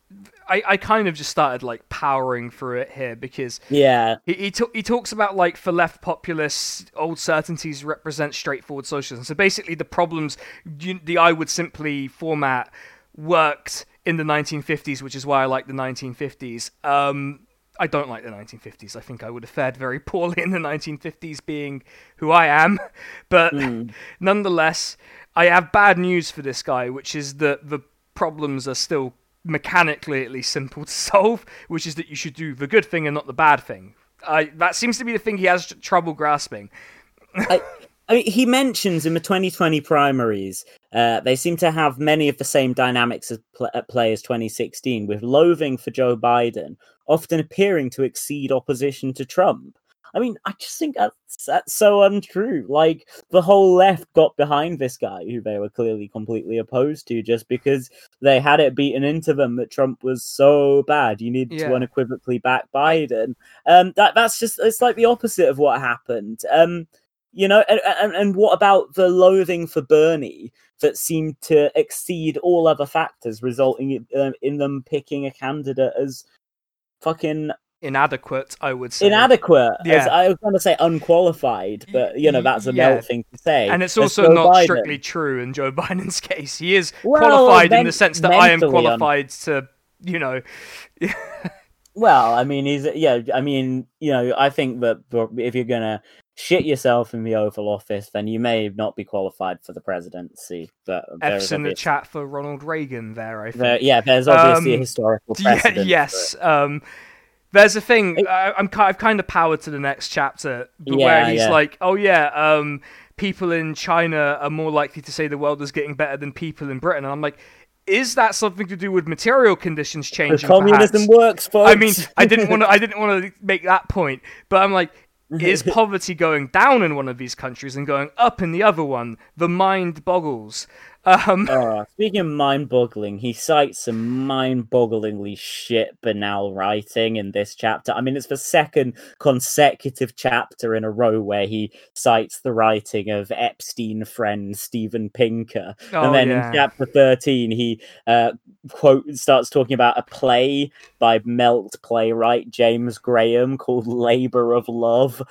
S1: I, I kind of just started like powering through it here because
S2: yeah,
S1: He he, he talks about like for left populists, old certainties represent straightforward socialism. So basically, the problems you, the I would simply format worked in the 1950s, which is why I like the 1950s. Um, I don't like the 1950s. I think I would have fared very poorly in the 1950s, being who I am. [LAUGHS] But nonetheless, I have bad news for this guy, which is that the problems are still mechanically at least simple to [LAUGHS] solve, which is that you should do the good thing and not the bad thing. I, that seems to be the thing he has trouble grasping.
S2: I, [LAUGHS] I mean, he mentions in the 2020 primaries, uh, they seem to have many of the same dynamics as pl- at play as 2016, with loathing for Joe Biden often appearing to exceed opposition to Trump. I mean, I just think that's, that's so untrue. Like, the whole left got behind this guy who they were clearly completely opposed to just because they had it beaten into them that Trump was so bad. You need
S1: Yeah.
S2: to unequivocally back Biden. Um, that that's just it's like the opposite of what happened. Um, you know, and, and, and what about the loathing for Bernie that seemed to exceed all other factors, resulting in, um, in them picking a candidate as fucking
S1: Inadequate, I would say.
S2: inadequate?
S1: Yeah.
S2: I was going to say unqualified, but you know that's a
S1: yeah.
S2: thing to say.
S1: and it's also not
S2: Biden.
S1: strictly true in Joe [LAUGHS] Biden's case. He is
S2: Well,
S1: qualified in the sense that I am
S2: un-
S1: qualified to you know. [LAUGHS]
S2: Well, I mean, he's yeah. I mean, you know, I think that if you're gonna shit yourself in the Oval Office, then you may not be qualified for the presidency. But
S1: F's in the chat for Ronald Reagan there, I think.
S2: there- yeah, there's obviously a
S1: Um,
S2: historical [LAUGHS]
S1: Yeah,
S2: precedent.
S1: yes. Um, there's a thing.
S2: It-
S1: I, I'm I've kind of powered to the next chapter,
S2: Yeah,
S1: where he's
S2: yeah.
S1: like, "Oh yeah, um, people in China are more likely to say the world is getting better than people in Britain," and I'm like, "Is that something to do with material conditions
S2: The
S1: changing?"
S2: communism
S1: perhaps?
S2: works, folks.
S1: I mean, I didn't want to. I didn't want to make that point, but I'm like, [LAUGHS] is poverty going down in one of these countries and going up in the other one? The mind boggles. Um,
S2: Oh, speaking of mind-boggling, he cites some mind-bogglingly shit banal writing in this chapter. I mean, it's the second consecutive chapter in a row where he cites the writing of Epstein friend Steven Pinker,
S1: Oh,
S2: and then
S1: yeah.
S2: in chapter thirteen, he uh, quote starts talking about a play by Melt playwright James Graham called "Labor of Love."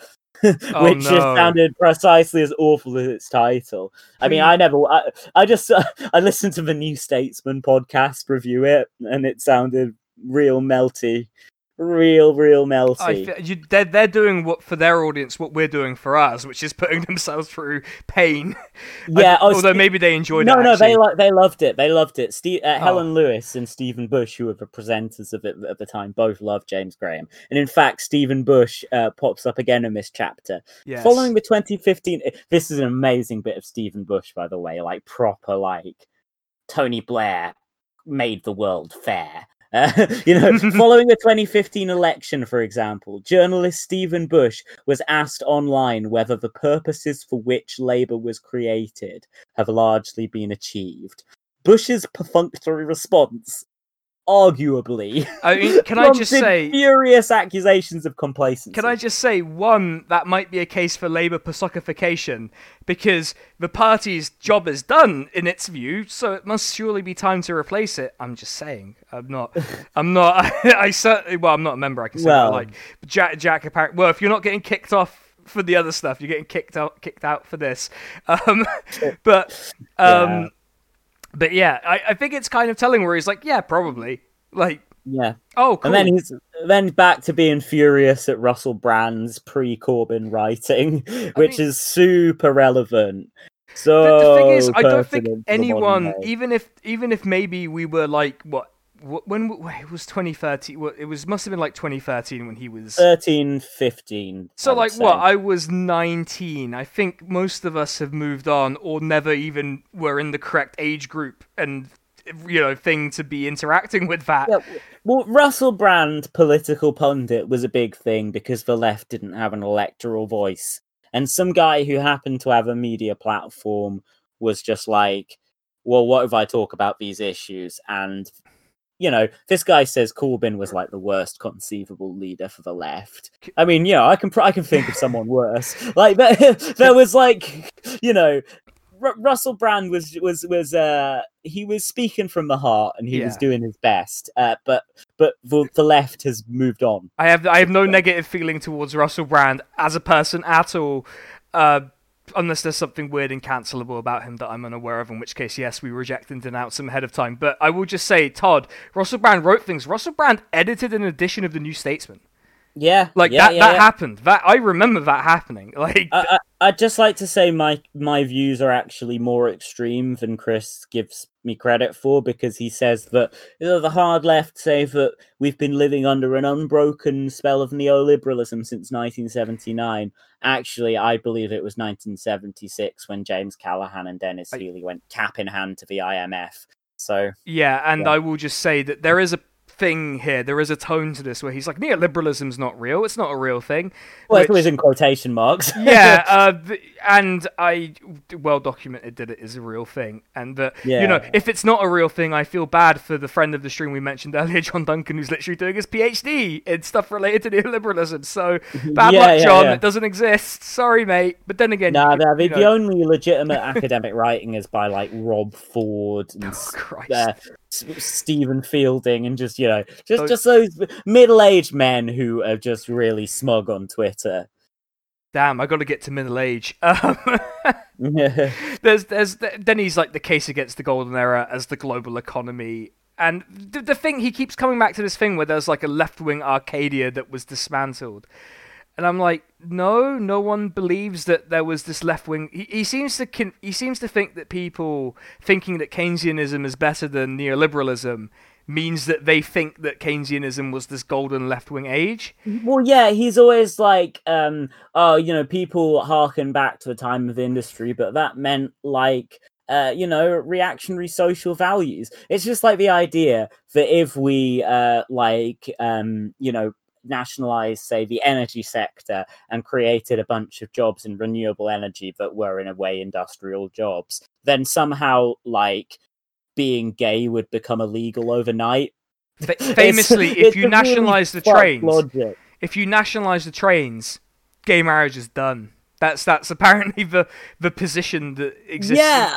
S2: [LAUGHS]
S1: Oh,
S2: which just sounded precisely as awful as its title. I mean. I never, I, I just, [LAUGHS] I listened to the New Statesman podcast review it, and it sounded real melty, real, real melty.
S1: I you, they're, they're doing what for their audience what we're doing for us, which is putting [LAUGHS] themselves through pain. [LAUGHS]
S2: yeah,
S1: I-
S2: oh,
S1: although maybe they enjoyed
S2: no,
S1: it.
S2: no, they
S1: actually.
S2: li- they loved it. They loved it. Steve, uh,
S1: Oh.
S2: Helen Lewis and Stephen Bush, who were the presenters of it at the time, both loved James Graham. And in fact, Stephen Bush uh, pops up again in this chapter.
S1: Yes.
S2: Following the 2015, eh, this is an amazing bit of Stephen Bush, by the way, like proper, like Tony Blair made the world fair. Uh, [LAUGHS] you know, following the 2015 election, for example, journalist Stephen Bush was asked online whether the purposes for which Labour was created have largely been achieved. Bush's perfunctory response, arguably,
S1: I mean, [LAUGHS] can I just say?
S2: furious accusations of complacency.
S1: Can I just say one that might be a case for Labour personification because the party's job is done in its view, so it must surely be time to replace it. I'm just saying. I'm not. [LAUGHS] I'm not. [LAUGHS] I, certainly. Well, I'm not a member. I can say that.
S2: Well-
S1: Like Jack. Jack. Apparently. Well, if you're not getting kicked off for the other stuff, you're getting kicked out. Kicked out for this. Um, but. Um,
S2: Yeah.
S1: But yeah, I, I think it's kind of telling where he's like, yeah, probably. Like,
S2: Yeah.
S1: oh, cool.
S2: And then he's then back to being furious at Russell Brand's pre-Corbyn writing, which
S1: mean-
S2: is super relevant. So
S1: the, the thing is, I don't think
S2: pertinent to the modern
S1: anyone, even if even if maybe we were like what when it was 2013, it was must have been like 2013 when he was.
S2: 13, 15.
S1: so like what? I was 19. I think most of us have moved on or never even were in the correct age group and you know thing to be interacting with that.
S2: Yeah, well, Russell Brand, political pundit, was a big thing because the left didn't have an electoral voice. And some guy who happened to have a media platform was just like, well, what if I talk about these issues? And, you know, this guy says Corbyn was like the worst conceivable leader for the left. I mean, yeah, I can pr- I can think of someone [LAUGHS] worse. Like, there, [LAUGHS] there was like, you know, Ru- Russell Brand was was was uh he was speaking from the heart and he was doing his best. Uh, but but the, the left has moved on.
S1: I have I have no negative feeling towards Russell Brand as a person at all, uh, unless there's something weird and cancelable about him that I'm unaware of. In which case, yes, we reject and denounce him ahead of time. But I will just say, Todd, Russell Brand wrote things. Russell Brand edited an edition of the New Statesman.
S2: Yeah,
S1: Like
S2: yeah,
S1: that.
S2: yeah,
S1: that
S2: yeah.
S1: happened. That I remember that happening. [LAUGHS] Like
S2: I, I'd just like to say my my views are actually more extreme than Chris gives me credit for because he says that you know, the hard left say that we've been living under an unbroken spell of neoliberalism since 1979. Actually, I believe it was 1976 when James Callaghan and Dennis
S1: I-
S2: Healey went cap in hand to the IMF. So
S1: Yeah, and. I will just say that there is a thing here. There is a tone to this where he's like, neoliberalism's not real. It's not a real thing.
S2: well, it
S1: Which-
S2: was in quotation marks. [LAUGHS]
S1: yeah, [LAUGHS] uh, and I well documented that it is a real thing, and that you know if it's not a real thing, I feel bad for the friend of the stream we mentioned earlier, [LAUGHS] John Duncan, who's literally doing his PhD in stuff related to neoliberalism. So bad
S2: Yeah,
S1: luck,
S2: yeah,
S1: John.
S2: yeah.
S1: It doesn't exist. Sorry, mate. But then again,
S2: Nah,
S1: you, you
S2: the only legitimate academic writing is by like Rob Ford and
S1: Oh, Christ.
S2: uh, Steven Fielding and just you know just
S1: Those-
S2: just those middle-aged men who are just really smug on Twitter.
S1: Damn, I got to get to middle age. Um, [LAUGHS] [LAUGHS] there's there's then he's like the case against the golden era as the global economy And the, the thing he keeps coming back to this thing where there's like a left wing Arcadia that was dismantled, and I'm like, no, no one believes that there was this left wing. He, he seems to con- he seems to think that people thinking that Keynesianism is better than neoliberalism means that they think that Keynesianism was this golden left wing age.
S2: Well, yeah, he's always like, um, oh, you know, people harken back to a time of industry, but that meant like uh, you know, reactionary social values. It's just like the idea that if we, uh, like, um, you know, nationalized, say, the energy sector and created a bunch of jobs in renewable energy that were, in a way, industrial jobs, then somehow, like, being gay would become illegal overnight.
S1: F- [LAUGHS] famously,
S2: It's-
S1: if
S2: it's
S1: you
S2: a really
S1: nationalize the trains,
S2: logic.
S1: if you nationalize the trains, gay marriage is done. That's that's apparently the the position that exists.
S2: Yeah.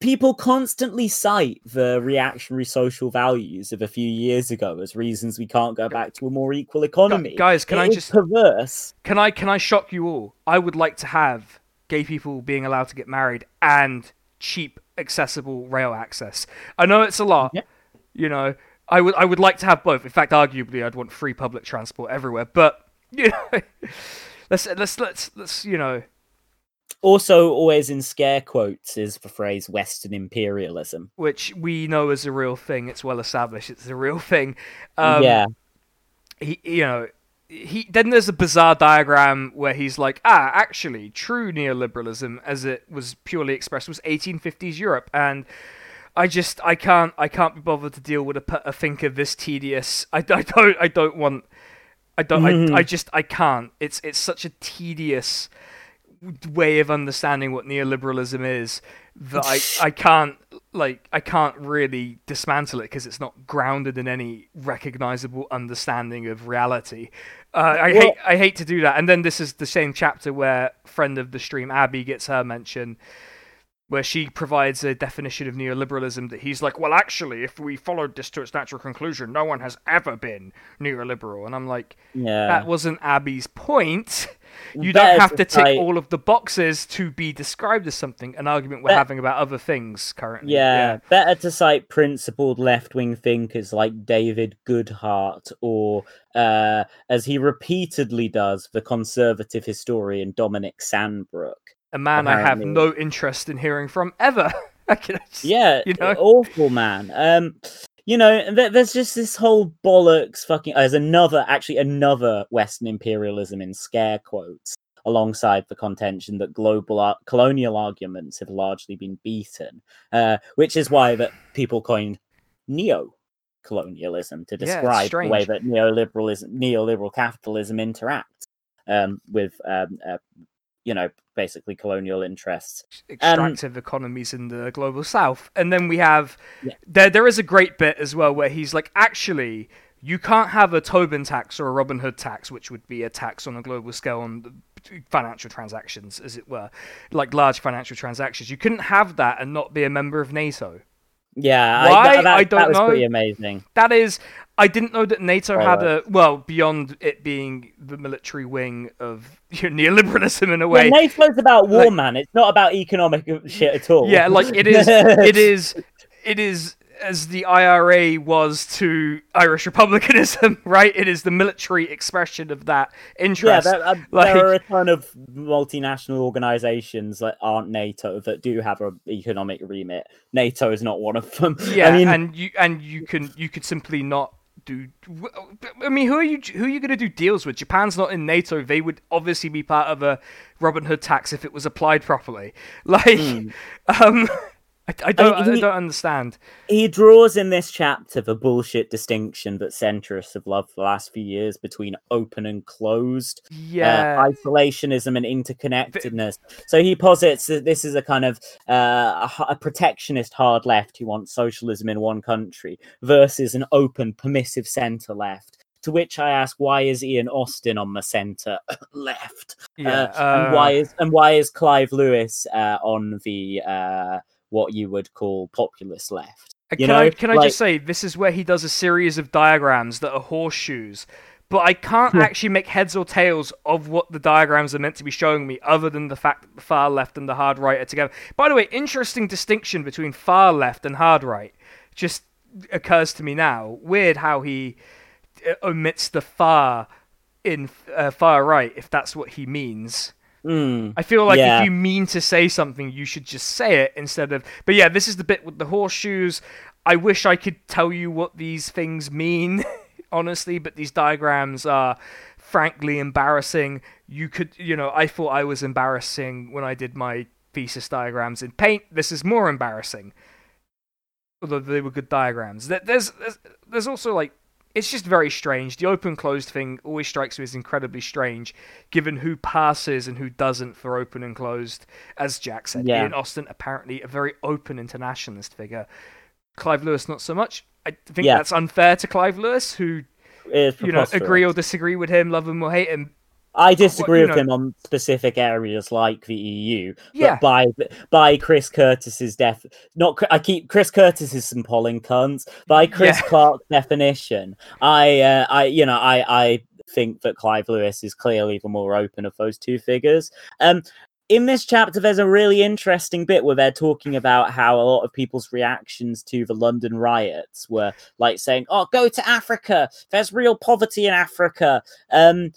S2: People constantly cite the reactionary social values of a few years ago as reasons we can't go back to a more equal economy.
S1: guys, can
S2: It
S1: I just-
S2: perverse?
S1: Can I can I shock you all? I would like to have gay people being allowed to get married and cheap, accessible rail access. I know it's a lot.
S2: Yeah.
S1: You know, I would I would like to have both. In fact, arguably, I'd want free public transport everywhere. But [LAUGHS] you know, let's let's let's let's you know.
S2: Also, always in scare quotes is the phrase Western imperialism.
S1: Which we know is a real thing. It's well established. It's a real thing. Um,
S2: yeah.
S1: he you know he then there's a bizarre diagram where he's like ah actually true neoliberalism as it was purely expressed was 1850s Europe and I just I can't I can't be bothered to deal with a thinker this tedious I, I don't I don't want I don't
S2: Mhm.
S1: I, I just I can't it's it's such a tedious way of understanding what neoliberalism is that I, [LAUGHS] I can't like I can't really dismantle it because it's not grounded in any recognizable understanding of reality. Uh, I
S2: Well-
S1: hate I hate to do that. And then this is the same chapter where friend of the stream Abi gets her mention where she provides a definition of neoliberalism that he's like, well, actually, if we followed this to its natural conclusion, no one has ever been neoliberal. And I'm like,
S2: Yeah.
S1: that wasn't Abi's point. You don't have
S2: to
S1: tick all of the boxes to be described as something. An argument we're having about other things currently.
S2: Yeah, better to cite principled left wing thinkers like David Goodhart or, uh, as he repeatedly does, the conservative historian Dominic Sandbrook.
S1: A man I have no interest in hearing from ever. [LAUGHS] Just-
S2: Yeah,
S1: You know?
S2: awful man. Um, you know, th- there's just this whole bollocks fucking. There's another, actually, another Western imperialism in scare quotes, alongside the contention that global ar- colonial arguments have largely been beaten, uh, which is why that people coined neo colonialism to
S1: Yeah,
S2: describe the way that neoliberalism, neoliberal capitalism interacts um, with, um, uh, you know, basically colonial interests.
S1: extractive economies in the global south. And then we have
S2: Yeah.
S1: there there is a great bit as well where he's like, actually, you can't have a Tobin tax or a Robin Hood tax, which would be a tax on a global scale on the financial transactions, as it were, like large financial transactions. You couldn't have that and not be a member of NATO.
S2: Yeah,
S1: Why?
S2: I, that,
S1: I don't
S2: was
S1: know.
S2: pretty amazing.
S1: That is, I didn't know that NATO had a well beyond it being the military wing of [LAUGHS] you know, neoliberalism in a
S2: Yeah,
S1: way.
S2: NATO's about war,
S1: like-
S2: man. It's not about economic shit at all.
S1: Yeah, like it is. it [LAUGHS] is. It is as the IRA was to Irish republicanism, [LAUGHS] right? It is the military expression of that
S2: Yeah,
S1: interest.
S2: there, uh,
S1: like-
S2: there are a ton of multinational organizations that aren't NATO that do have an economic remit. NATO is not one of them.
S1: yeah,
S2: I mean,
S1: and you and you can you could simply not do. I mean, who are you? Who are you going to do deals with? Japan's not in NATO. They would obviously be part of a Robin Hood tax if it was applied properly. [LAUGHS] Like,
S2: Hmm.
S1: um, I, I don't. I,
S2: he-
S1: don't understand.
S2: he draws in this chapter the bullshit distinction that centrists have loved for the last few years between open and closed.
S1: Yeah.
S2: uh, isolationism and interconnectedness. So he posits that this is a kind of uh, a, a protectionist hard left who wants socialism in one country versus an open, permissive centre left. To which I ask, why is Ian Austin on the centre [COUGHS] left?
S1: yeah.
S2: Uh, and why is and why is Clive Lewis uh, on the uh, what you would call populist left?
S1: Uh,
S2: You
S1: Can I
S2: know,
S1: can I just say this is where he does a series of diagrams that are horseshoes, but I can't actually make heads or tails of what the diagrams are meant to be showing me, other than the fact that the far left and the hard right are together. By the way, interesting distinction between far left and hard right. Just occurs to me now. Weird how he uh, omits the far in uh, far right, if that's what he means.
S2: Mm.
S1: I feel like
S2: Yeah.
S1: if you mean to say something, you should just say it instead of. But yeah, this is the bit with the horseshoes. I wish I could tell you what these things mean, [LAUGHS] honestly, but these diagrams are frankly embarrassing. You could, you know, I thought I was embarrassing when I did my thesis diagrams in paint. This is more embarrassing. Although they were good diagrams. There's, there's, there's also like it's just very strange. The open closed thing always strikes me as incredibly strange, given who passes and who doesn't for open and closed. As Jack said,
S2: Yeah.
S1: Ian Austin apparently a very open internationalist figure. Clive Lewis not so much. I think
S2: Yeah.
S1: that's unfair to Clive Lewis, who you know agree or disagree with him, love him or hate him.
S2: I disagree with
S1: know-
S2: him on specific areas like the EU. But
S1: Yeah.
S2: by by Chris Curtis's death, not I keep Chris Curtis is some polling cunts. By Chris
S1: Yeah.
S2: Clarke's definition, I uh, I you know I I think that Clive Lewis is clearly the more open of those two figures. Um. In this chapter, there's a really interesting bit where they're talking about how a lot of people's reactions to the London riots were like saying, "Oh, go to Africa. There's real poverty in Africa." Um,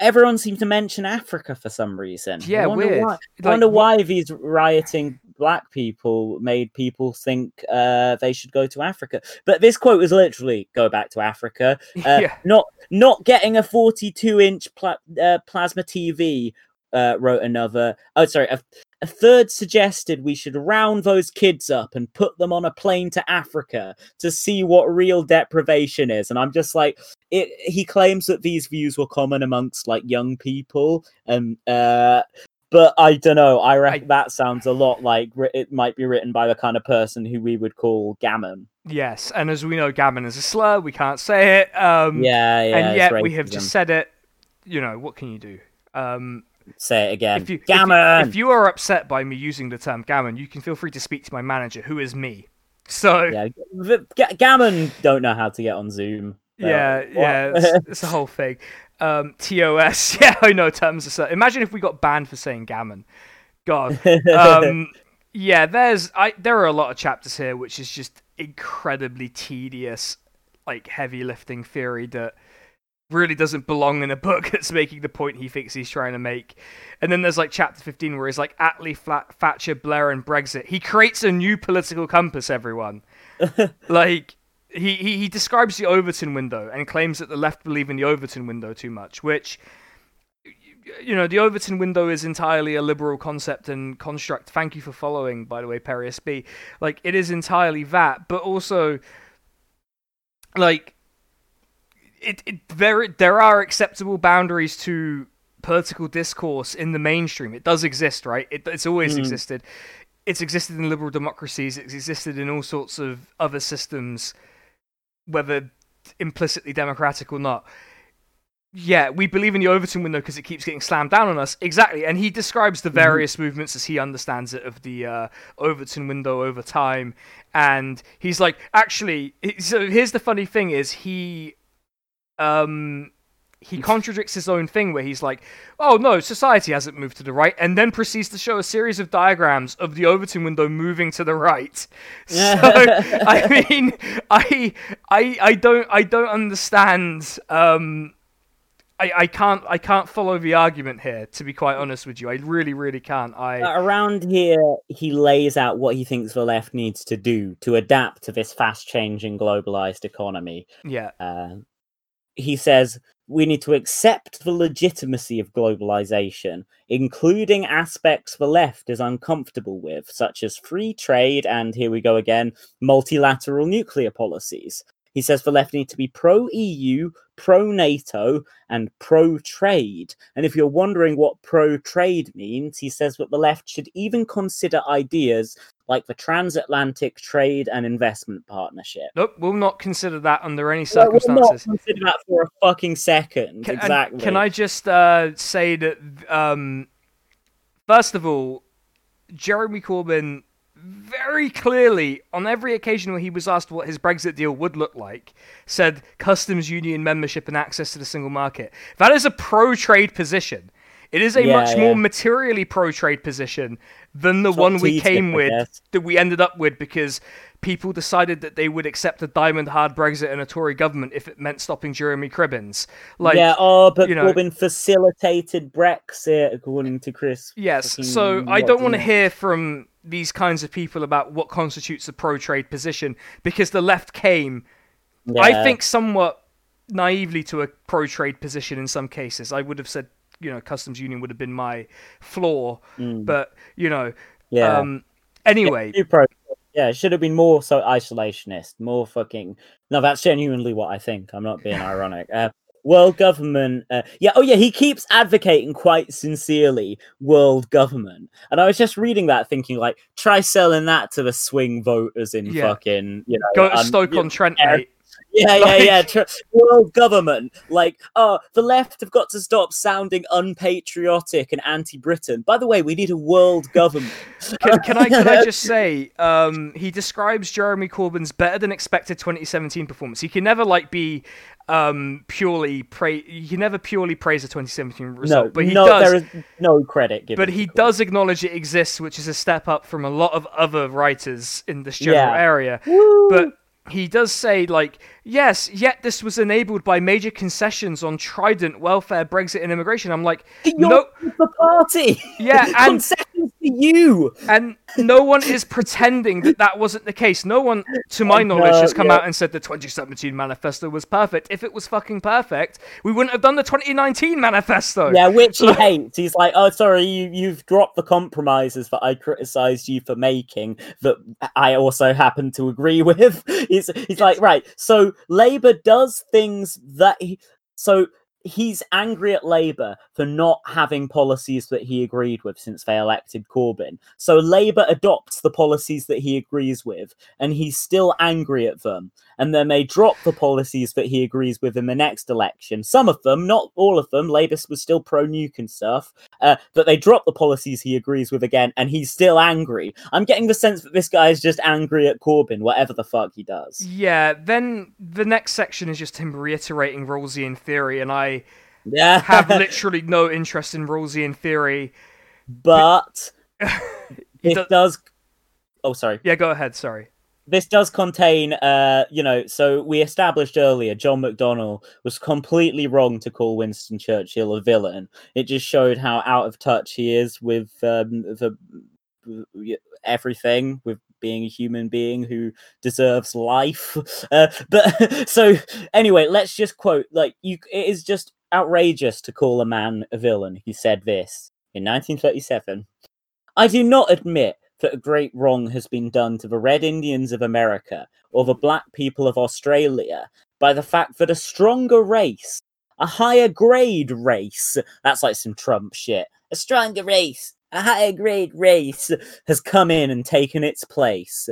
S2: everyone seemed to mention Africa for some reason. I
S1: Yeah,
S2: wonder
S1: weird.
S2: Why,
S1: Like,
S2: wonder why these rioting black people made people think uh, they should go to Africa. But this quote was literally "Go back to Africa." [LAUGHS] Uh,
S1: yeah,
S2: Not not getting a 42 inch pla- uh, plasma TV. Uh, wrote another. Oh, sorry. A, a third suggested we should round those kids up and put them on a plane to Africa to see what real deprivation is. And I'm just like, it. He claims that these views were common amongst like young people, and uh, but I don't know. I reckon that sounds a lot like it might be written by the kind of person who we would call gammon.
S1: yes. And as we know, gammon is a slur. We can't say it. Um,
S2: Yeah, yeah.
S1: and yet we have just said it. You know what can you do? Um,
S2: say it again.
S1: if you
S2: gammon.
S1: if you are upset by me using the term gammon, you can feel free to speak to my manager, who is me. So
S2: yeah, the, gammon don't know how to get on Zoom.
S1: Yeah, yeah, it's, it's a whole thing. Um, TOS, [LAUGHS] yeah, I know terms so- Imagine if we got banned for saying gammon. God. Um, [LAUGHS] yeah, there's I there are a lot of chapters here which is just incredibly tedious, like heavy lifting theory that really doesn't belong in a book [LAUGHS] that's making the point he thinks he's trying to make. And then there's like chapter 15 where he's like Attlee, Flat, Thatcher, Blair, and Brexit. He creates a new political compass, everyone. [LAUGHS] like he, he he describes the Overton window and claims that the left believe in the Overton window too much, which you know the Overton window is entirely a liberal concept and construct. Thank you for following, by the way, Perry SB. Like it is entirely that, but also like it, it there there are acceptable boundaries to political discourse in the mainstream. It does exist, right? It, it's always
S2: Mm.
S1: existed. It's existed in liberal democracies. It's existed in all sorts of other systems, whether implicitly democratic or not. Yeah, we believe in the Overton window because it keeps getting slammed down on us. Exactly, and he describes the various movements as he understands it of the uh, Overton window over time, and he's like, actually, so here's the funny thing: is he, um, he contradicts his own thing where he's like, "Oh no, society hasn't moved to the right," and then proceeds to show a series of diagrams of the Overton window moving to the right. [LAUGHS] So I mean, I I I don't I don't understand. Um, I, I can't I can't follow the argument here. To be quite honest with you, I really really can't. I
S2: Uh, Around here, he lays out what he thinks the left needs to do to adapt to this fast changing globalized economy.
S1: yeah
S2: Uh, he says we need to accept the legitimacy of globalization, including aspects the left is uncomfortable with, such as free trade and, here we go again, multilateral nuclear policies. He says the left need to be pro EU, pro NATO, and pro trade. And if you're wondering what pro trade means, he says that the left should even consider ideas like the transatlantic trade and investment partnership.
S1: nope we'll not consider that under any
S2: Well, we'll not
S1: circumstances.
S2: consider that for a fucking second.
S1: Can,
S2: exactly.
S1: Can I just uh, say that, um, first of all, Jeremy Corbyn very clearly, on every occasion where he was asked what his Brexit deal would look like, said customs union membership and access to the single market. That is a pro trade position. It is a
S2: Yeah,
S1: much more materially pro trade position than the one we came with that we ended up with because people decided that they would accept a diamond hard Brexit and a Tory government if it meant stopping Jeremy Cribbins. Like
S2: yeah, oh, but
S1: you know-
S2: Corbyn facilitated Brexit, according to Chris.
S1: Yes, so I don't want to hear from these kinds of people about what constitutes a pro trade position because the left came, I think, somewhat naively to a pro trade position in some cases. I would have said, you know, customs union would have been my flaw, but, you know,
S2: Mm. Yeah.
S1: um, anyway,
S2: pro- yeah, it should have been more so isolationist, more fucking. No, that's genuinely what I think. I'm not being ironic. Uh, world government. Uh, yeah. Oh, yeah. He keeps advocating quite sincerely world government, and I was just reading that, thinking like, try selling that to the swing voters in
S1: Yeah.
S2: fucking, you know,
S1: go to
S2: um,
S1: Stoke on Trent, mate.
S2: Yeah, yeah,
S1: Like-
S2: yeah. Tr- world government. Like, oh, the left have got to stop sounding unpatriotic and anti-Britain. By the way, we need a world government.
S1: Can, can I can I [LAUGHS] just say um, he describes Jeremy Corbyn's better than expected 2017 performance. He can never like be um, purely praise. He can never purely praise the 2017 result,
S2: no,
S1: but he
S2: no,
S1: does.
S2: there is no credit given.
S1: but he does acknowledge it exists, which is a step up from a lot of other writers in this general
S2: Yeah.
S1: area. But he does say, like, yes, yet this was enabled by major concessions on Trident, welfare, Brexit, and immigration. I'm like,
S2: You're
S1: no,
S2: the party. [LAUGHS]
S1: Yeah, [LAUGHS] and-
S2: concessions to you.
S1: and no one is pretending that that wasn't the case. No one, to my knowledge, has come
S2: yeah.
S1: out and said the 2017 manifesto was perfect. If it was fucking perfect, we wouldn't have done the 2019 manifesto.
S2: Yeah, which he [LAUGHS] hates. He's like, oh, sorry, you you've dropped the compromises that I criticised you for making that I also happen to agree with. He's he's like, right. So Labour does things that he so he's angry at Labour for not having policies that he agreed with since they elected Corbyn. So Labour adopts the policies that he agrees with, and he's still angry at them. And then they drop the policies that he agrees with in the next election. Some of them, not all of them. Labour was still pro nuke and stuff, uh, but they drop the policies he agrees with again, and he's still angry. I'm getting the sense that this guy is just angry at Corbyn, whatever the fuck he does.
S1: Yeah, then the next section is just him reiterating Rawlsian theory, and I
S2: Yeah,
S1: have [LAUGHS] literally no interest in Rawlsian theory.
S2: but [LAUGHS] it
S1: does-
S2: does. Oh, sorry.
S1: Yeah, go ahead, sorry.
S2: this does contain uh you know so we established earlier john mcdonnell was completely wrong to call winston churchill a villain it just showed how out of touch he is with um the everything with being a human being who deserves life [LAUGHS] uh, but so anyway let's just quote like you it is just outrageous to call a man a villain he said this in 1937 I do not admit that a great wrong has been done to the Red Indians of America or the black people of Australia by the fact that a stronger race, a higher grade race, that's like some Trump shit, a stronger race, a higher grade race has come in and taken its place.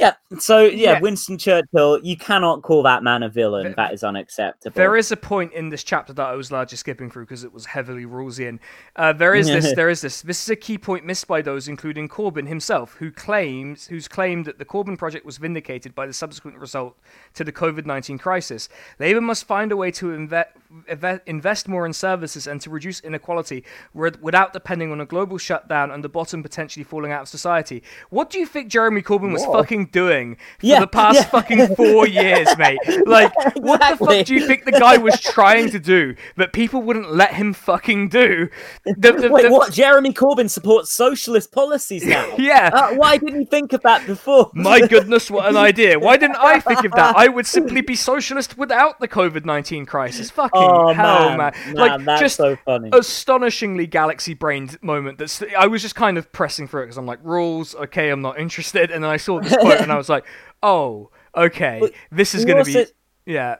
S2: Yeah, so yeah,
S1: Yeah.
S2: Winston Churchill, you cannot call that man a villain.
S1: Th-
S2: That is unacceptable.
S1: There is a point in this chapter that I was largely skipping through because it was heavily Rawlsian. Uh, there is this. [LAUGHS] There is this. This is a key point missed by those, including Corbyn himself, who claims, who's claimed that the Corbyn project was vindicated by the subsequent result to the COVID nineteen crisis. Labour must find a way to inve- invest more in services and to reduce inequality without depending on a global shutdown and the bottom potentially falling out of society. What do you think Jeremy Corbyn was
S2: Whoa.
S1: fucking doing for
S2: Yeah,
S1: the past
S2: yeah.
S1: fucking four [LAUGHS] years, mate? Like, what the fuck do you think the guy was trying to do that people wouldn't let him fucking do? The- the-
S2: Wait,
S1: the-
S2: what? Jeremy Corbyn supports socialist policies now? [LAUGHS]
S1: Yeah.
S2: Uh, why didn't you think of that before?
S1: My goodness, what an idea! Why didn't I think of that? I would simply be [LAUGHS] socialist without the COVID nineteen crisis. Fucking
S2: oh
S1: hell,
S2: man,
S1: man!
S2: man,
S1: Like
S2: that's
S1: just
S2: so funny.
S1: astonishingly galaxy brained moment. That's I was just kind of pressing for it because I'm like Rawls. Okay, I'm not interested. And then I saw this quote and I was like, oh, okay,
S2: But
S1: this is gonna be yeah.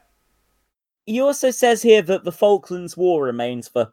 S2: He also says here that the Falklands War remains for,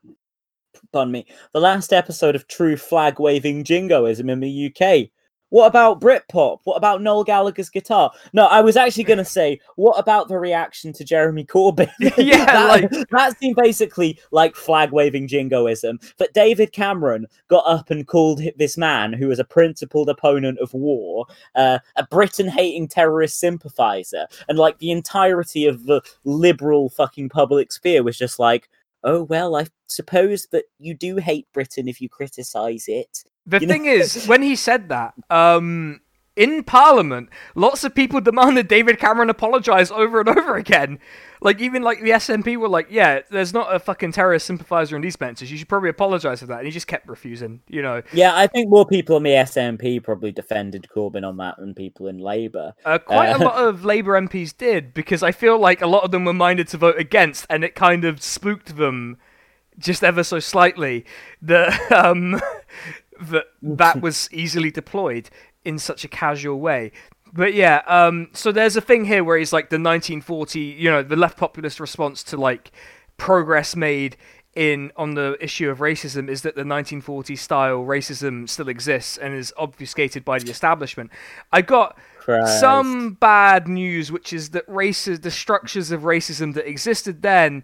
S2: pardon me, the last episode of true flag waving jingoism in the UK. What about Britpop? What about Noel Gallagher's guitar? No, I was actually going to say, what about the reaction to Jeremy Corbyn? [LAUGHS]
S1: Yeah, [LAUGHS]
S2: that,
S1: like-
S2: that seemed basically like flag waving jingoism. But David Cameron got up and called this man, who was a principled opponent of war, uh, a Britain hating terrorist sympathizer. And like the entirety of the liberal fucking public sphere was just like, oh well, I suppose that you do hate Britain if you criticise it.
S1: The
S2: You know-
S1: thing is, when he said that, um, in Parliament, lots of people demanded David Cameron apologise over and over again. Like even like the SNP were like, "Yeah, there's not a fucking terrorist sympathiser in these benches. You should probably apologise for that." And he just kept refusing. You know,
S2: Yeah, I think more people in the SNP probably defended Corbyn on that than people in Labour.
S1: uh, quite a
S2: Uh,
S1: lot of Labour MPs did because I feel like a lot of them were minded to vote against, and it kind of spooked them just ever so slightly that [LAUGHS] um, that that was easily deployed in such a casual way. But yeah, um, so there's a thing here where he's like the 1940, you know, the left populist response to like progress made in on the issue of racism is that the 1940 style racism still exists and is obfuscated by the establishment. I got
S2: Christ.
S1: some bad news, which is that races, the structures of racism that existed then,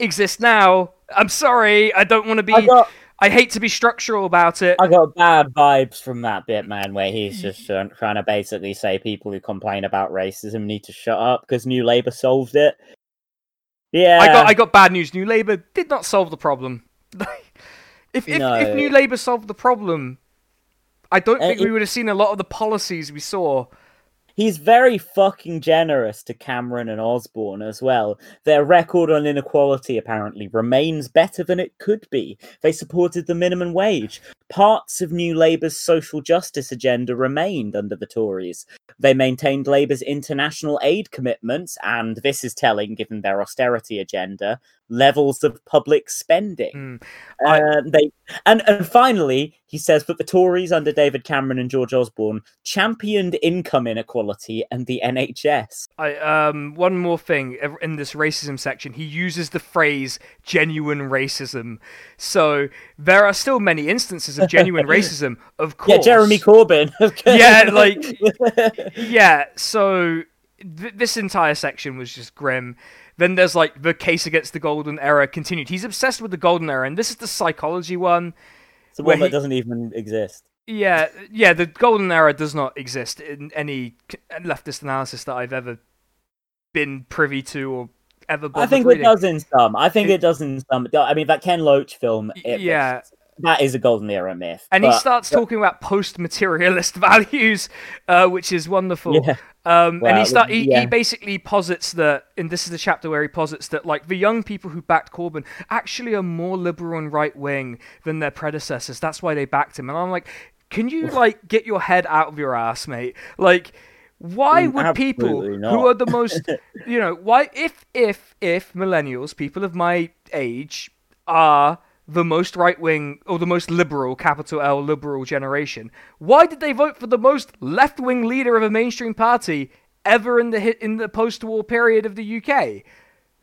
S1: exist now. I'm sorry, I don't want to be.
S2: I got
S1: I hate to be structural about it.
S2: I got bad vibes from that bit, man, where he's just trying, trying to basically say people who complain about racism need to shut up because New Labour solved it. Yeah,
S1: I got I got bad news. New Labour did not solve the problem. [LAUGHS] if if,
S2: No.
S1: if New Labour solved the problem, I don't
S2: Uh,
S1: think we would have seen a lot of the policies we saw.
S2: He's very fucking generous to Cameron and Osborne as well. Their record on inequality apparently remains better than it could be. They supported the minimum wage. Parts of New Labour's social justice agenda remained under the Tories. They maintained Labour's international aid commitments, and this is telling given their austerity agenda, levels of public spending.
S1: Mm. I-
S2: Uh, they and and finally, he says that the Tories under David Cameron and George Osborne championed income inequality and the NHS.
S1: I um one more thing in this racism section. He uses the phrase "genuine racism," so there are still many instances of genuine [LAUGHS] racism. Of course,
S2: Yeah, Jeremy Corbyn. [LAUGHS]
S1: Yeah, like- yeah, so th- this entire section was just grim. Then there's like the case against the golden era continued. He's obsessed with the golden era, and this is the psychology one.
S2: it's the one that
S1: he-
S2: doesn't even exist.
S1: Yeah, yeah, the golden era does not exist in any leftist analysis that I've ever been privy to or ever.
S2: I think it does in some. I think
S1: It-
S2: it does in some. I mean, that Ken Loach film. It,
S1: yeah.
S2: that is a golden era myth.
S1: And he
S2: but-
S1: starts talking about post-materialist [LAUGHS] values, uh, which is wonderful.
S2: Yeah.
S1: Um, and he start he,
S2: yeah.
S1: he basically posits that, and this is the chapter where he posits that like the young people who backed Corbyn actually are more liberal and right wing than their predecessors. That's why they backed him. And I'm like, can you like get your head out of your ass, mate? Like, why
S2: Mm,
S1: would people
S2: absolutely
S1: who are the most, [LAUGHS] you know, why if if if millennials, people of my age, are the most right wing or the most liberal, capital L liberal generation. Why did they vote for the most left wing leader of a mainstream party ever in the in the post war period of the UK?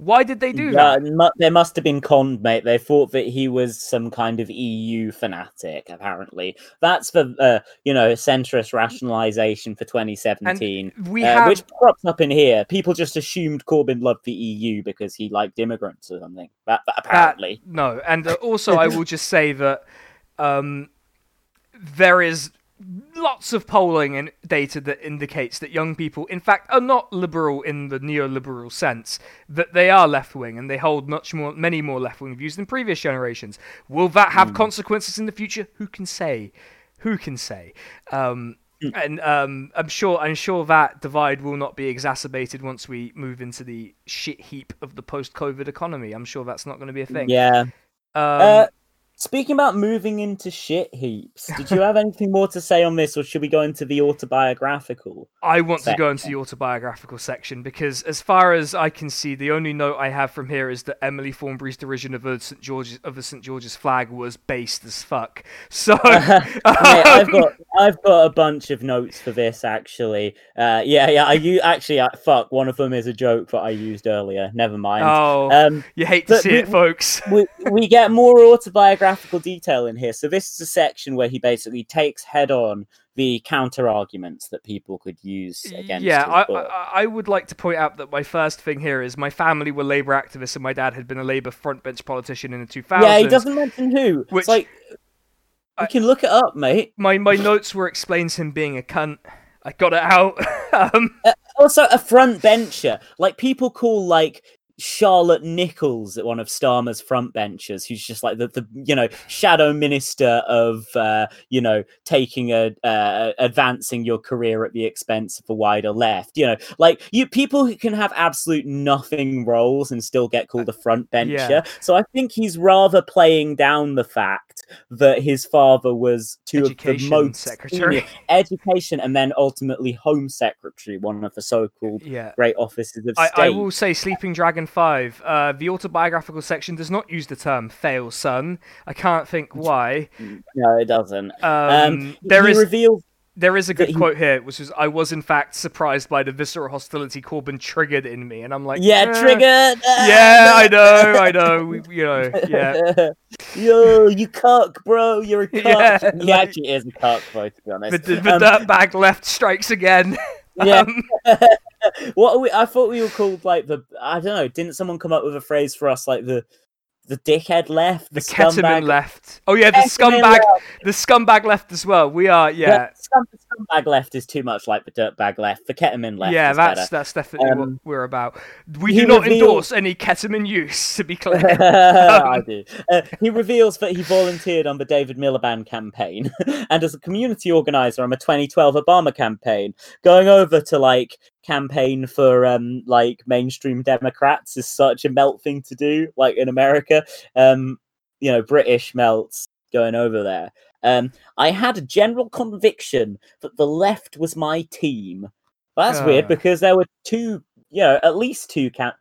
S1: Why did they do
S2: Yeah,
S1: that?
S2: they must have been conned, mate. They thought that he was some kind of EU fanatic. Apparently, that's the uh, you know centrist rationalization for 2017,
S1: We
S2: uh,
S1: have
S2: which crops up in here. People just assumed Corbyn loved the EU because he liked immigrants or something. That, that apparently,
S1: no, and uh, also I will [LAUGHS] just say that um, there is lots of polling and data that indicates that young people, in fact, are not liberal in the neoliberal sense. That they are left wing and they hold much more, many more left wing views than previous generations. Will that have consequences in the future? Who can say? Who can say? Um, and um, I'm sure I'm sure that divide will not be exacerbated once we move into the shit heap of the post-COVID economy. I'm sure that's not going to be a thing.
S2: yeah.
S1: Um,
S2: uh, speaking about moving into shit heaps, did you have anything more to say on this, or should we go into the autobiographical?
S1: I want to go into the autobiographical section because, as far as I can see, the only note I have from here is that Emily Thornberry's derision of the St George's of the St George's flag was based as fuck. [LAUGHS] So, [LAUGHS]
S2: Mate, I've
S1: um,
S2: got I've got a bunch of notes for this actually. Uh, yeah, yeah. I you actually uh, fuck. One of them is a joke that I used earlier. Never mind.
S1: oh,
S2: Um,
S1: you hate to see
S2: we-
S1: it, folks.
S2: we we get more autobiographical detail in here. So this is a section where he basically takes head on the counter arguments that people could use against.
S1: Yeah, I. I, I would like to point out that my first thing here is my family were Labour activists and my dad had been a Labour frontbench politician in the 2000s.
S2: yeah, he doesn't mention who.
S1: Which-
S2: it's like
S1: I-
S2: you can look it up, mate.
S1: My my notes were explains him being a cunt. I got it out. [LAUGHS] um,
S2: Also, a front bencher. Like people call like Charlotte Nichols, one of Starmer's frontbenchers, who's just like the, the you know shadow minister of uh, you know taking a uh, advancing your career at the expense of a wider left. You know, like you people who can have absolute nothing roles and still get called a frontbencher. [LAUGHS]
S1: Yeah.
S2: So I think he's rather playing down the fact that his father was two
S1: Education
S2: of the most
S1: secretary.
S2: senior- education and then ultimately home secretary, one of the so-called
S1: Yeah.
S2: great offices of
S1: I,
S2: state.
S1: I will say Sleeping Dragon 5, uh, the autobiographical section does not use the term fail son. I can't think why.
S2: No, it doesn't.
S1: Um,
S2: Um,
S1: there
S2: he
S1: is
S2: reveals
S1: there is a good
S2: he-
S1: quote here, which is I was in fact surprised by the visceral hostility Corbyn triggered in me, and I'm like,
S2: yeah,
S1: eh,
S2: triggered.
S1: Yeah, I [LAUGHS] know, I know. We, you know, yeah. [LAUGHS]
S2: Yo, you cock, bro. You're a cock.
S1: Yeah,
S2: he
S1: like-
S2: actually is a cock, bro. To be honest.
S1: The, the
S2: Um,
S1: dirtbag left strikes again. [LAUGHS]
S2: Yeah.
S1: Um,
S2: what are we? I thought we were called like the. I don't know. Didn't someone come up with a phrase for us like the the dickhead left, the,
S1: the ketamine left. Oh yeah, the scumbag,
S2: left.
S1: the scumbag left as well. We are, yeah,
S2: The scum, the scumbag left is too much like the dirtbag left. The ketamine left.
S1: yeah.
S2: is
S1: That's
S2: better.
S1: that's definitely what
S2: Um,
S1: we're about. We do not
S2: revealed-
S1: endorse any ketamine use, to be clear. [LAUGHS]
S2: I do. [LAUGHS] Uh, he reveals that he volunteered on the David Miliband campaign [LAUGHS] and as a community organizer on the 2012 Obama campaign, going over to like campaign for um like mainstream Democrats is such a melt thing to do, like in America. Um, you know, British melts going over there. Um, I had a general conviction that the left was my team. That's weird
S1: Ah.
S2: because there were two, you know, at least two can.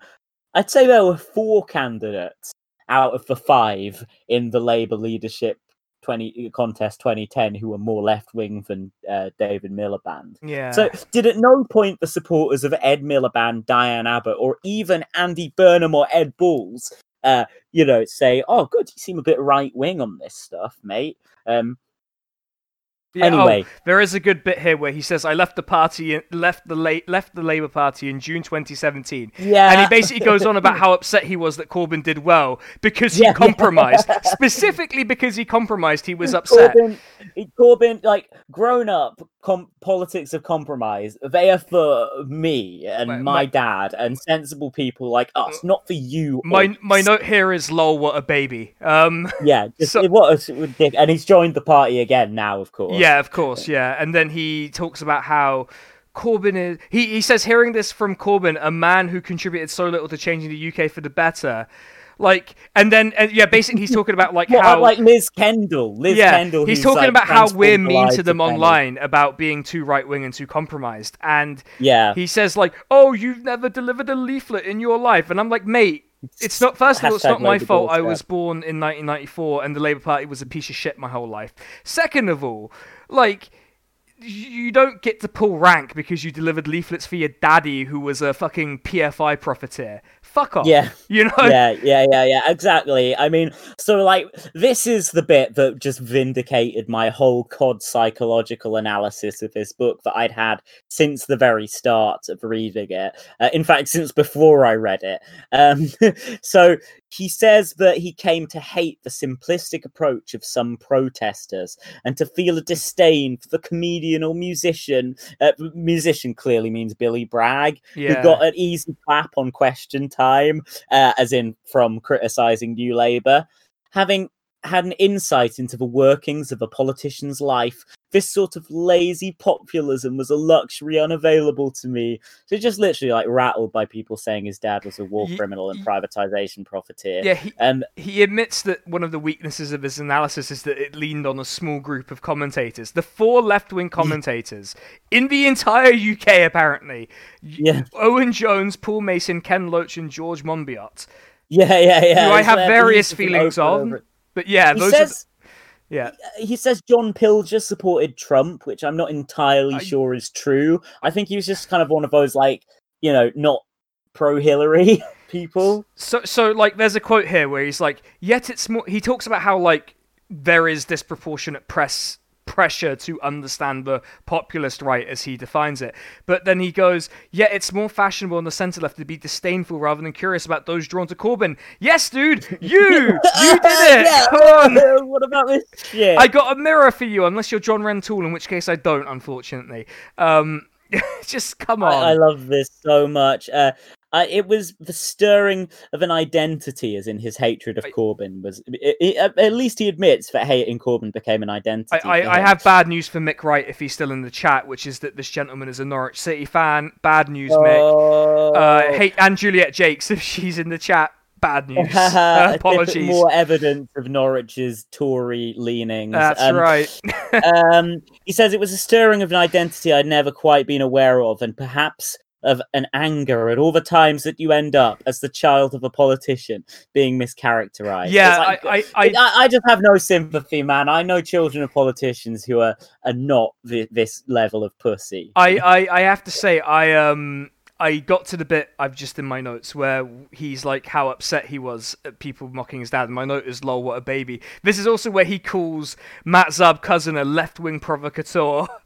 S2: I'd say there were four candidates out of the five in the Labour leadership 20 contest 2010 who were more left wing than uh, David Miliband.
S1: yeah.
S2: So, did at no point the supporters of Ed Miliband, Diane Abbott, or even Andy Burnham or Ed Balls, uh, you know, say, "Oh, good, you seem a bit right wing on this stuff, mate." Um,
S1: Yeah, oh,
S2: anyway,
S1: there is a good bit here where he says, "I left the party, left the la- left the Labour Party in June 2017."
S2: yeah,
S1: And he basically goes on about how upset he was that Corbyn did well because he
S2: Yeah.
S1: compromised. [LAUGHS] Specifically because he compromised, he was upset.
S2: Corbyn, Corbyn, like grown up com- politics of compromise, they are for me and
S1: My-
S2: my, dad and sensible people like us, not for you.
S1: My my note here is lol what a baby. Um [LAUGHS]
S2: yeah, just
S1: so-
S2: what a. And he's joined the party again now, of course.
S1: yeah, of course, yeah. And then he talks about how Corbyn is he, he says hearing this from Corbyn, a man who contributed so little to changing the UK for the better. Like and then and yeah, basically he's talking about like [LAUGHS]
S2: What,
S1: how
S2: like Liz Kendall, Liz
S1: yeah,
S2: Kendall.
S1: he's talking
S2: like,
S1: about how we're mean to them online about being too right wing and too compromised. And
S2: Yeah,
S1: he says like, "Oh, you've never delivered a leaflet in your life," and I'm like, "Mate, it's not. First of all, it's not my fault. I was born in 1994, and the Labour Party was a piece of shit my whole life. Second of all, like." You don't get to pull rank because you delivered leaflets for your daddy, who was a fucking PFI profiteer. Fuck off.
S2: Yeah. [LAUGHS]
S1: you know.
S2: yeah, yeah, yeah, yeah, exactly. I mean, so like, this is the bit that just vindicated my whole COD psychological analysis of this book that I'd had since the very start of reading it. Uh, in fact, since before I read it. Um, [LAUGHS] so he says that he came to hate the simplistic approach of some protesters and to feel a disdain for the comedian or musician. Uh, musician clearly means Billy Bragg
S1: Yeah.
S2: who got an easy clap on question time, uh, as in from criticizing New Labour. Having had an insight into the workings of a politician's life, this sort of lazy populism was a luxury unavailable to me. So just literally like rattled by people saying his dad was a war
S1: Ye-
S2: criminal and privatization profiteer.
S1: yeah, he,
S2: Um,
S1: he admits that one of the weaknesses of his analysis is that it leaned on a small group of commentators. The four left wing commentators in the entire UK, apparently.
S2: Yeah.
S1: Owen Jones, Paul Mason, Ken Loach, and George Monbiot.
S2: yeah, yeah, yeah.
S1: Who I have various feelings on. But yeah,
S2: He
S1: those
S2: says,
S1: The, yeah.
S2: he says John Pilger supported Trump, which I'm not entirely
S1: I-
S2: sure is true. I think he was just kind of one of those like, you know, not pro Hillary [LAUGHS] people.
S1: So, so like, there's a quote here where he's like, "Yet it's more." He talks about how like there is disproportionate press pressure to understand the populist right as he defines it. But then he goes, "Yet it's more fashionable on the centre left to be disdainful rather than curious about those drawn to Corbyn." Yes, dude, you, [LAUGHS] you did it.
S2: Yeah,
S1: Come on. [LAUGHS]
S2: what about this shit?
S1: I got a mirror for you, unless you're John Rentoul, in which case I don't, unfortunately. Um, [LAUGHS] just come on.
S2: I, I love this so much. Uh, Uh, it was the stirring of an identity, as in his hatred of
S1: I-
S2: Corbyn was. It, it, at- least he admits that hating Corbyn became an identity.
S1: I, I, I have bad news for Mic Wright if he's still in the chat, which is that this gentleman is a Norwich City fan. Bad news, Mic.
S2: Oh.
S1: Uh, hey, and Juliet Jacques, [LAUGHS] if she's in the chat, bad [LAUGHS] news. Uh, apologies.
S2: More evidence of Norwich's Tory leanings.
S1: That's
S2: Um,
S1: right. [LAUGHS]
S2: um, he says it was a stirring of an identity I'd never quite been aware of, and perhaps of an anger at all the times that you end up as the child of a politician being mischaracterized.
S1: Yeah,
S2: like-
S1: I, I, I,
S2: I, I just have no sympathy, man. I know children of politicians who are, are not thi- this level of pussy.
S1: I, I, I have to say, I um, I got to the bit I've just in my notes where he's like how upset he was at people mocking his dad. My note is lol, what a baby. This is also where he calls Matt Zarb-Cousin a left wing provocateur. [LAUGHS]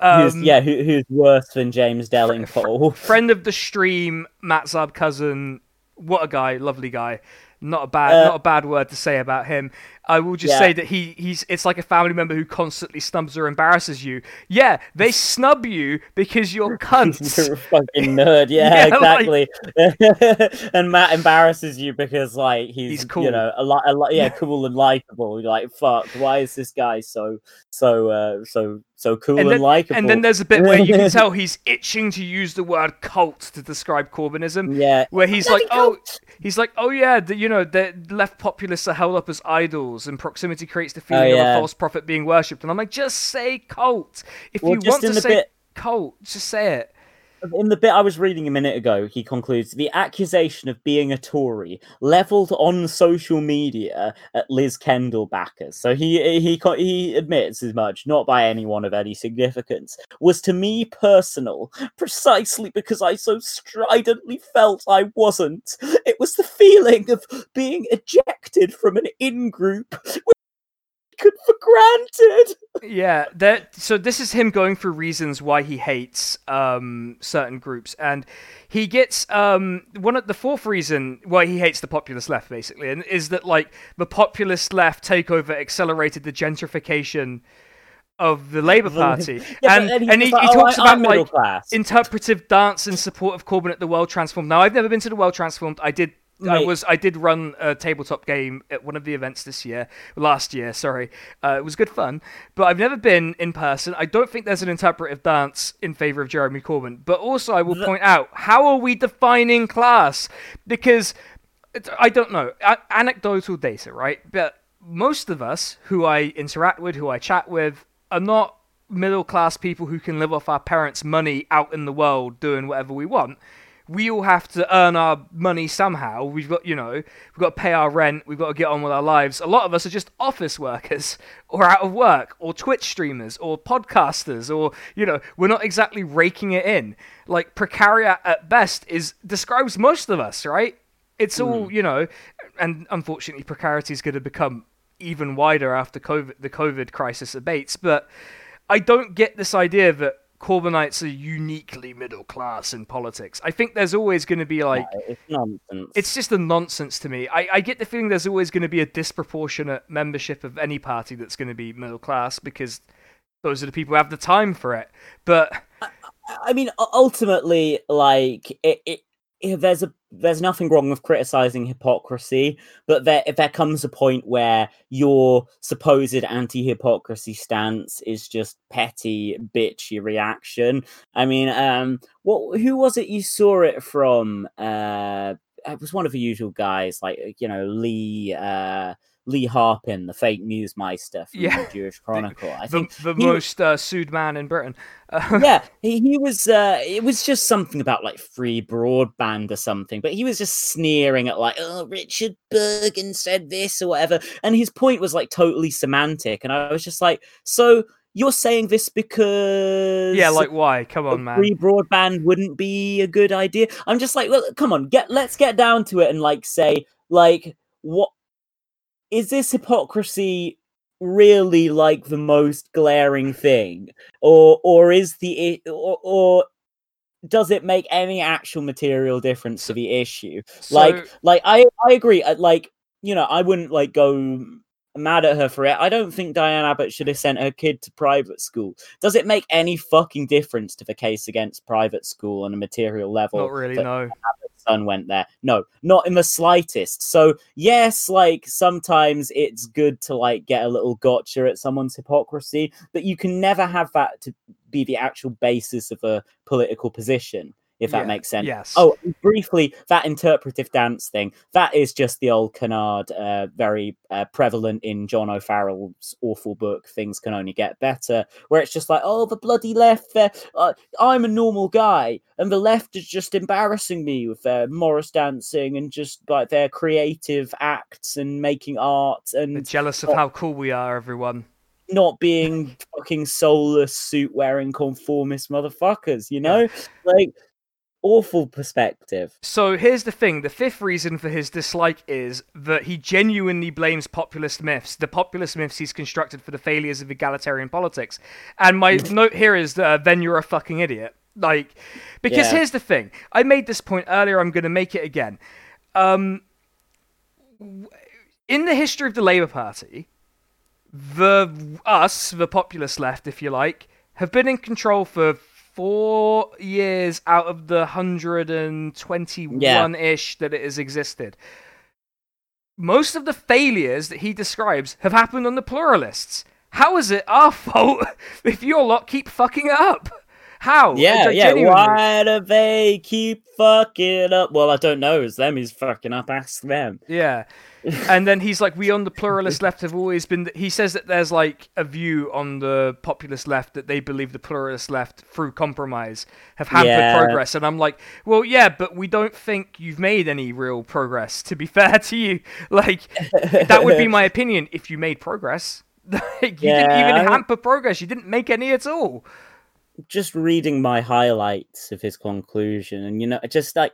S2: who's,
S1: Um,
S2: yeah, who, who's worse than James Delingpole? [LAUGHS]
S1: friend of the stream, Matt Zarb-Cousin. What a guy, lovely guy. Not a bad,
S2: Uh,
S1: not a bad word to say about him. I will just
S2: Yeah.
S1: say that he, he's. It's like a family member who constantly snubs or embarrasses you. Yeah, they snub you because you're [LAUGHS] cunts.
S2: You're a fucking nerd. [LAUGHS] Yeah,
S1: Yeah, like-
S2: exactly. [LAUGHS] and Matt embarrasses you because like he's,
S1: He's cool.
S2: you know, a lot, a lot, yeah, cool and likable. You're like, fuck, why is this guy so, so, uh, so, so cool
S1: And
S2: and, likable?
S1: And then there's a bit where you can tell he's itching to use the word cult to describe Corbynism.
S2: yeah,
S1: Where he's
S2: Bloody
S1: like, oh, he's like, oh yeah, the, you know, the left populists are held up as idols, and proximity creates the feeling of
S2: Oh, yeah.
S1: a false prophet being worshipped. And I'm like, just say cult. If
S2: Well,
S1: you want to say
S2: bit-
S1: cult, just say it.
S2: In the bit I was reading a minute ago, he concludes the accusation of being a Tory leveled on social media at Liz Kendall backers. So he he he admits as much, not by anyone of any significance, was to me personal, precisely because I so stridently felt I wasn't. It was the feeling of being ejected from an in group. Taken for granted.
S1: Yeah, that. So this is him going through reasons why he hates um, certain groups, and he gets um, one of the fourth reason why he hates the populist left, basically, and is that like the populist left takeover accelerated the gentrification of the Labour [LAUGHS] Party,
S2: Yeah,
S1: and and he,
S2: just
S1: he
S2: like, "Oh,
S1: talks
S2: I-
S1: about like
S2: class.
S1: interpretive dance in support of Corbyn at the World Transformed. Now, I've never been to the World Transformed. I did. I was. I did run a tabletop game at one of the events this year, last year. Sorry, uh, it was good fun. But I've never been in person. I don't think there's an interpretive dance in favor of Jeremy Corbyn. But also, I will point out how are we defining class? Because I don't know. A- anecdotal data, right? But most of us who I interact with, who I chat with, are not middle class people who can live off our parents' money out in the world doing whatever we want. We all have to earn our money somehow. We've got, you know, we've got to pay our rent. We've got to get on with our lives. A lot of us are just office workers [LAUGHS] or out of work or Twitch streamers or podcasters or, you know, we're not exactly raking it in. Like precariat at best is describes most of us, right? It's all, hmm. you know, and unfortunately precarity is going to become even wider after COVID, the COVID crisis abates. But I don't get this idea that Corbynites are uniquely middle class in politics. I think there's always going to be like
S2: it's nonsense.
S1: it's just a nonsense to me. I, I get the feeling there's always going to be a disproportionate membership of any party that's going to be middle class because those are the people who have the time for it. But
S2: I mean, ultimately, like it, it- there's a there's nothing wrong with criticizing hypocrisy, but there there comes a point where your supposed anti-hypocrisy stance is just petty, bitchy reaction. I mean, um, what who was it you saw it from? Uh, it was one of the usual guys, like you know Lee. Uh, Lee Harpin, the fake news meister from
S1: Yeah.
S2: the Jewish Chronicle. I
S1: the,
S2: think
S1: the
S2: he-
S1: most uh, sued man in Britain. [LAUGHS]
S2: Yeah, he, he was. Uh, it was just something about like free broadband or something. But he was just sneering at like, oh, Richard Burgon said this or whatever, and his point was like totally semantic. And I was just like, so you're saying this because
S1: yeah, like why? Come on, man.
S2: free broadband wouldn't be a good idea? I'm just like, well, come on, get let's get down to it and like say like what is this hypocrisy really like the most glaring thing? Or or is the or, or does it make any actual material difference to the issue? like
S1: So-
S2: like i i agree uh, like you know i wouldn't like go mad at her for it. I don't think diane abbott should have sent her kid to private school. Does it make any fucking difference to the case against private school on a material level
S1: Not really, no.
S2: Son went there. No, not in the slightest. So yes, like sometimes it's good to like get a little gotcha at someone's hypocrisy, but you can never have that to be the actual basis of a political position if that
S1: Yeah,
S2: makes sense.
S1: yes.
S2: Oh, briefly, that interpretive dance thing, that is just the old canard, uh, very uh, prevalent in John O'Farrell's awful book, Things Can Only Get Better, where it's just like, oh, the bloody left, uh, I'm a normal guy, and the left is just embarrassing me with their Morris dancing and just like their creative acts and making art
S1: They're
S2: and
S1: jealous of how cool we are, everyone.
S2: not being fucking soulless suit wearing conformist motherfuckers, you know? Like, awful perspective.
S1: So here's the thing: the fifth reason for his dislike is that he genuinely blames populist myths, the populist myths he's constructed for the failures of egalitarian politics. And my [LAUGHS] note here is that uh, then you're a fucking idiot. Like, because
S2: Yeah.
S1: here's the thing: I made this point earlier. I'm going to make it again. Um, in the history of the Labour Party, the us, the populist left, if you like, have been in control for four years out of the 121 ish that it has existed. Most of the failures that he describes have happened on the pluralists. How is it our [LAUGHS] fault if your lot keep fucking it up? How?
S2: Yeah, yeah.
S1: genuinely.
S2: Why do they keep fucking up? Well, I don't know. It's them who's fucking up. Ask them.
S1: Yeah. And then he's like, we on the pluralist left have always been. He says that there's like a view on the populist left that they believe the pluralist left, through compromise, have hampered
S2: Yeah.
S1: progress. And I'm like, well, yeah, but we don't think you've made any real progress, to be [LAUGHS] fair to you. Like, that would be my [LAUGHS] opinion if you made progress. [LAUGHS] like, you didn't even hamper progress, you didn't make any at all.
S2: Just reading my highlights of his conclusion, and you know, just like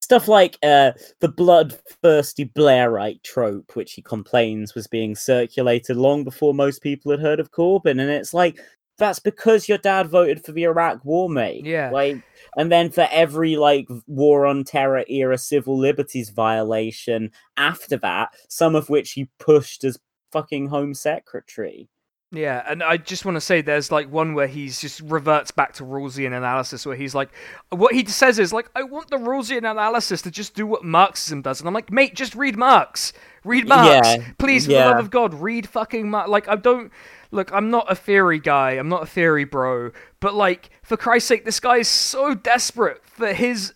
S2: stuff like uh, the bloodthirsty Blairite trope, which he complains was being circulated long before most people had heard of Corbyn, and it's like that's because your dad voted for the Iraq War, mate.
S1: Yeah.
S2: Like, and then for every like war on terror era civil liberties violation after that, some of which he pushed as fucking Home Secretary.
S1: Yeah, and I just want to say there's like one where he's just reverts back to Rawlsian analysis where he's like, what he says is like, I want the Rawlsian analysis to just do what Marxism does, and I'm like, mate, just read Marx, read Marx,
S2: Yeah,
S1: please, for the love of God, read fucking Marx. Like, I don't look, I'm not a theory guy, I'm not a theory bro, but like, for Christ's sake, this guy is so desperate for his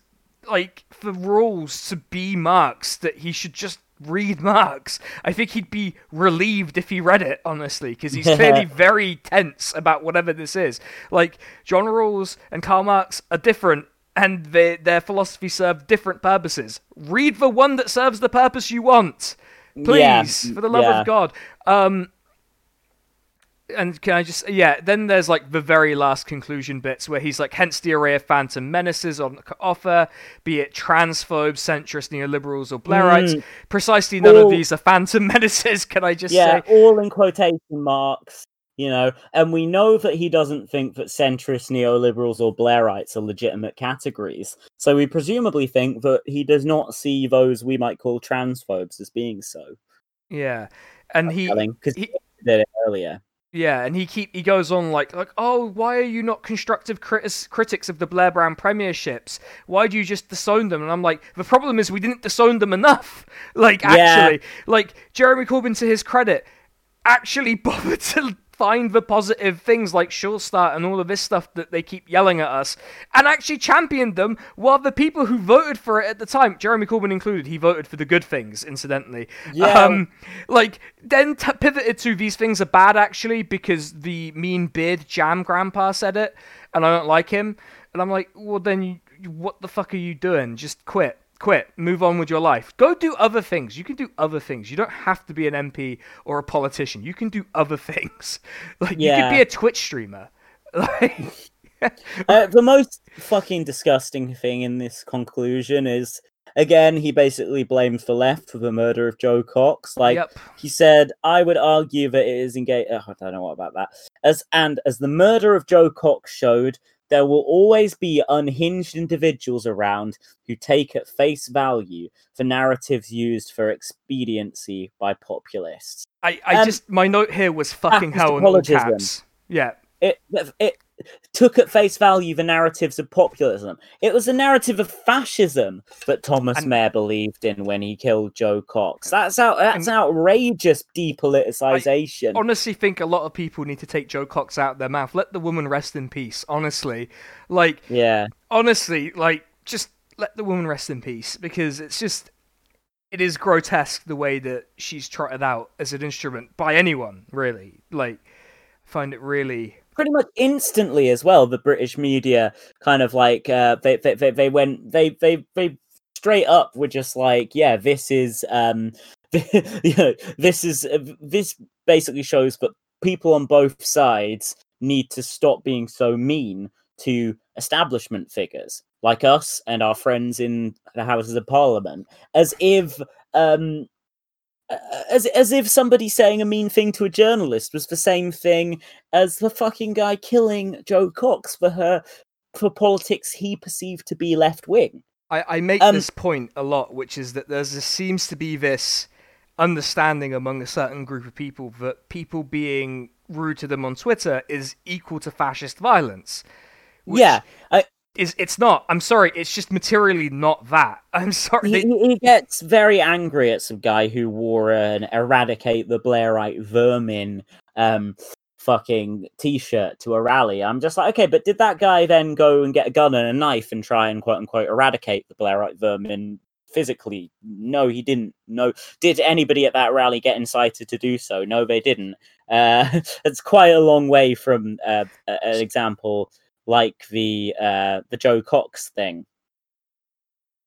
S1: like for Rawls to be Marx that he should just read Marx. I think he'd be relieved if he read it, honestly, because he's [LAUGHS] clearly very tense about whatever this is. Like John Rawls and Karl Marx are different. And they, their philosophy serve different purposes. Read the one that serves the purpose you want,
S2: Yeah,
S1: please, for the love
S2: yeah.
S1: of God. Um, and can I just yeah? Then there's like the very last conclusion bits where he's like, hence the array of phantom menaces on offer, be it transphobes, centrist neoliberals, or Blairites.
S2: Mm.
S1: Precisely none of these are phantom [LAUGHS] menaces. Can I just
S2: yeah,
S1: say?
S2: all in quotation marks, you know, and we know that he doesn't think that centrist neoliberals or Blairites are legitimate categories. So we presumably think that he does not see those we might call transphobes as being so.
S1: Yeah, and he
S2: Because
S1: he
S2: did it earlier.
S1: Yeah, and he keep he goes on like like oh why are you not constructive critis- critics of the Blair Brown premierships? Why do you just disown them? And I'm like the problem is we didn't disown them enough. [LAUGHS] Like
S2: Yeah.
S1: actually, like Jeremy Corbyn to his credit, actually [LAUGHS] bothered to find the positive things like Sure Start and all of this stuff that they keep yelling at us, and actually championed them. While the people who voted for it at the time, Jeremy Corbyn included, he voted for the good things. Incidentally,
S2: Yeah.
S1: Um, like then t- pivoted to these things are bad actually because the mean beard jam grandpa said it, and I don't like him, and I'm like, well then, you- what the fuck are you doing? Just quit. Quit. Move on with your life. Go do other things. You can do other things. You don't have to be an MP or a politician. You can do other [LAUGHS] things. Like you could be a Twitch streamer. [LAUGHS] Like
S2: Uh, the most fucking disgusting thing in this conclusion is again he basically blames the left for the murder of Jo Cox. Like
S1: yep.
S2: he said, I would argue that it is engaged. I don't know what about that. As and as the murder of Jo Cox showed, there will always be unhinged individuals around who take at face value the narratives used for expediency by populists.
S1: I, I
S2: Um,
S1: just my note here was fucking hell in all caps. Yeah.
S2: It it took at face value the narratives of populism. It was a narrative of fascism that Thomas
S1: And-
S2: Mair believed in when he killed Jo Cox. That's out. That's outrageous depoliticization.
S1: honestly think a lot of people need to take Jo Cox out of their mouth. Let the woman rest in peace. Honestly, like
S2: yeah,
S1: honestly, like just let the woman rest in peace because it's just it is grotesque the way that she's trotted out as an instrument by anyone really. Like, I find it really.
S2: Pretty much instantly as well. The British media kind of like uh, they, they they they went they they they straight up were just like, yeah, this is um, [LAUGHS] you know, this is uh, this basically shows that people on both sides need to stop being so mean to establishment figures like us and our friends in the Houses of Parliament, as if um as as if somebody saying a mean thing to a journalist was the same thing as the fucking guy killing Jo Cox for her for politics he perceived to be left wing.
S1: I, I make
S2: Um,
S1: this point a lot, which is that there's this seems to be this understanding among a certain group of people that people being rude to them on Twitter is equal to fascist violence. which
S2: yeah, I,
S1: is it's not. I'm sorry, it's just materially not that. [LAUGHS] I'm sorry.
S2: he, he gets very angry at some guy who wore an eradicate the Blairite vermin um fucking t-shirt to a rally. I'm just like, okay, but did that guy then go and get a gun and a knife and try and quote unquote eradicate the Blairite vermin physically? No, he didn't. No, did anybody at that rally get incited to do so? No, they didn't. Uh, [LAUGHS] it's quite a long way from uh, an example like the uh, the Jo Cox thing.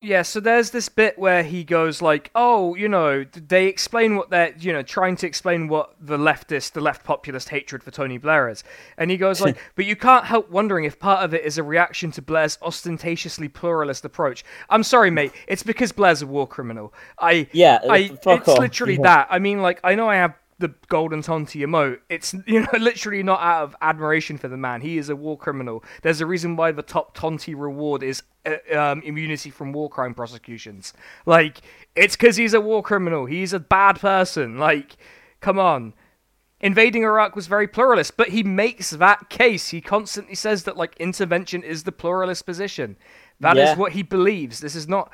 S1: Yeah, so there's this bit where he goes like, "Oh, you know, they explain what they're, you know, trying to explain what the leftist, the left populist hatred for Tony Blair is." And he goes like, [LAUGHS] "But you can't help wondering if part of it is a reaction to Blair's ostentatiously pluralist approach." I'm sorry, mate. It's because Blair's a war criminal. I
S2: Yeah,
S1: I it's
S2: off.
S1: literally
S2: Yeah.
S1: that. I mean, like I know I have the golden tonti emote. It's [LAUGHS] you know literally not out of admiration for the man. He is a war criminal. There's a reason why the top tonti reward is uh, um, immunity from war crime prosecutions. Like it's because he's a war criminal. He's a bad person. Like, come on. Invading Iraq was very pluralist, but he makes that case. He constantly says that like intervention is the pluralist position. That is
S2: Yeah.
S1: what he believes. This is not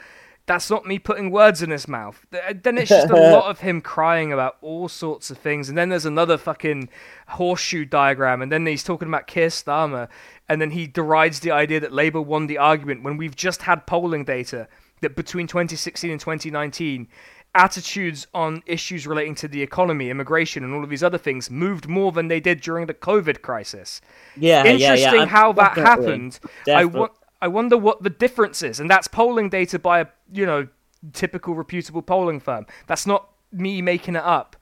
S1: that's not me putting words in his mouth. Uh, then it's just a [LAUGHS] lot of him crying about all sorts of things. And then there's another fucking horseshoe diagram. And then he's talking about Keir Starmer. And then he derides the idea that Labour won the argument when we've just had polling data that between 2016 and 2019, attitudes on issues relating to the economy, immigration, and all of these other things moved more than they did during the COVID crisis
S2: Yeah, yeah, yeah.
S1: interesting how that
S2: definitely,
S1: happened. I
S2: definitely.
S1: I wonder what the difference is, and that's polling data by a you know typical reputable polling firm. That's not me making it up.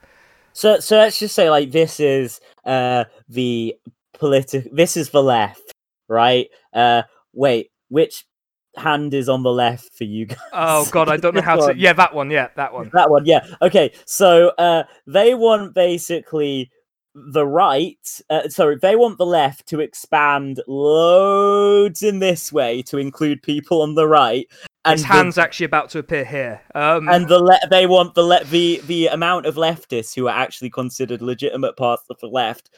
S2: So, so let's just say like this is uh the political. This is the left, right? Uh, wait, which hand is on the left for you guys?
S1: Oh god, I don't know [LAUGHS] how to. Yeah, that one. Yeah, that one.
S2: That one, yeah. Okay, so uh, they want basically the right. Uh, sorry, they want the left to expand loads in this way to include people on the right. And
S1: His
S2: the-
S1: hand's actually about to appear here. Um,
S2: and the le- they want the le- the the amount of leftists who are actually considered legitimate parts of the left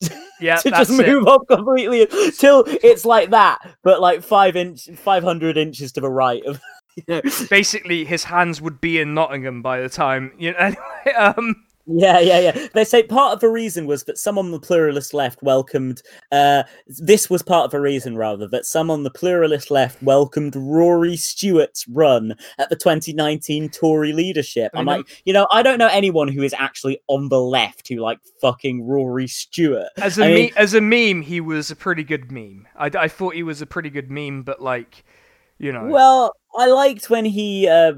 S2: [LAUGHS]
S1: yeah,
S2: to just
S1: it.
S2: move up completely till it's like that, but like five inch, five hundred inches to the right of. You [LAUGHS] know?
S1: Basically, his hands would be in Nottingham by the time. You know. [LAUGHS] Anyway, um,
S2: Yeah, yeah, yeah. They say part of the reason was that some on the pluralist left welcomed. Uh, this was part of the reason, rather, that some on the pluralist left welcomed Rory Stewart's run at the 2019 Tory leadership. I'm like, you know, I don't know anyone who is actually on the left who like fucking Rory Stewart.
S1: as a
S2: I
S1: me- as a meme, he was a pretty good meme. I, I thought he was a pretty good meme, but like, you know.
S2: Well, I liked when he uh,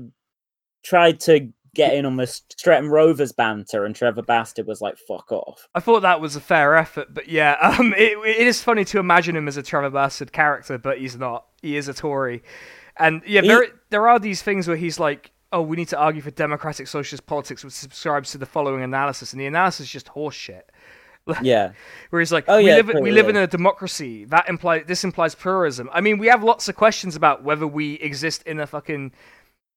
S2: tried to get in on the Streatham Rovers banter, and Trevor Bastard was like, "Fuck off."
S1: I thought that was a fair effort, but yeah, [LAUGHS] um, it, it is funny to imagine him as a Trevor Bastard character, but he's not. He is a Tory, and yeah,
S2: He-
S1: there there are these things where he's like, "Oh, we need to argue for democratic socialist politics," which subscribes to the following analysis, and the analysis is just horseshit. [LAUGHS]
S2: Yeah,
S1: Where he's like,
S2: Oh,
S1: we
S2: yeah,
S1: live we live in a democracy. That implies this implies pluralism. I mean, we have lots of questions about whether we exist in a fucking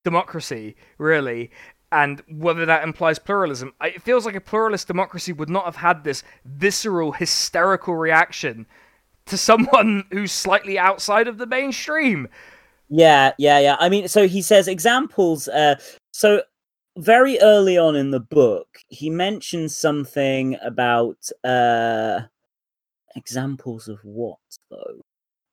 S1: democracy, really. And whether that implies pluralism. It feels like a pluralist democracy would not have had this visceral, hysterical reaction to [LAUGHS] someone who's slightly outside of the mainstream.
S2: Yeah, yeah, yeah. I mean, so he says examples. Uh, so very early on in the book, he mentions something about uh, examples of what though.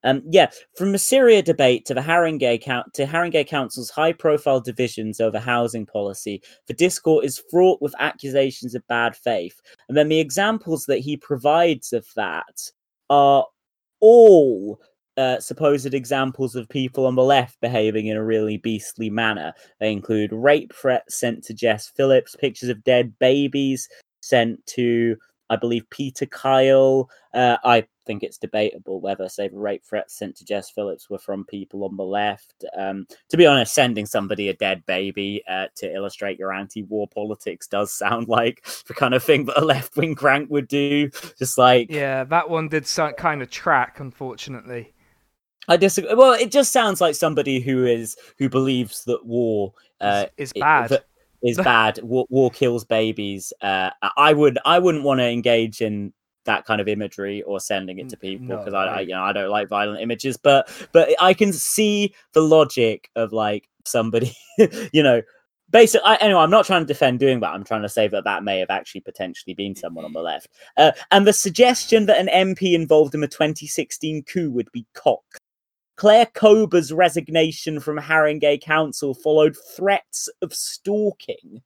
S2: Um, yeah, from the Syria debate to the Haringey count to Haringey Council's high-profile divisions over housing policy, the discourse is fraught with accusations of bad faith. And then the examples that he provides of that are all uh, supposed examples of people on the left behaving in a really beastly manner. They include rape threats sent to Jess Phillips, pictures of dead babies sent to, I believe, Peter Kyle. Uh, I think it's debatable whether, say, the rape threats sent to Jess Phillips were from people on the left. Um, to be honest, sending somebody a dead baby uh, to illustrate your anti-war politics does [LAUGHS] sound like the kind of thing that a left-wing crank would do. Just like,
S1: yeah, that one did sound kind of track, unfortunately.
S2: I disagree. Well, it just sounds like somebody who is who believes that war uh,
S1: is, bad.
S2: It, is [LAUGHS] bad. War, war, kills babies. Uh, I would. I wouldn't want to engage in that kind of imagery or sending it to people because no, I, I, you know, I don't like violent images. But but I can see the logic of like somebody, [LAUGHS] you know, basically I, anyway i'm not trying to defend doing that i'm trying to say that that may have actually potentially been someone on the left uh, and the suggestion that an mp involved in the 2016 coup would be cocked Claire Kober's resignation from Haringey Council followed threats of stalking.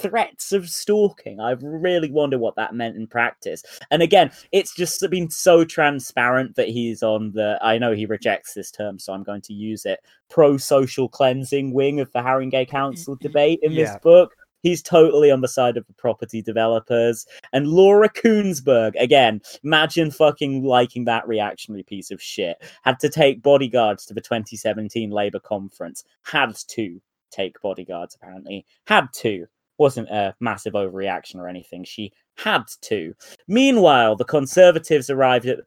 S2: Threats of stalking. I really wonder what that meant in practice. And again, it's just been so transparent that he's on the. I know he rejects this term, so I'm going to use it. Pro social cleansing wing of the Haringey mm-hmm, Council mm-hmm. debate in yeah. this book He's totally on the side of the property developers. And Laura Kuenssberg, again, imagine fucking liking that reactionary piece of shit. Had to take bodyguards to the 2017 Labour conference. Had to take bodyguards, apparently. Had to. Wasn't a massive overreaction or anything. She had to. Meanwhile, the Conservatives arrived at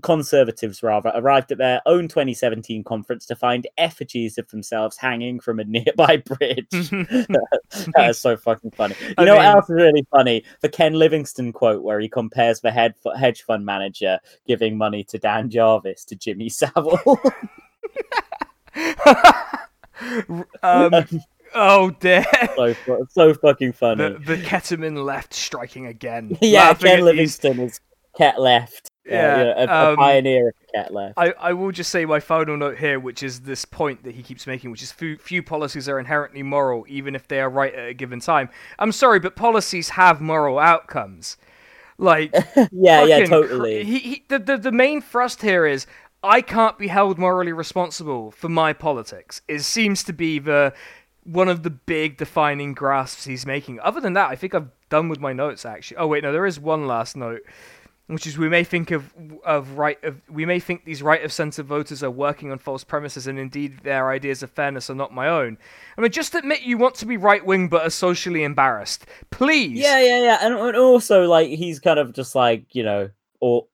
S2: Conservatives rather arrived at their own 2017 conference to find effigies of themselves hanging from a [LAUGHS] nearby bridge. [LAUGHS] [LAUGHS] that is so fucking funny. You I know mean... what else is really funny? The Ken Livingstone quote where he compares the head hedge fund manager giving money to Dan Jarvis to Jimmy Savile.
S1: um, oh dear!
S2: So, so fucking funny.
S1: The, the ketamine left striking again. [LAUGHS]
S2: yeah, Ken Livingstone is ket left yeah, yeah a, a um, pioneer of cat left.
S1: I, I will just say my final note here, which is this point that he keeps making, which is few, few policies are inherently moral, even if they are right at a given time. I'm sorry, but policies have moral outcomes. Like, [LAUGHS]
S2: yeah, yeah, totally.
S1: He, he, the, the the main thrust here is I can't be held morally responsible for my politics. It seems to be the one of the big defining grasps he's making. Other than that, I think I've done with my notes actually. Oh wait, no, there is one last note which is we may think of of right of we may think these right of center voters are working on false premises and indeed their ideas of fairness are not my own. I mean, just admit you want to be right wing but are socially embarrassed, please.
S2: Yeah, yeah, yeah, and, and also like he's kind of just like you know, or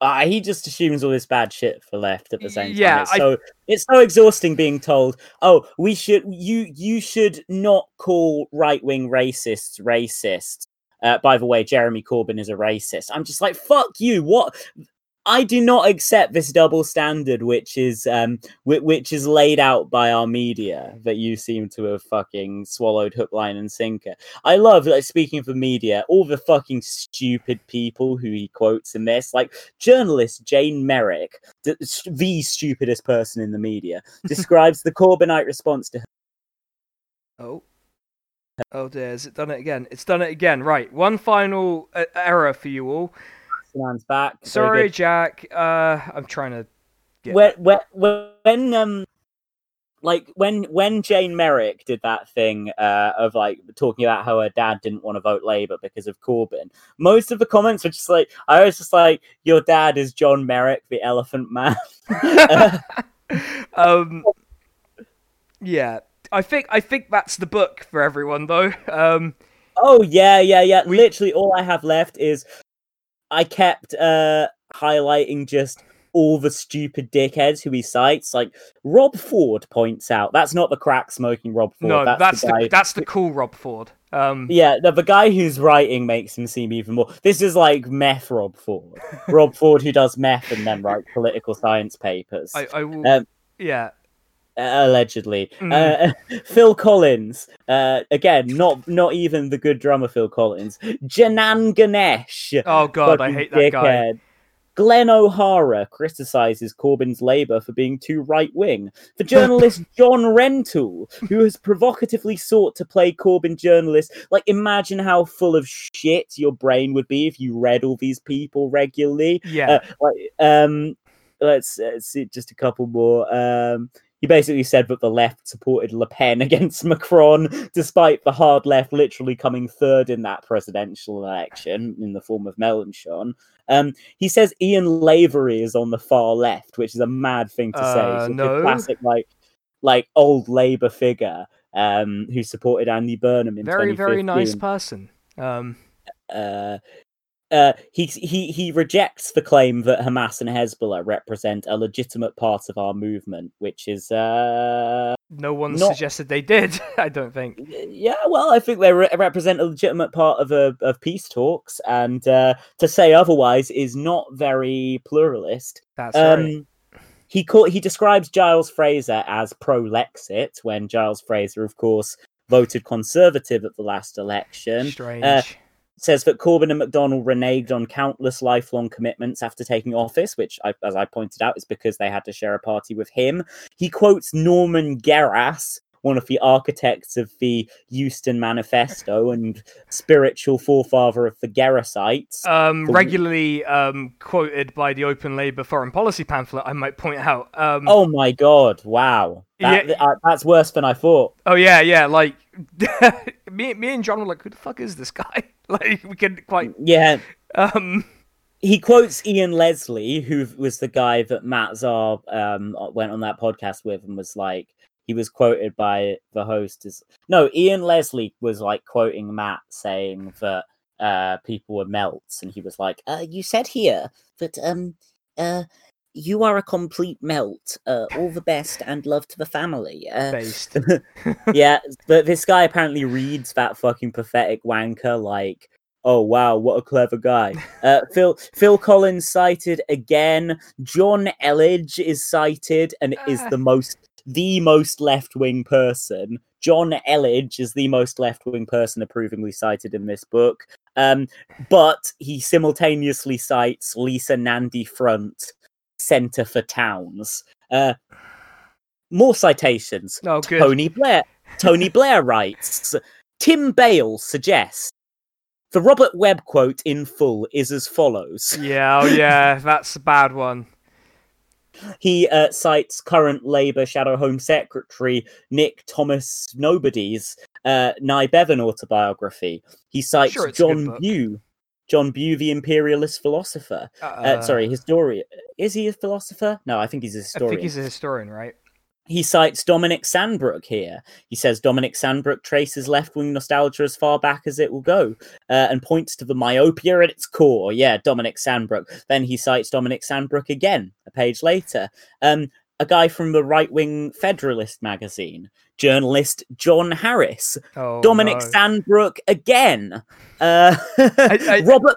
S2: uh, he just assumes all this bad shit for left at the same time. Yeah, it's so I... it's so exhausting being told, "Oh, we should you you should not call right wing racists racist." Uh, by the way, Jeremy Corbyn is a racist. I'm just like, fuck you. What? I do not accept this double standard, which is um, which is laid out by our media that you seem to have fucking swallowed hook, line, and sinker. I love, like, speaking for media, all the fucking stupid people who he quotes in this, like journalist Jane Merrick, the, the stupidest person in the media, [LAUGHS] describes the Corbynite response to her.
S1: Oh. Oh dear, has it done it again? It's done it again. Right, one final uh, error for you all.
S2: Man's back.
S1: Sorry, Jack. Uh, I'm trying to.
S2: Get... When, when, when um, like when when Jane Merrick did that thing uh, of like talking about how her dad didn't want to vote Labour because of Corbyn, most of the comments were just like, I was just like, your dad is John Merrick, the Elephant Man. [LAUGHS] [LAUGHS]
S1: um, yeah, I think I think that's the book for everyone though. Um,
S2: oh yeah, yeah, yeah. We... Literally, all I have left is I kept uh, highlighting just all the stupid dickheads who he cites. Like Rob Ford points out, that's not the crack smoking Rob Ford.
S1: no, that's,
S2: the guy.
S1: the that's the cool Rob Ford. Um,
S2: Yeah, the, the guy who's writing makes him seem even more. This is like meth Rob Ford. [LAUGHS] Rob Ford who does meth and then writes political science papers.
S1: I, I will.
S2: Um,
S1: yeah,
S2: allegedly.
S1: Mm.
S2: Uh, [LAUGHS] Phil Collins, uh, again, not not even the good drummer Phil Collins. Janan Ganesh.
S1: Oh god, I hate that guy.
S2: dickhead. Glen O'Hara criticizes Corbyn's Labour for being too right wing. The [LAUGHS] journalist John Rentoul, who has provocatively sought to play Corbyn journalist. Like, imagine how full of shit your brain would be if you read all these people regularly.
S1: Yeah,
S2: Uh, like, um, let's, let's see just a couple more. Um, he basically said that the left supported Le Pen [LAUGHS] against Macron, despite the hard left literally coming third in that presidential election in the form of Mélenchon. Um, he says Ian Lavery is on the far left, which is a mad thing to say.
S1: Uh,
S2: It's a
S1: no.
S2: classic like like old Labour figure um, who supported Andy Burnham in
S1: very very nice person. Um,
S2: uh, uh, he he he rejects the claim that Hamas and Hezbollah represent a legitimate part of our movement, which is uh,
S1: no one
S2: Not-
S1: suggested they did. [LAUGHS] I don't think.
S2: yeah, well, I think they re- represent a legitimate part of a, of peace talks, and uh, to say otherwise is not very pluralist.
S1: That's right.
S2: Um, he call, he describes Giles Fraser as pro-Lexit when Giles Fraser, of course, voted Conservative at the last election.
S1: Strange.
S2: Says that Corbyn and McDonnell reneged on countless lifelong commitments after taking office, which, I, as I pointed out, is because they had to share a party with him. He quotes Norman Geras, one of the architects of the Euston Manifesto and spiritual forefather of the Gerasites.
S1: um,
S2: the-
S1: regularly um, quoted by the Open Labour foreign policy pamphlet. I might point out. Um,
S2: oh my god! Wow, that,
S1: Yeah.
S2: uh, that's worse than I thought.
S1: Oh yeah, yeah. Like [LAUGHS] me, me and John were like, "Who the fuck is this guy?" [LAUGHS] Like we could quite.
S2: Yeah,
S1: Um,
S2: he quotes Ian Leslie, who was the guy that Matt Zarb um, went on that podcast with, and was like, he was quoted by the host as no, Ian Leslie was like quoting Matt saying that uh, people were melts, and he was like, uh, "You said here that um, uh, you are a complete melt. Uh, all the best and love to the family." Uh,
S1: based. [LAUGHS]
S2: yeah, but this guy apparently reads that fucking pathetic wanker like, oh wow, what a clever guy. [LAUGHS] Uh, Phil Phil Collins cited again. Jonn Elledge is cited and is
S1: Ah.
S2: the most the most left wing person. Jonn Elledge is the most left wing person approvingly cited in this book. Um, but he simultaneously cites Lisa Nandy Front, Centre for Towns. Uh, more citations.
S1: Oh, good.
S2: Tony Blair. Tony Blair writes. Tim Bale suggests the Robert Webb quote in full is as follows.
S1: Yeah, oh yeah, that's a bad one.
S2: He uh, cites current Labour Shadow Home Secretary Nick Thomas-Symonds uh, Nye Bevan autobiography. He cites
S1: Sure, it's a good
S2: John. Bew, John Bew, the imperialist philosopher.
S1: Uh,
S2: sorry, historian. Is he a philosopher? No, I think he's a historian.
S1: think he's a historian, right?
S2: He cites Dominic Sandbrook here. He says Dominic Sandbrook traces left wing nostalgia as far back as it will go uh, and points to the myopia at its core. Yeah, Dominic Sandbrook. Then he cites Dominic Sandbrook again a page later. Um, a guy from the right wing Federalist magazine, journalist John Harris.
S1: Oh,
S2: Dominic
S1: no.
S2: Sandbrook again. Uh,
S1: I- [LAUGHS]
S2: Robert,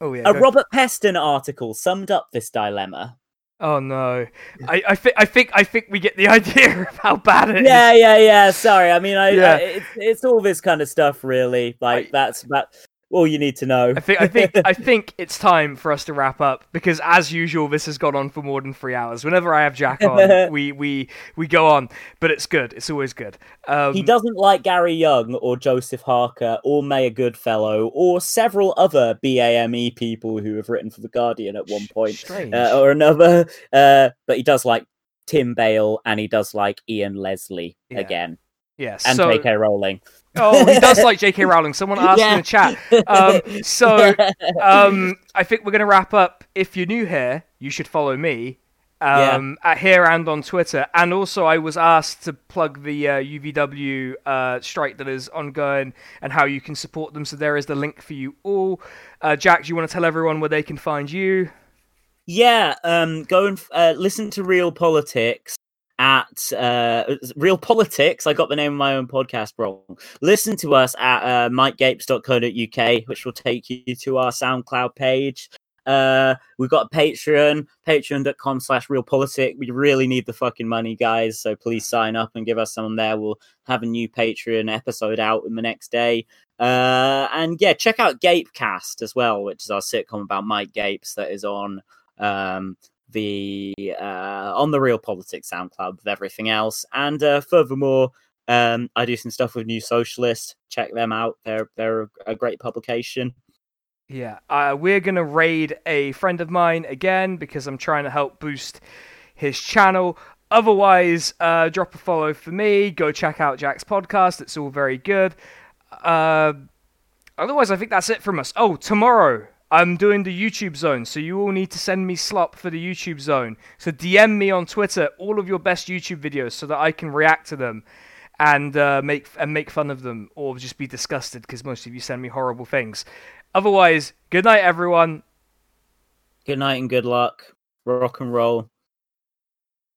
S1: Oh yeah.
S2: a Robert Peston article summed up this dilemma.
S1: Oh no. I, I think I think I think we get the [LAUGHS] idea of how bad it is.
S2: yeah, yeah, yeah. Sorry, I mean, I,
S1: Yeah.
S2: I it's, it's all this kind of stuff, really. Like
S1: I-
S2: that's that all you need to know.
S1: I think I think [LAUGHS] I think it's time for us to wrap up because as usual this has gone on for more than three hours. Whenever I have Jack on, [LAUGHS] we we we go on, but it's good. It's always good. Um,
S2: he doesn't like Gary Younge or Joseph Harker or Maya Goodfellow or several other BAME people who have written for the Guardian at one point uh, or another. Uh, but he does like Tim Bale and he does like Ian Leslie
S1: Yeah.
S2: again
S1: yes.
S2: and
S1: so,
S2: J.K. Rowling.
S1: Oh, he does [LAUGHS] like J.K. Rowling. Someone asked in the chat. Um, so [LAUGHS] um, I think we're going to wrap up. If you're new here, you should follow me um, at here and on Twitter. And also, I was asked to plug the uh, UVW uh, strike that is ongoing and how you can support them. So there is the link for you all. Uh, Jack, do you want to tell everyone where they can find you?
S2: Yeah, um, go and uh, listen to Real Politics at uh, Real Politics. I got the name of my own podcast wrong. Listen to us at uh, mikegapes.co.uk, which will take you to our SoundCloud page. Uh, we've got Patreon, patreon.com slash real politic. We really need the fucking money, guys. So please sign up and give us some there. We'll have a new Patreon episode out in the next day. Uh, and yeah, check out Gapecast as well, which is our sitcom about Mike Gapes that is on um, the uh, on the Real Politics SoundCloud with everything else. And uh, furthermore, um, I do some stuff with New Socialist. Check them out. They're they're a great publication.
S1: Yeah, uh, we're gonna raid a friend of mine again because I'm trying to help boost his channel. Otherwise, uh, drop a follow for me. Go check out Jack's podcast. It's all very good. Uh, otherwise, I think that's it from us. Oh, tomorrow I'm doing the YouTube zone, so you all need to send me slop for the YouTube zone. So DM me on Twitter all of your best YouTube videos so that I can react to them and uh, make and make fun of them or just be disgusted because most of you send me horrible things. Otherwise, good night, everyone.
S2: Good night and good luck. Rock and roll.